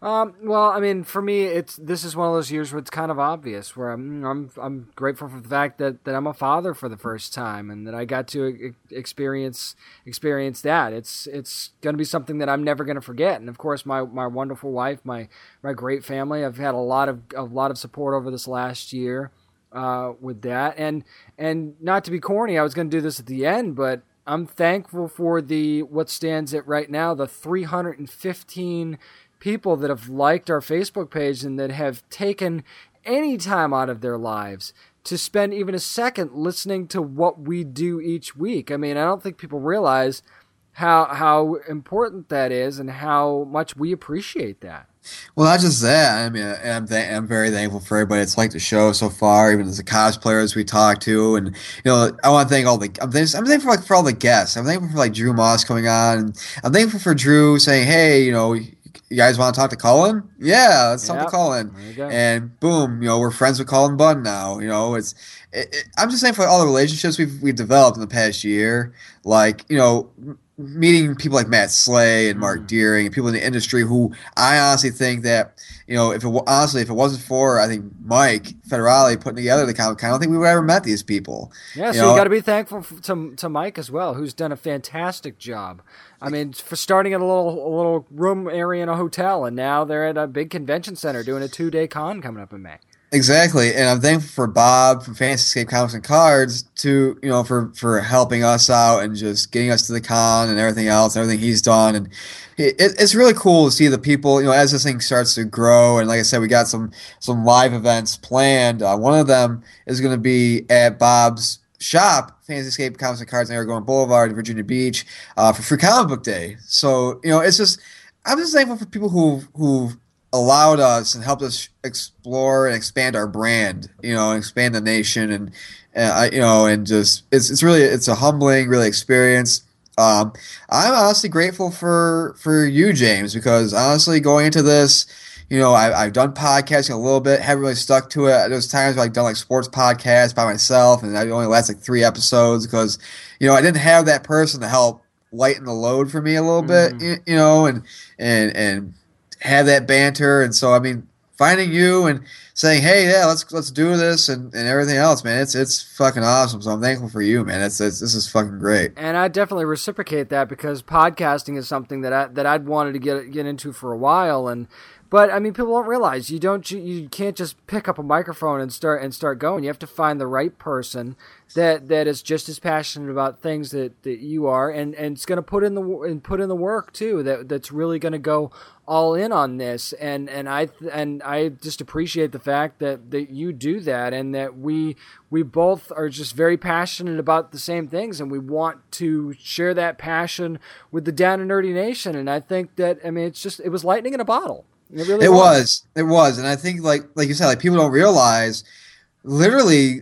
Um, well, I mean, for me, it's this is one of those years where it's kind of obvious. Where I'm, I'm, I'm grateful for the fact that, that I'm a father for the first time, and that I got to experience experience that. It's it's going to be something that I'm never going to forget. And of course, my, my wonderful wife, my my great family. I've had a lot of a lot of support over this last year uh, with that. And and not to be corny, I was going to do this at the end, but I'm thankful for the what stands at right now the 315 people that have liked our Facebook page and that have taken any time out of their lives to spend even a second listening to what we do each week. I mean, I don't think people realize how how important that is and how much we appreciate that. Well, not just that. I mean, I'm th- I'm very thankful for everybody that's liked the show so far, even as the cosplayers we talked to, and you know, I want to thank all the. I'm, thankful, I'm thankful like for all the guests. I'm thankful for like Drew Moss coming on. And I'm thankful for Drew saying, "Hey, you know, you guys want to talk to Cullen? Yeah, let's yep. talk to Cullen." And boom, you know, we're friends with Cullen Bunn now. You know, it's. It, it, I'm just saying for all the relationships we've we've developed in the past year, like you know meeting people like Matt Slay and Mark mm. Deering and people in the industry who I honestly think that you know if it honestly if it wasn't for I think Mike Federale putting together the Comic Con, I don't think we would have ever met these people. Yeah, you so know? you got to be thankful to to Mike as well, who's done a fantastic job. I mean, for starting at a little a little room area in a hotel, and now they're at a big convention center doing a two day con coming up in May. Exactly, and I'm thankful for Bob from Fantasy Escape Comics and Cards to you know for for helping us out and just getting us to the con and everything else, everything he's done, and it, it's really cool to see the people you know as this thing starts to grow. And like I said, we got some some live events planned. Uh, one of them is going to be at Bob's shop, Fantasy Escape Comics and Cards on Aragon Boulevard in Virginia Beach uh, for Free Comic Book Day. So you know, it's just I'm just thankful for people who who allowed us and helped us explore and expand our brand, you know, expand the nation and, uh, you know, and just it's it's really it's a humbling really experience. Um, I'm honestly grateful for for you, James, because honestly, going into this, you know, I, have done podcasting a little bit, haven't really stuck to it. There's times where I've done like sports podcasts by myself, and I only last like three episodes because, you know, I didn't have that person to help lighten the load for me a little mm-hmm. bit, you, you know, and and and have that banter. And so, I mean, finding you and saying, "Hey, yeah, let's let's do this," and, and everything else, man, it's it's fucking awesome. So I'm thankful for you, man. It's, it's this is fucking great. And I definitely reciprocate that because podcasting is something that I that I'd wanted to get get into for a while, and but I mean, people don't realize you don't you, can't just pick up a microphone and start and start going. You have to find the right person that that is just as passionate about things that, that you are, and, and it's going to put in the and put in the work too. That that's really going to go all in on this. And and I and I just appreciate the fact that that you do that, and that we we both are just very passionate about the same things, and we want to share that passion with the Down and Nerdy Nation. And I think that I mean, it's just it was lightning in a bottle. It really it was. was. It was. And I think like like you said, like people don't realize literally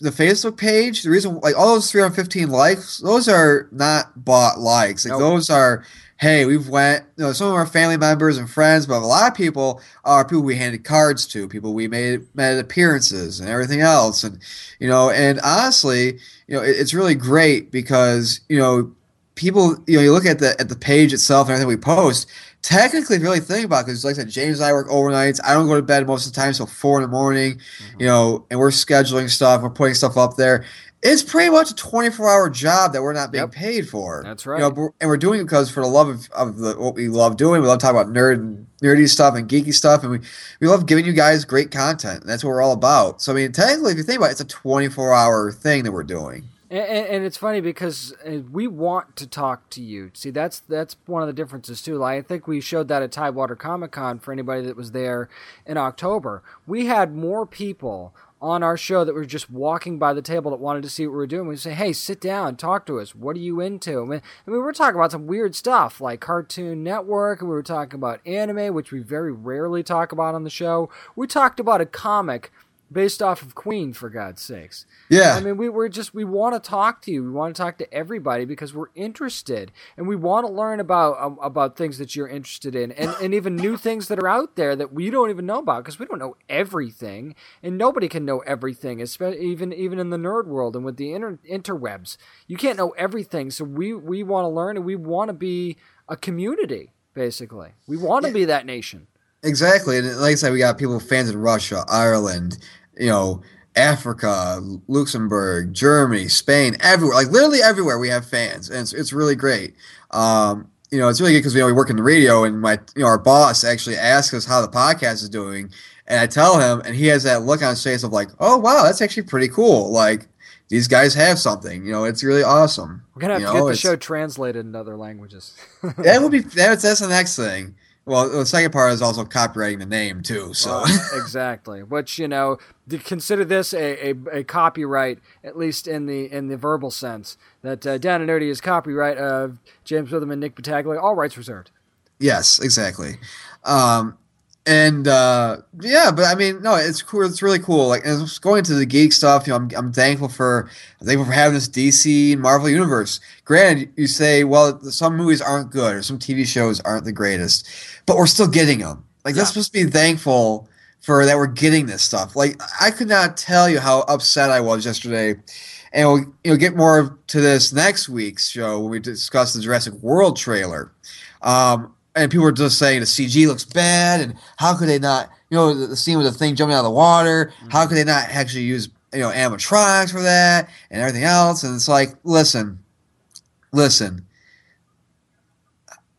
the Facebook page, the reason like all those 315 likes, those are not bought likes. Like nope. those are hey, we've went, you know, some of our family members and friends, but a lot of people are people we handed cards to, people we made made appearances and everything else. And, you know, and honestly, you know, it, it's really great because, you know, people, you know, you look at the at the page itself and everything we post, technically, really think about it, because like I said, James and I work overnights. I don't go to bed most of the time till four in the morning, mm-hmm. you know, and we're scheduling stuff, we're putting stuff up there. It's pretty much a 24 hour job that we're not being yep. paid for. That's right. You know, and we're doing it because for the love of, of the, what we love doing. We love talking about nerd and nerdy stuff and geeky stuff, and we, we love giving you guys great content. And that's what we're all about. So, I mean, technically, if you think about it, it's a 24 hour thing that we're doing. And, and, it's funny because uh, we want to talk to you. See, that's that's one of the differences too. Like, I think we showed that at Tidewater Comic Con for anybody that was there in October. We had more people on our show that were just walking by the table that wanted to see what we were doing. We say, "Hey, sit down, talk to us. What are you into?" I mean, I mean, we were talking about some weird stuff like Cartoon Network, and we were talking about anime, which we very rarely talk about on the show. We talked about a comic based off of Queen, for God's sakes. Yeah. I mean, we, we're just, we want to talk to you. We want to talk to everybody because we're interested and we want to learn about, um, about things that you're interested in and, and even new things that are out there that we don't even know about because we don't know everything and nobody can know everything, especially even, even in the nerd world and with the inter- interwebs. You can't know everything. So we, we want to learn and we want to be a community, basically. We want to yeah. be that nation. Exactly, and like I said, we got people fans in Russia, Ireland, you know, Africa, Luxembourg, Germany, Spain, everywhere. Like literally everywhere, we have fans, and it's, it's really great. Um, you know, it's really good because you know we work in the radio, and my you know our boss actually asks us how the podcast is doing, and I tell him, and he has that look on his face of like, oh wow, that's actually pretty cool. Like these guys have something. You know, it's really awesome. We're gonna have you to know, get the show translated in other languages. that would be that's that's the next thing. Well, the second part is also copyrighting the name too. So well, exactly, which you know, consider this a, a, a, copyright, at least in the in the verbal sense that uh, Down and Nerdy is copyright of James Witham and Nick Battaglia, all rights reserved. Yes, exactly. Um, and uh, yeah, but I mean, no, it's cool. It's really cool. Like, and going to the geek stuff, you know, I'm, I'm thankful for I'm thankful for having this DC and Marvel universe. Granted, you say, well, some movies aren't good or some TV shows aren't the greatest, but we're still getting them. Like, yeah. let's just be thankful for that we're getting this stuff. Like, I could not tell you how upset I was yesterday. And we'll you know get more to this next week's show when we discuss the Jurassic World trailer. Um, and people were just saying the CG looks bad, and how could they not? You know, the, the scene with the thing jumping out of the water. Mm-hmm. How could they not actually use you know animatronics for that and everything else? And it's like, listen, listen,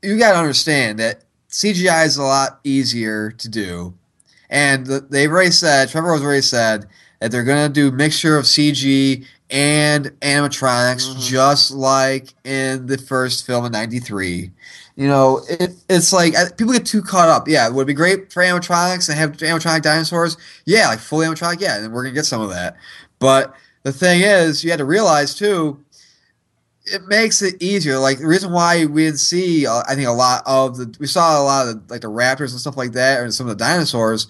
you got to understand that CGI is a lot easier to do, and the, they've already said Trevor has already said that they're gonna do mixture of CG and animatronics, Mhm. just like in the first film in '93. You know, it, it's like people get too caught up. Yeah, it would be great for animatronics and have animatronic dinosaurs. Yeah, like fully animatronic. Yeah, and we're gonna get some of that. But the thing is, you had to realize too, it makes it easier. Like the reason why we didn't see, uh, I think, a lot of the we saw a lot of the, like the raptors and stuff like that, or some of the dinosaurs,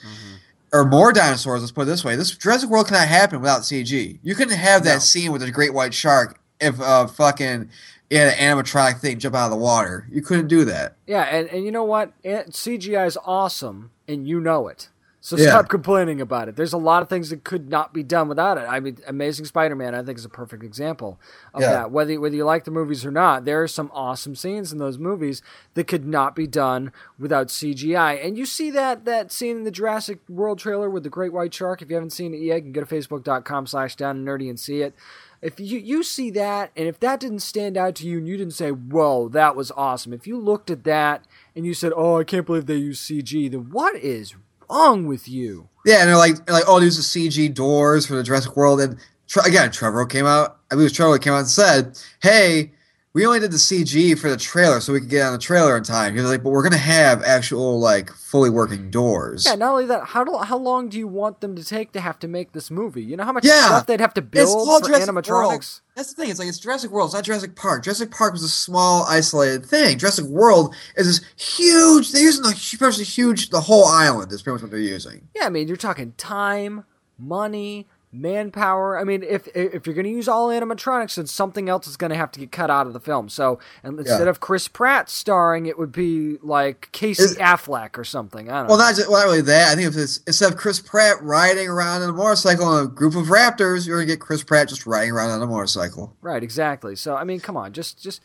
or more dinosaurs. Let's put it this way: this Jurassic World cannot happen without CG. You couldn't have that No. scene with the great white shark if uh, fucking had an animatronic thing jump out of the water. You couldn't do that. Yeah, and, and you know what? CGI is awesome, and you know it. So Yeah. stop complaining about it. There's a lot of things that could not be done without it. I mean, Amazing Spider-Man, I think, is a perfect example of Yeah. that. Whether whether you like the movies or not, there are some awesome scenes in those movies that could not be done without CGI. And you see that that scene in the Jurassic World trailer with the great white shark. If you haven't seen it yet, you can go to facebook.com slash down and nerdy and see it. If you, you see that, and if that didn't stand out to you and you didn't say, whoa, that was awesome, if you looked at that and you said, oh, I can't believe they use CG, then what is wrong with you? Yeah, and they're like, like, oh, these are CG doors for the Jurassic World. And again, Trevor came out. I believe Trevor came out and said, "Hey, we only did the CG for the trailer so we could get on the trailer in time." He was like, "But we're gonna have actual like fully working doors." Yeah, not only that, how, do, how long do you want them to take to have to make this movie? You know how much Yeah. stuff they'd have to build for Jurassic animatronics? World. That's the thing. It's like it's Jurassic World. It's not Jurassic Park. Jurassic Park was a small, isolated thing. Jurassic World is this huge. They're using the pretty much huge. The whole island is pretty much what they're using. Yeah, I mean, you're talking time, money, manpower. I mean, if if you're going to use all animatronics, then something else is going to have to get cut out of the film. So and instead Yeah. of Chris Pratt starring, it would be like Casey Is- Affleck or something. I don't Well, know. not just well, not really that. I think if it's instead of Chris Pratt riding around on a motorcycle in a group of raptors, you're gonna get Chris Pratt just riding around on a motorcycle. Right, exactly. So I mean, come on, just just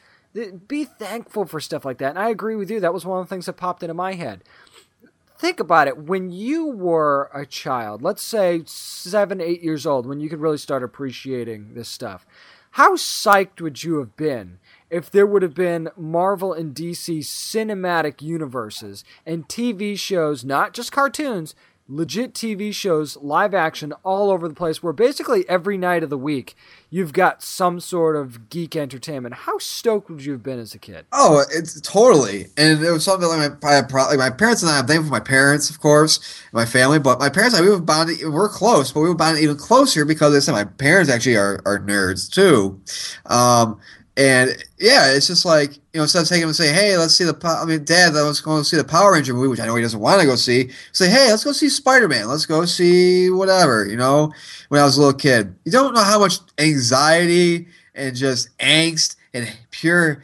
be thankful for stuff like that. And I agree with you. That was one of the things that popped into my head. Think about it. When you were a child, let's say seven, eight years old, when you could really start appreciating this stuff, how psyched would you have been if there would have been Marvel and DC cinematic universes and TV shows, not just cartoons, legit TV shows, live action all over the place, where basically every night of the week you've got some sort of geek entertainment. How stoked would you have been as a kid? Oh, it's totally, and it was something like my my parents and I. I'm thankful for my parents, of course, my family, but my parents and I we were bonded. We're close, but we were bonded even closer because, they said, my parents actually are, are nerds too. Um, and yeah, it's just like you know, instead of taking them and say, "Hey, let's see the," I mean, Dad, let's go see the Power Ranger movie, which I know he doesn't want to go see. Say, "Hey, let's go see Spider Man. Let's go see whatever." You know, when I was a little kid, you don't know how much anxiety and just angst and pure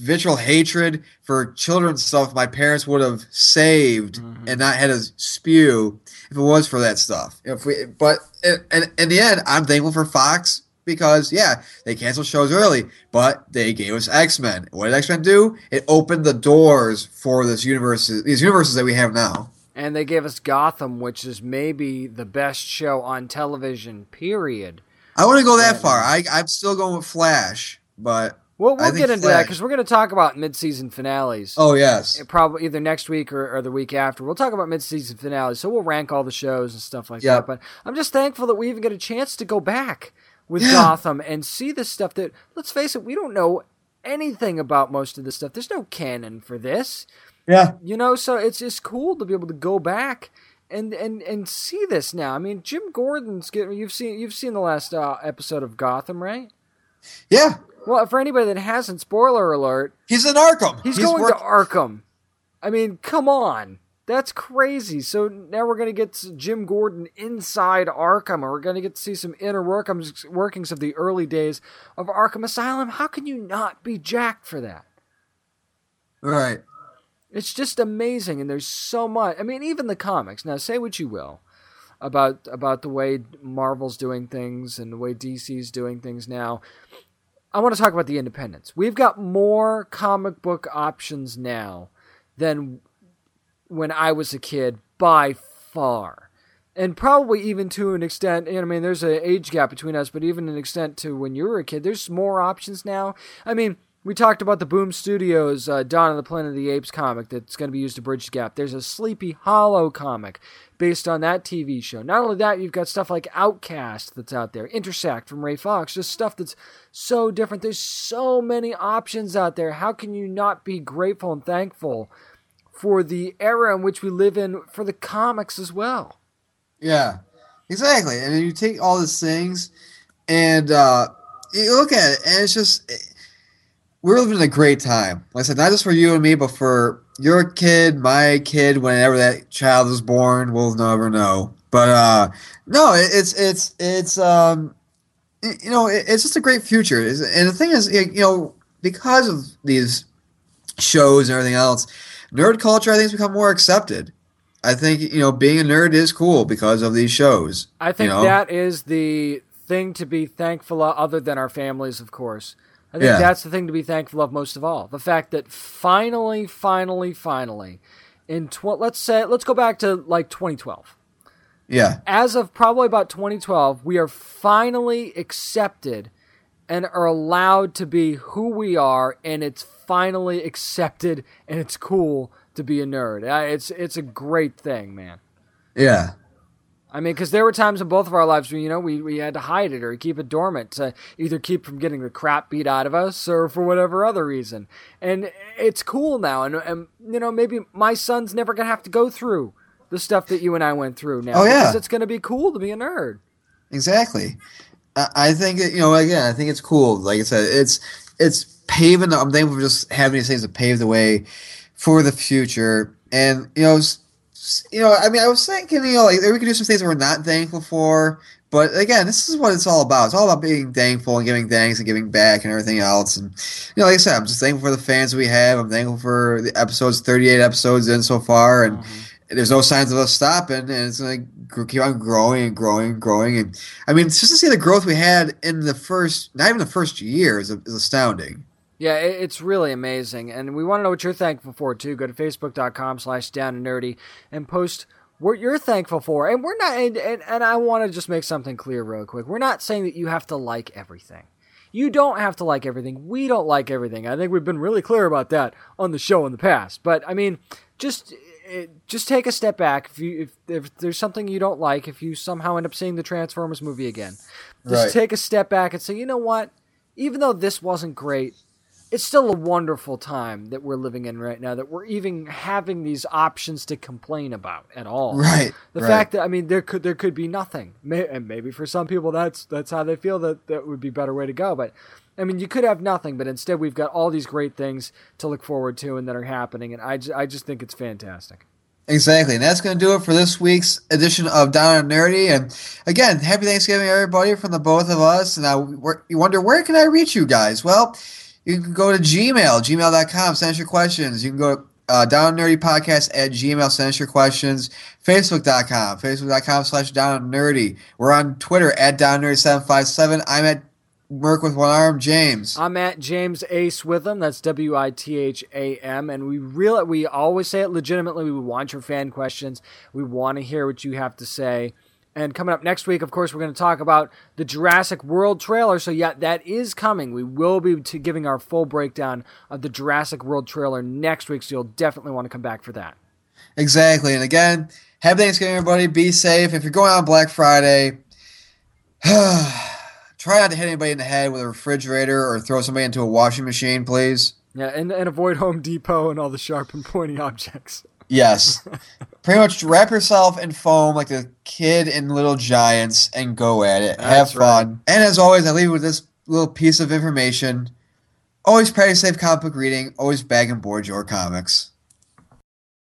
vitriol hatred for children's stuff my parents would have saved Mhm. and not had to spew if it was for that stuff. If we, but in, in, in the end, I'm thankful for Fox because yeah, they canceled shows early, but they gave us X Men. What did X Men do? It opened the doors for this universe, these universes that we have now. And they gave us Gotham, which is maybe the best show on television, period. I want to go that Right. far. I, I'm still going with Flash, but Well, I we'll think get into that because we're going to talk about mid-season finales. oh yes, probably either next week or, or the week after. We'll talk about mid-season finales, so we'll rank all the shows and stuff like Yeah. that. But I'm just thankful that we even get a chance to go back with Yeah. Gotham and see the stuff that. Let's face it, we don't know anything about most of this stuff. There's no canon for this, yeah. you know. So it's just cool to be able to go back. And, and and see this now. I mean, Jim Gordon's getting. You've seen you've seen the last uh, episode of Gotham, right? Yeah, Well, for anybody that hasn't, spoiler alert: he's in Arkham. He's, going work- to Arkham. I mean, come on. That's crazy. So now we're going to get Jim Gordon inside Arkham, and we're going to get to see some inner workings, workings of the early days of Arkham Asylum. How can you not be jacked for that? right. It's just amazing, and there's so much. I mean, even the comics. Now, say what you will about about the way Marvel's doing things and the way DC's doing things now. I want to talk about the independents. We've got more comic book options now than when I was a kid by far. And probably even to an extent, and I mean, there's an age gap between us, but even an extent to when you were a kid, there's more options now. I mean, We talked about the Boom Studios uh, Dawn of the Planet of the Apes comic that's going to be used to bridge the gap. There's a Sleepy Hollow comic based on that TV show. Not only that, you've got stuff like Outcast that's out there, Intersect from Ray Fawkes, just stuff that's so different. There's so many options out there. How can you not be grateful and thankful for the era in which we live in for the comics as well? Yeah, exactly. And you take all these things and uh, you look at it, and it's just we're living in a great time. Like I said, not just for you and me, but for your kid, my kid, whenever that child is born, we'll never know. But uh, no, it's it's it's um, you know, it's just a great future. And the thing is, you know, because of these shows and everything else, nerd culture I think has become more accepted. I think you know being a nerd is cool because of these shows. I think you know? that is the thing to be thankful of, other than our families, of course. I think Yeah. that's the thing to be thankful of most of all. The fact that finally, finally, finally, in tw- let's say let's go back to like 2012. yeah, As of probably about 2012, we are finally accepted and are allowed to be who we are, and it's finally accepted and it's cool to be a nerd. It's it's a great thing, man. yeah, I mean, because there were times in both of our lives where you know we, we had to hide it or keep it dormant to either keep from getting the crap beat out of us or for whatever other reason. And it's cool now, and, and you know maybe my son's never gonna have to go through the stuff that you and I went through now. Oh, yeah. because it's gonna be cool to be a nerd. Exactly. I, I think you know. Again, I think it's cool. Like I said, it's it's paving. I'm thankful for just having these things to pave the way for the future. And you know, you know. I mean, I was thinking, you know, like we could do some things that we're not thankful for. But again, this is what it's all about. It's all about being thankful and giving thanks and giving back and everything else. And you know, like I said, I'm just thankful for the fans we have. I'm thankful for the episodes, 38 episodes in so far, and mm-hmm. there's no signs of us stopping, and it's going to keep on growing and growing and growing. And I mean, just to see the growth we had in the first, not even the first year, is, is astounding. Yeah, it's really amazing, and we want to know what you're thankful for too. Go to facebook.com slash down and nerdy and post what you're thankful for. And we're not, and, and, and I want to just make something clear real quick. We're not saying that you have to like everything. You don't have to like everything. We don't like everything. I think we've been really clear about that on the show in the past. But I mean, just eh, just take a step back. If you if, if there's something you don't like, if you somehow end up seeing the Transformers movie again, just Right. take a step back and say, you know what? Even though this wasn't great, it's still a wonderful time that we're living in right now. That we're even having these options to complain about at all. Right. The right. fact that I mean, there could there could be nothing, May, and maybe for some people that's that's how they feel that that would be a better way to go. But I mean, you could have nothing, but instead we've got all these great things to look forward to and that are happening, and I just, I just think it's fantastic. Exactly, and that's going to do it for this week's edition of Down and Nerdy. And again, happy Thanksgiving, everybody, from the both of us. And I, you wonder where can I reach you guys? Well, you can go to Gmail, gmail.com, send us your questions. You can go to uh, Down Nerdy Podcast at Gmail, send us your questions. Facebook.com, Facebook.com slash Down Nerdy. We're on Twitter at Down Nerdy seven five seven. I'm at Merc with one arm, James. I'm at James Ace Witham. That's W I T H A M, and we really we always say it legitimately. We want your fan questions. We want to hear what you have to say. And coming up next week, of course, we're going to talk about the Jurassic World trailer. So yeah, that is coming. We will be to giving our full breakdown of the Jurassic World trailer next week. So you'll definitely want to come back for that. Exactly. And again, happy Thanksgiving, everybody. Be safe. If you're going on Black Friday, try not to hit anybody in the head with a refrigerator or throw somebody into a washing machine, please. Yeah, and, and avoid Home Depot and all the sharp and pointy objects. Yes. Pretty much wrap yourself in foam like the kid in Little Giants and go at it. Have That's fun. And as always, I leave you with this little piece of information. Always practice safe comic book reading. Always bag and board your comics.